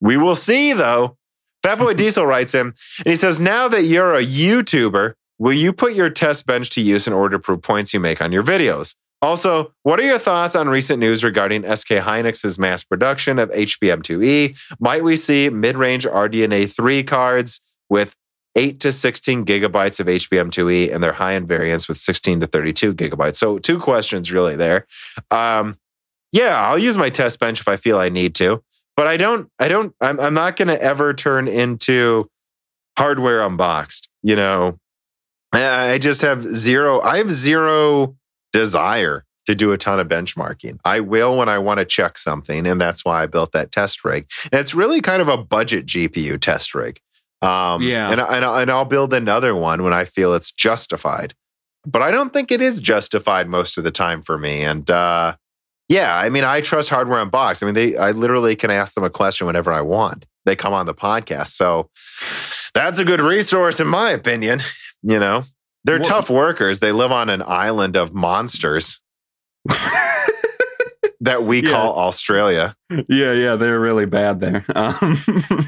We will see though. Fatboy Diesel writes him and he says, Now that you're a YouTuber, will you put your test bench to use in order to prove points you make on your videos? Also, what are your thoughts on recent news regarding SK Hynix's mass production of HBM2E? Might we see mid range RDNA 3 cards with 8 to 16 gigabytes of HBM2E and their high end variants with 16 to 32 gigabytes. So, two questions really there. Um, yeah, I'll use my test bench if I feel I need to, but I don't, I don't, I'm, I'm not going to ever turn into hardware unboxed. You know, I just have zero, I have zero desire to do a ton of benchmarking. I will when I want to check something. And that's why I built that test rig. And it's really kind of a budget GPU test rig. Um, yeah. And, and, and I'll build another one when I feel it's justified. But I don't think it is justified most of the time for me. And uh, yeah, I mean, I trust Hardware Unboxed. I mean, they, I literally can ask them a question whenever I want. They come on the podcast. So that's a good resource, in my opinion. You know, they're what? tough workers. They live on an island of monsters. that we yeah. call Australia. Yeah, yeah, they're really bad there. Um,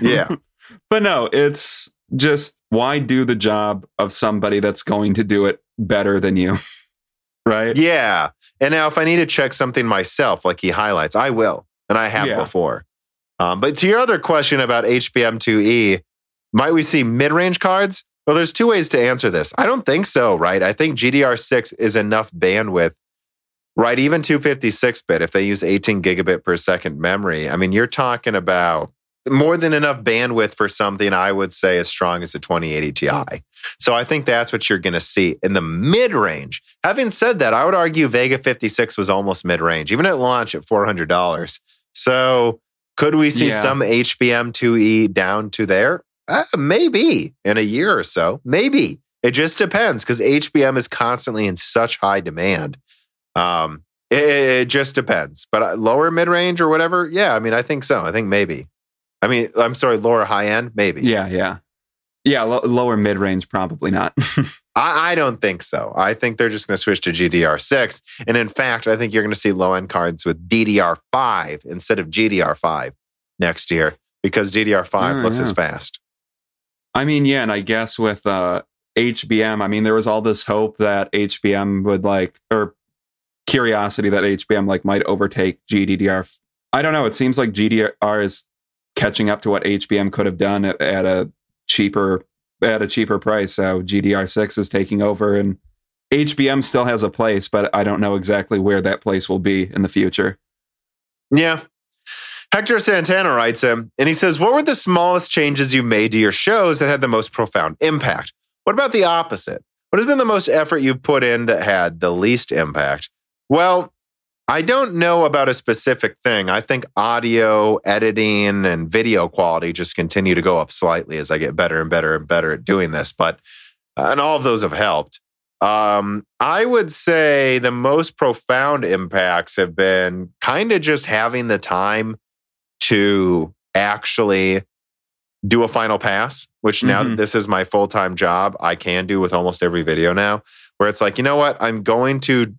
yeah. But no, it's just why do the job of somebody that's going to do it better than you? right? Yeah. And now if I need to check something myself, like he highlights, I will. And I have yeah. before. Um, but to your other question about HBM2E, might we see mid range cards? Well, there's two ways to answer this. I don't think so, right? I think GDDR6 is enough bandwidth, right? Even 256 bit, if they use 18 gigabit per second memory, I mean, you're talking about more than enough bandwidth for something I would say as strong as the 2080 Ti. So I think that's what you're going to see in the mid range. Having said that, I would argue Vega 56 was almost mid range, even at launch at $400. So could we see yeah. some HBM 2E down to there? Uh, maybe in a year or so. Maybe. It just depends because HBM is constantly in such high demand. Um, it, it just depends. But uh, lower mid range or whatever, yeah, I mean, I think so. I think maybe. I mean, I'm sorry, lower high end, maybe. Yeah, yeah, yeah. Lo- lower mid range, probably not. I, I, don't think so. I think they're just going to switch to GDDR6, and in fact, I think you're going to see low end cards with DDR5 instead of GDDR5 next year because DDR5 looks yeah. as fast. I mean, yeah, and I guess with uh, HBM, I mean, there was all this hope that HBM would like, or curiosity that HBM like might overtake GDDR. I don't know. It seems like GDDR is catching up to what HBM could have done at, at a cheaper at a cheaper price. So GDDR6 is taking over and HBM still has a place, but I don't know exactly where that place will be in the future. Yeah. Hector Santana writes him, and he says, What were the smallest changes you made to your shows that had the most profound impact? What about the opposite? What has been the most effort you've put in that had the least impact? Well, I don't know about a specific thing. I think audio editing and video quality just continue to go up slightly as I get better and better and better at doing this. But, uh, and all of those have helped. Um, I would say the most profound impacts have been kind of just having the time to actually do a final pass, which now Mhm. that this is my full time job, I can do with almost every video now, where it's like, you know what? I'm going to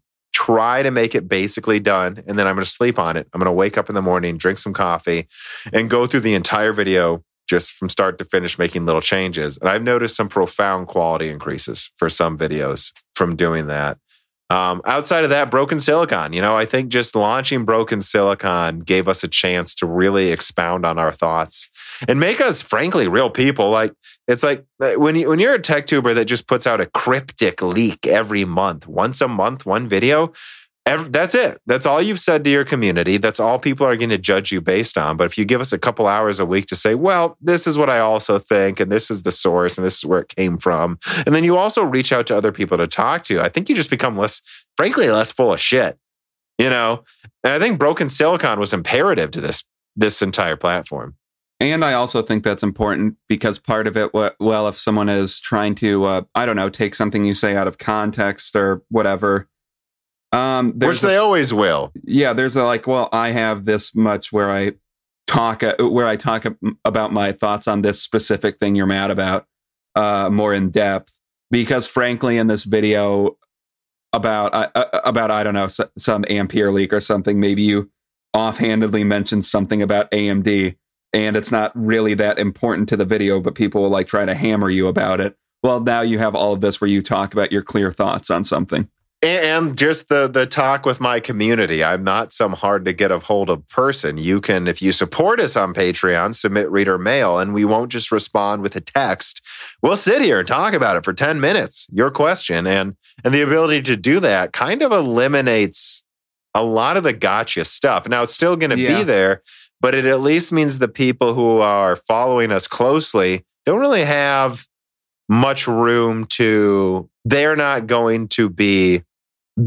try to make it basically done and then I'm going to sleep on it. I'm going to wake up in the morning, drink some coffee, and go through the entire video just from start to finish making little changes. And I've noticed some profound quality increases for some videos from doing that. Um, outside of that, Broken Silicon, you know, I think just launching Broken Silicon gave us a chance to really expound on our thoughts and make us, frankly, real people. Like it's like uh, when you when you're a tech tuber that just puts out a cryptic leak every month, once a month, one video. ev- that's it. That's all you've said to your community. That's all people are going to judge you based on. But if you give us a couple hours a week to say, well, this is what I also think, and this is the source, and this is where it came from, and then you also reach out to other people to talk to, I think you just become less, frankly, less full of shit. You know, and I think Broken Silicon was imperative to this this entire platform. And I also think that's important because part of it, well, if someone is trying to, uh, I don't know, take something you say out of context or whatever, um, Which a- they always will. yeah, there's a like, well, I have this much where I talk uh, where I talk about my thoughts on this specific thing you're mad about uh, more in depth because frankly, in this video about uh, uh, about I don't know s- some Ampere leak or something, maybe you offhandedly mentioned something about AMD and it's not really that important to the video, but people will like try to hammer you about it. Well, now you have all of this where you talk about your clear thoughts on something. and just the the talk with my community i'm not some hard to get a hold of person you can if you support us on patreon submit reader mail and we won't just respond with a text we'll sit here and talk about it for 10 minutes your question and and the ability to do that kind of eliminates a lot of the gotcha stuff now it's still going to Yeah. be there but it at least means the people who are following us closely don't really have much room to they're not going to be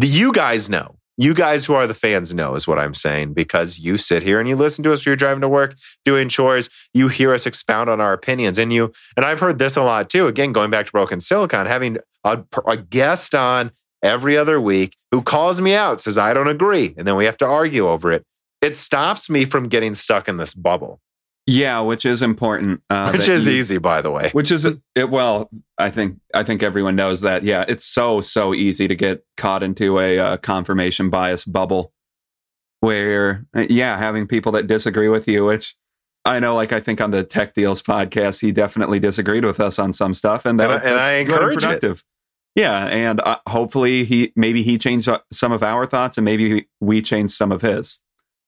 you guys know. You guys who are the fans know is what i'm saying because you sit here and you listen to us you're driving to work doing chores. You hear us expound on our opinions. And you and i've heard this a lot too again going back to broken silicon having a, a guest on every other week who calls me out says i don't agree. And then we have to argue over it it stops me from getting stuck in this bubble Yeah, which is important. Uh, which is you- easy by the way Which is it? Well, I think I think everyone knows that. Yeah, it's so so easy to get caught into a uh, confirmation bias bubble, where uh, yeah, having people that disagree with you, which I know, like I think on the Tech Deals podcast, he definitely disagreed with us on some stuff, and that And I- and that's I encourage it. Yeah, and uh, hopefully he maybe he changed uh, some of our thoughts, and maybe we changed some of his.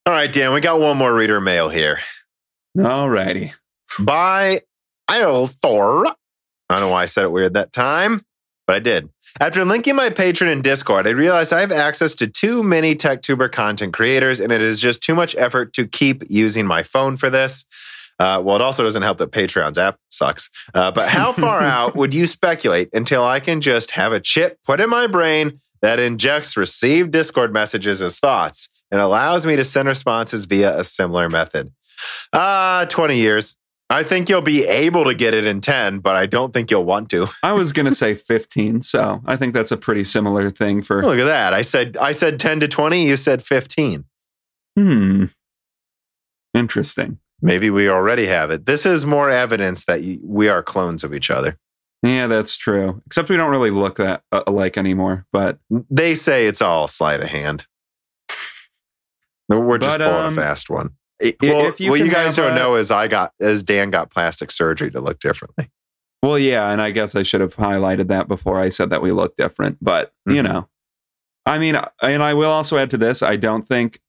All right dan we got one more reader mail here Alrighty. by Thor. I don't know why I said it weird that time, but I did. After linking my Patreon in Discord, I realized I have access to too many TechTuber content creators, and it is just too much effort to keep using my phone for this. Uh, well, it also doesn't help that Patreon's app sucks. Uh, but how far out would you speculate until I can just have a chip put in my brain that injects received Discord messages as thoughts and allows me to send responses via a similar method? Uh, 20 years. I think you'll be able to get it in 10, but I don't think you'll want to. I was gonna say fifteen, so I think that's a pretty similar thing for. Look at that. I said I said 10 to 20, you said 15. Hmm. Interesting. Maybe we already have it. This is more evidence that we are clones of each other. Yeah, that's true. Except we don't really look that uh, alike anymore. But They say it's all sleight of hand. No, We're just But, pulling um, a fast one. Well, if you what you guys don't a- know is I got as Dan got plastic surgery to look differently. Well, yeah, and I guess I should have highlighted that before I said that we look different. But you Mhm. know, I mean, and I will also add to this: I don't think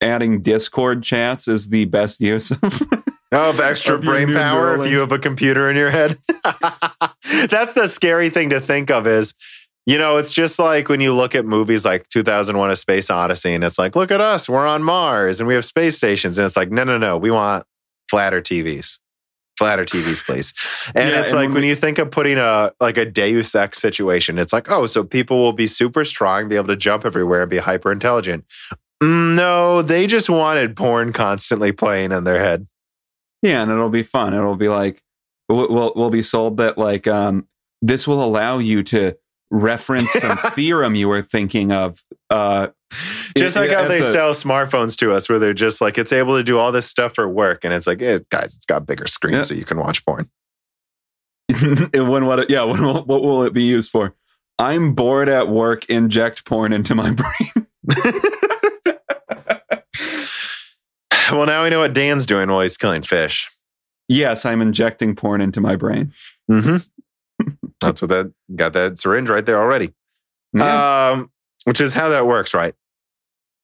adding Discord chats is the best use of. Of extra Of brain power if you have a computer in your head. That's the scary thing to think of is You know, it's just like when you look at movies like 2001 A Space Odyssey and it's like, look at us, we're on Mars and we have space stations. And it's like, no, no, no, we want flatter TVs. Flatter TVs, please. And Yeah, it's and like when when you think of putting a like a Deus Ex situation, it's like, oh, so people will be super strong, be able to jump everywhere and be hyper intelligent. No, they just wanted porn constantly playing in their head. Yeah, and it'll be fun. It'll be like we'll we'll, we'll be sold that like um this will allow you to reference some theorem you were thinking of. Uh, Just it- like how they the- sell smartphones to us, where they're just like, it's able to do all this stuff for work. And it's like, eh, guys, it's got bigger screens Yeah. so you can watch porn. when what? Yeah, when, what will it be used for? I'm bored at work. Inject porn into my brain. well, now we know what Dan's doing while he's killing fish. yes, I'm injecting porn into my brain. Mm-hmm. That's what that got that syringe right there already. Yeah. Um, which is how that works, right?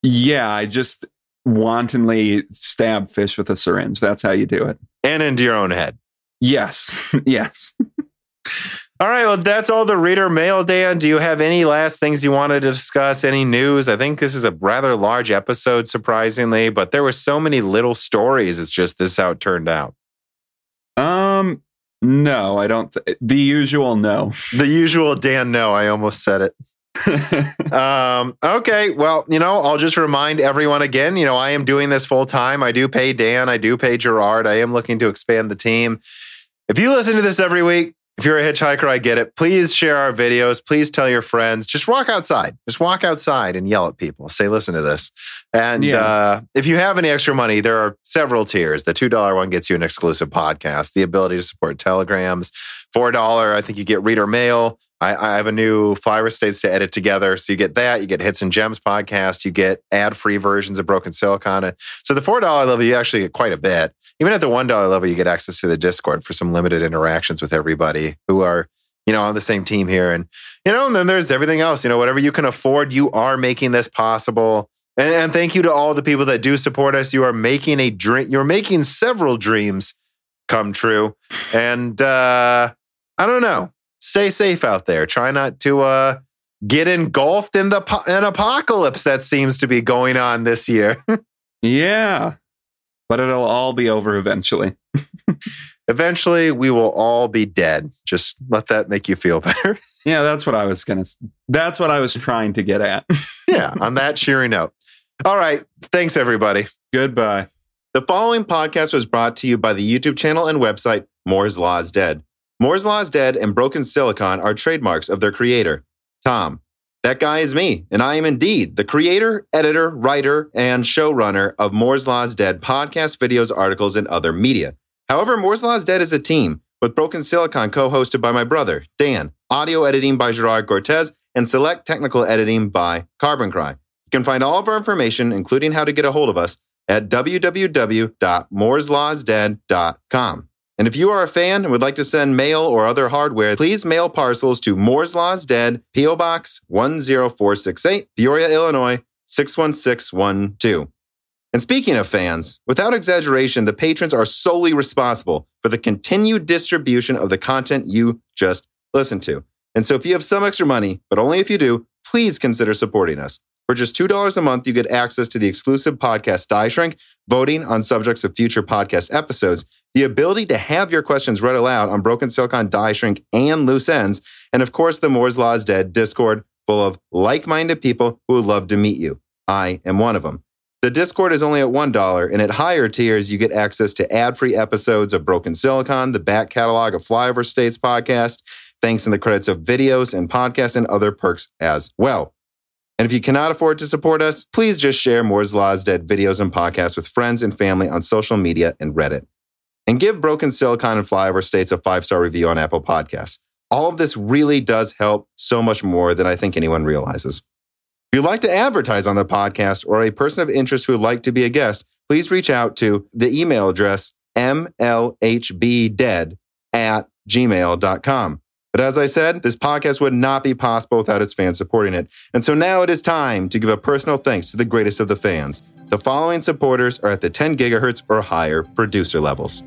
yeah, I just wantonly stab fish with a syringe. That's how you do it. And into your own head. Yes, yes. All right. Well, that's all the reader mail, Dan. Do you have any last things you wanted to discuss? Any news? I think this is a rather large episode, surprisingly, but there were so many little stories. It's just this is how it turned out. No, I don't. Th- the usual no. The usual Dan, no, I almost said it. Um, okay. Well, you know, I'll just remind everyone again, you know, I am doing this full time. I do pay Dan, I do pay Gerard. I am looking to expand the team. If you listen to this every week, if you're a hitchhiker, I get it. Please share our videos. Please tell your friends. Just walk outside. Just walk outside and yell at people. Say, listen to this. And Yeah. uh, if you have any extra money, there are several tiers. The $2 one gets you an exclusive podcast, the ability to support telegrams. $4, I think you get reader mail. I, I have a new Flower States to edit together. So you get that. You get Hits and Gems podcast. You get ad free versions of Broken Silicon. So the $4 level, you actually get quite a bit. Even at the $1 level, you get access to the Discord for some limited interactions with everybody who are, you know, on the same team here. And, you know, and then there's everything else. You know, whatever you can afford, you are making this possible. And, and thank you to all the people that do support us. You are making a dream, you're making several dreams come true. And uh, I don't know. Stay safe out there. Try not to uh, get engulfed in the po- an apocalypse that seems to be going on this year. yeah, but it'll all be over eventually. Eventually, we will all be dead. Just let that make you feel better. Yeah, that's what I was gonna. That's what I was trying to get at. yeah, on that cheery note. All right. Thanks, everybody. Goodbye. The following podcast was brought to you by the YouTube channel and website Moore's Law is Dead. Moore's Law is Dead and Broken Silicon are trademarks of their creator, Tom. That guy is me, and I am indeed the creator, editor, writer, and showrunner of Moore's Law is Dead podcast, videos, articles, and other media. However, Moore's Law is Dead is a team, with Broken Silicon co hosted by my brother, Dan, audio editing by Gerard Cortez, and select technical editing by Carbon Cry. You can find all of our information, including how to get a hold of us, at www.mooreslawisdead.com. And if you are a fan and would like to send mail or other hardware, please mail parcels to Moore's Laws Dead, P.O. Box 10468, Peoria, Illinois 61612. And speaking of fans, without exaggeration, the patrons are solely responsible for the continued distribution of the content you just listened to. And so if you have some extra money, but only if you do, please consider supporting us. For just $2 a month, you get access to the exclusive podcast Die Shrink, voting on subjects of future podcast episodes, the ability to have your questions read aloud on Broken Silicon Die Shrink and Loose Ends, and of course, the Moore's Law is Dead Discord full of like minded people who would love to meet you. I am one of them. The Discord is only at $1, and at higher tiers, you get access to ad free episodes of Broken Silicon, the back catalog of Flyover States podcast, thanks in the credits of videos and podcasts, and other perks as well. And if you cannot afford to support us, please just share Moore's Law's Dead videos and podcasts with friends and family on social media and Reddit. And give Broken Silicon and Flyover States a five star review on Apple Podcasts. All of this really does help so much more than I think anyone realizes. If you'd like to advertise on the podcast or a person of interest who would like to be a guest, please reach out to the email address mlhbdead at gmail.com. But as I said, this podcast would not be possible without its fans supporting it. And so now it is time to give a personal thanks to the greatest of the fans. The following supporters are at the 10 gigahertz or higher producer levels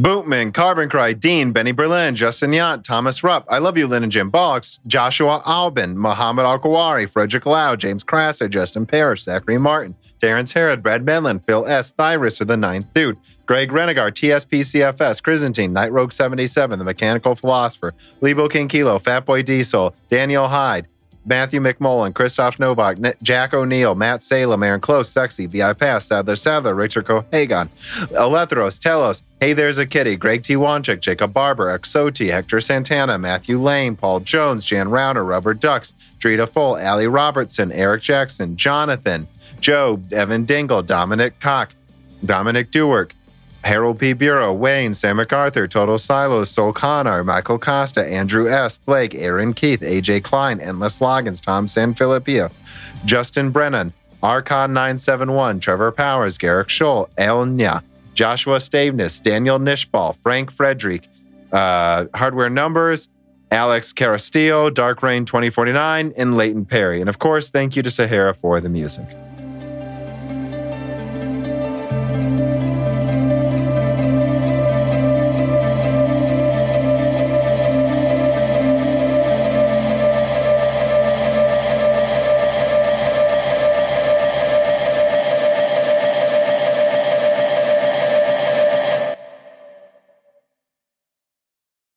Bootman, Carbon Cry, Dean, Benny Berlin, Justin Yant, Thomas Rupp, I Love You, Lynn and Jim Bollocks, Joshua Albin, Muhammad Al Kawari, Frederick Lau, James Crasser, Justin Parrish, Zachary Martin, Terrence Herod, Brad Medlin, Phil S., Thyrus, or the Ninth Dude, Greg Renegar, TSPCFS, Chrysantine, Night Rogue 77, The Mechanical Philosopher, Lebo King Kilo, Fatboy Diesel, Daniel Hyde, Matthew McMullen, Christoph Novak, Jack O'Neill, Matt Salem, Aaron Close, Sexy, VI Pass, Sadler Sadler, Richard Cohagon, Alethros, Telos, Hey There's a Kitty, Greg T. Wanchik, Jacob Barber, Exoti, Hector Santana, Matthew Lane, Paul Jones, Jan Rounder, Rubber Ducks, Drita Full, Ali Robertson, Eric Jackson, Jonathan, Joe, Evan Dingle, Dominic Cock, Dominic Dewark, Harold P. Bureau, Wayne, Sam MacArthur, Total Silos, Sol Connor, Michael Costa, Andrew S., Blake, Aaron Keith, AJ Klein, Endless Logins, Tom Sanfilippo, Justin Brennan, Archon971, Trevor Powers, Garrick Scholl, Elnya, Joshua Staveness, Daniel Nishbal, Frank Frederick, uh, Hardware Numbers, Alex Carastillo, Dark Rain 2049, and Leighton Perry. And of course, thank you to Sahara for the music.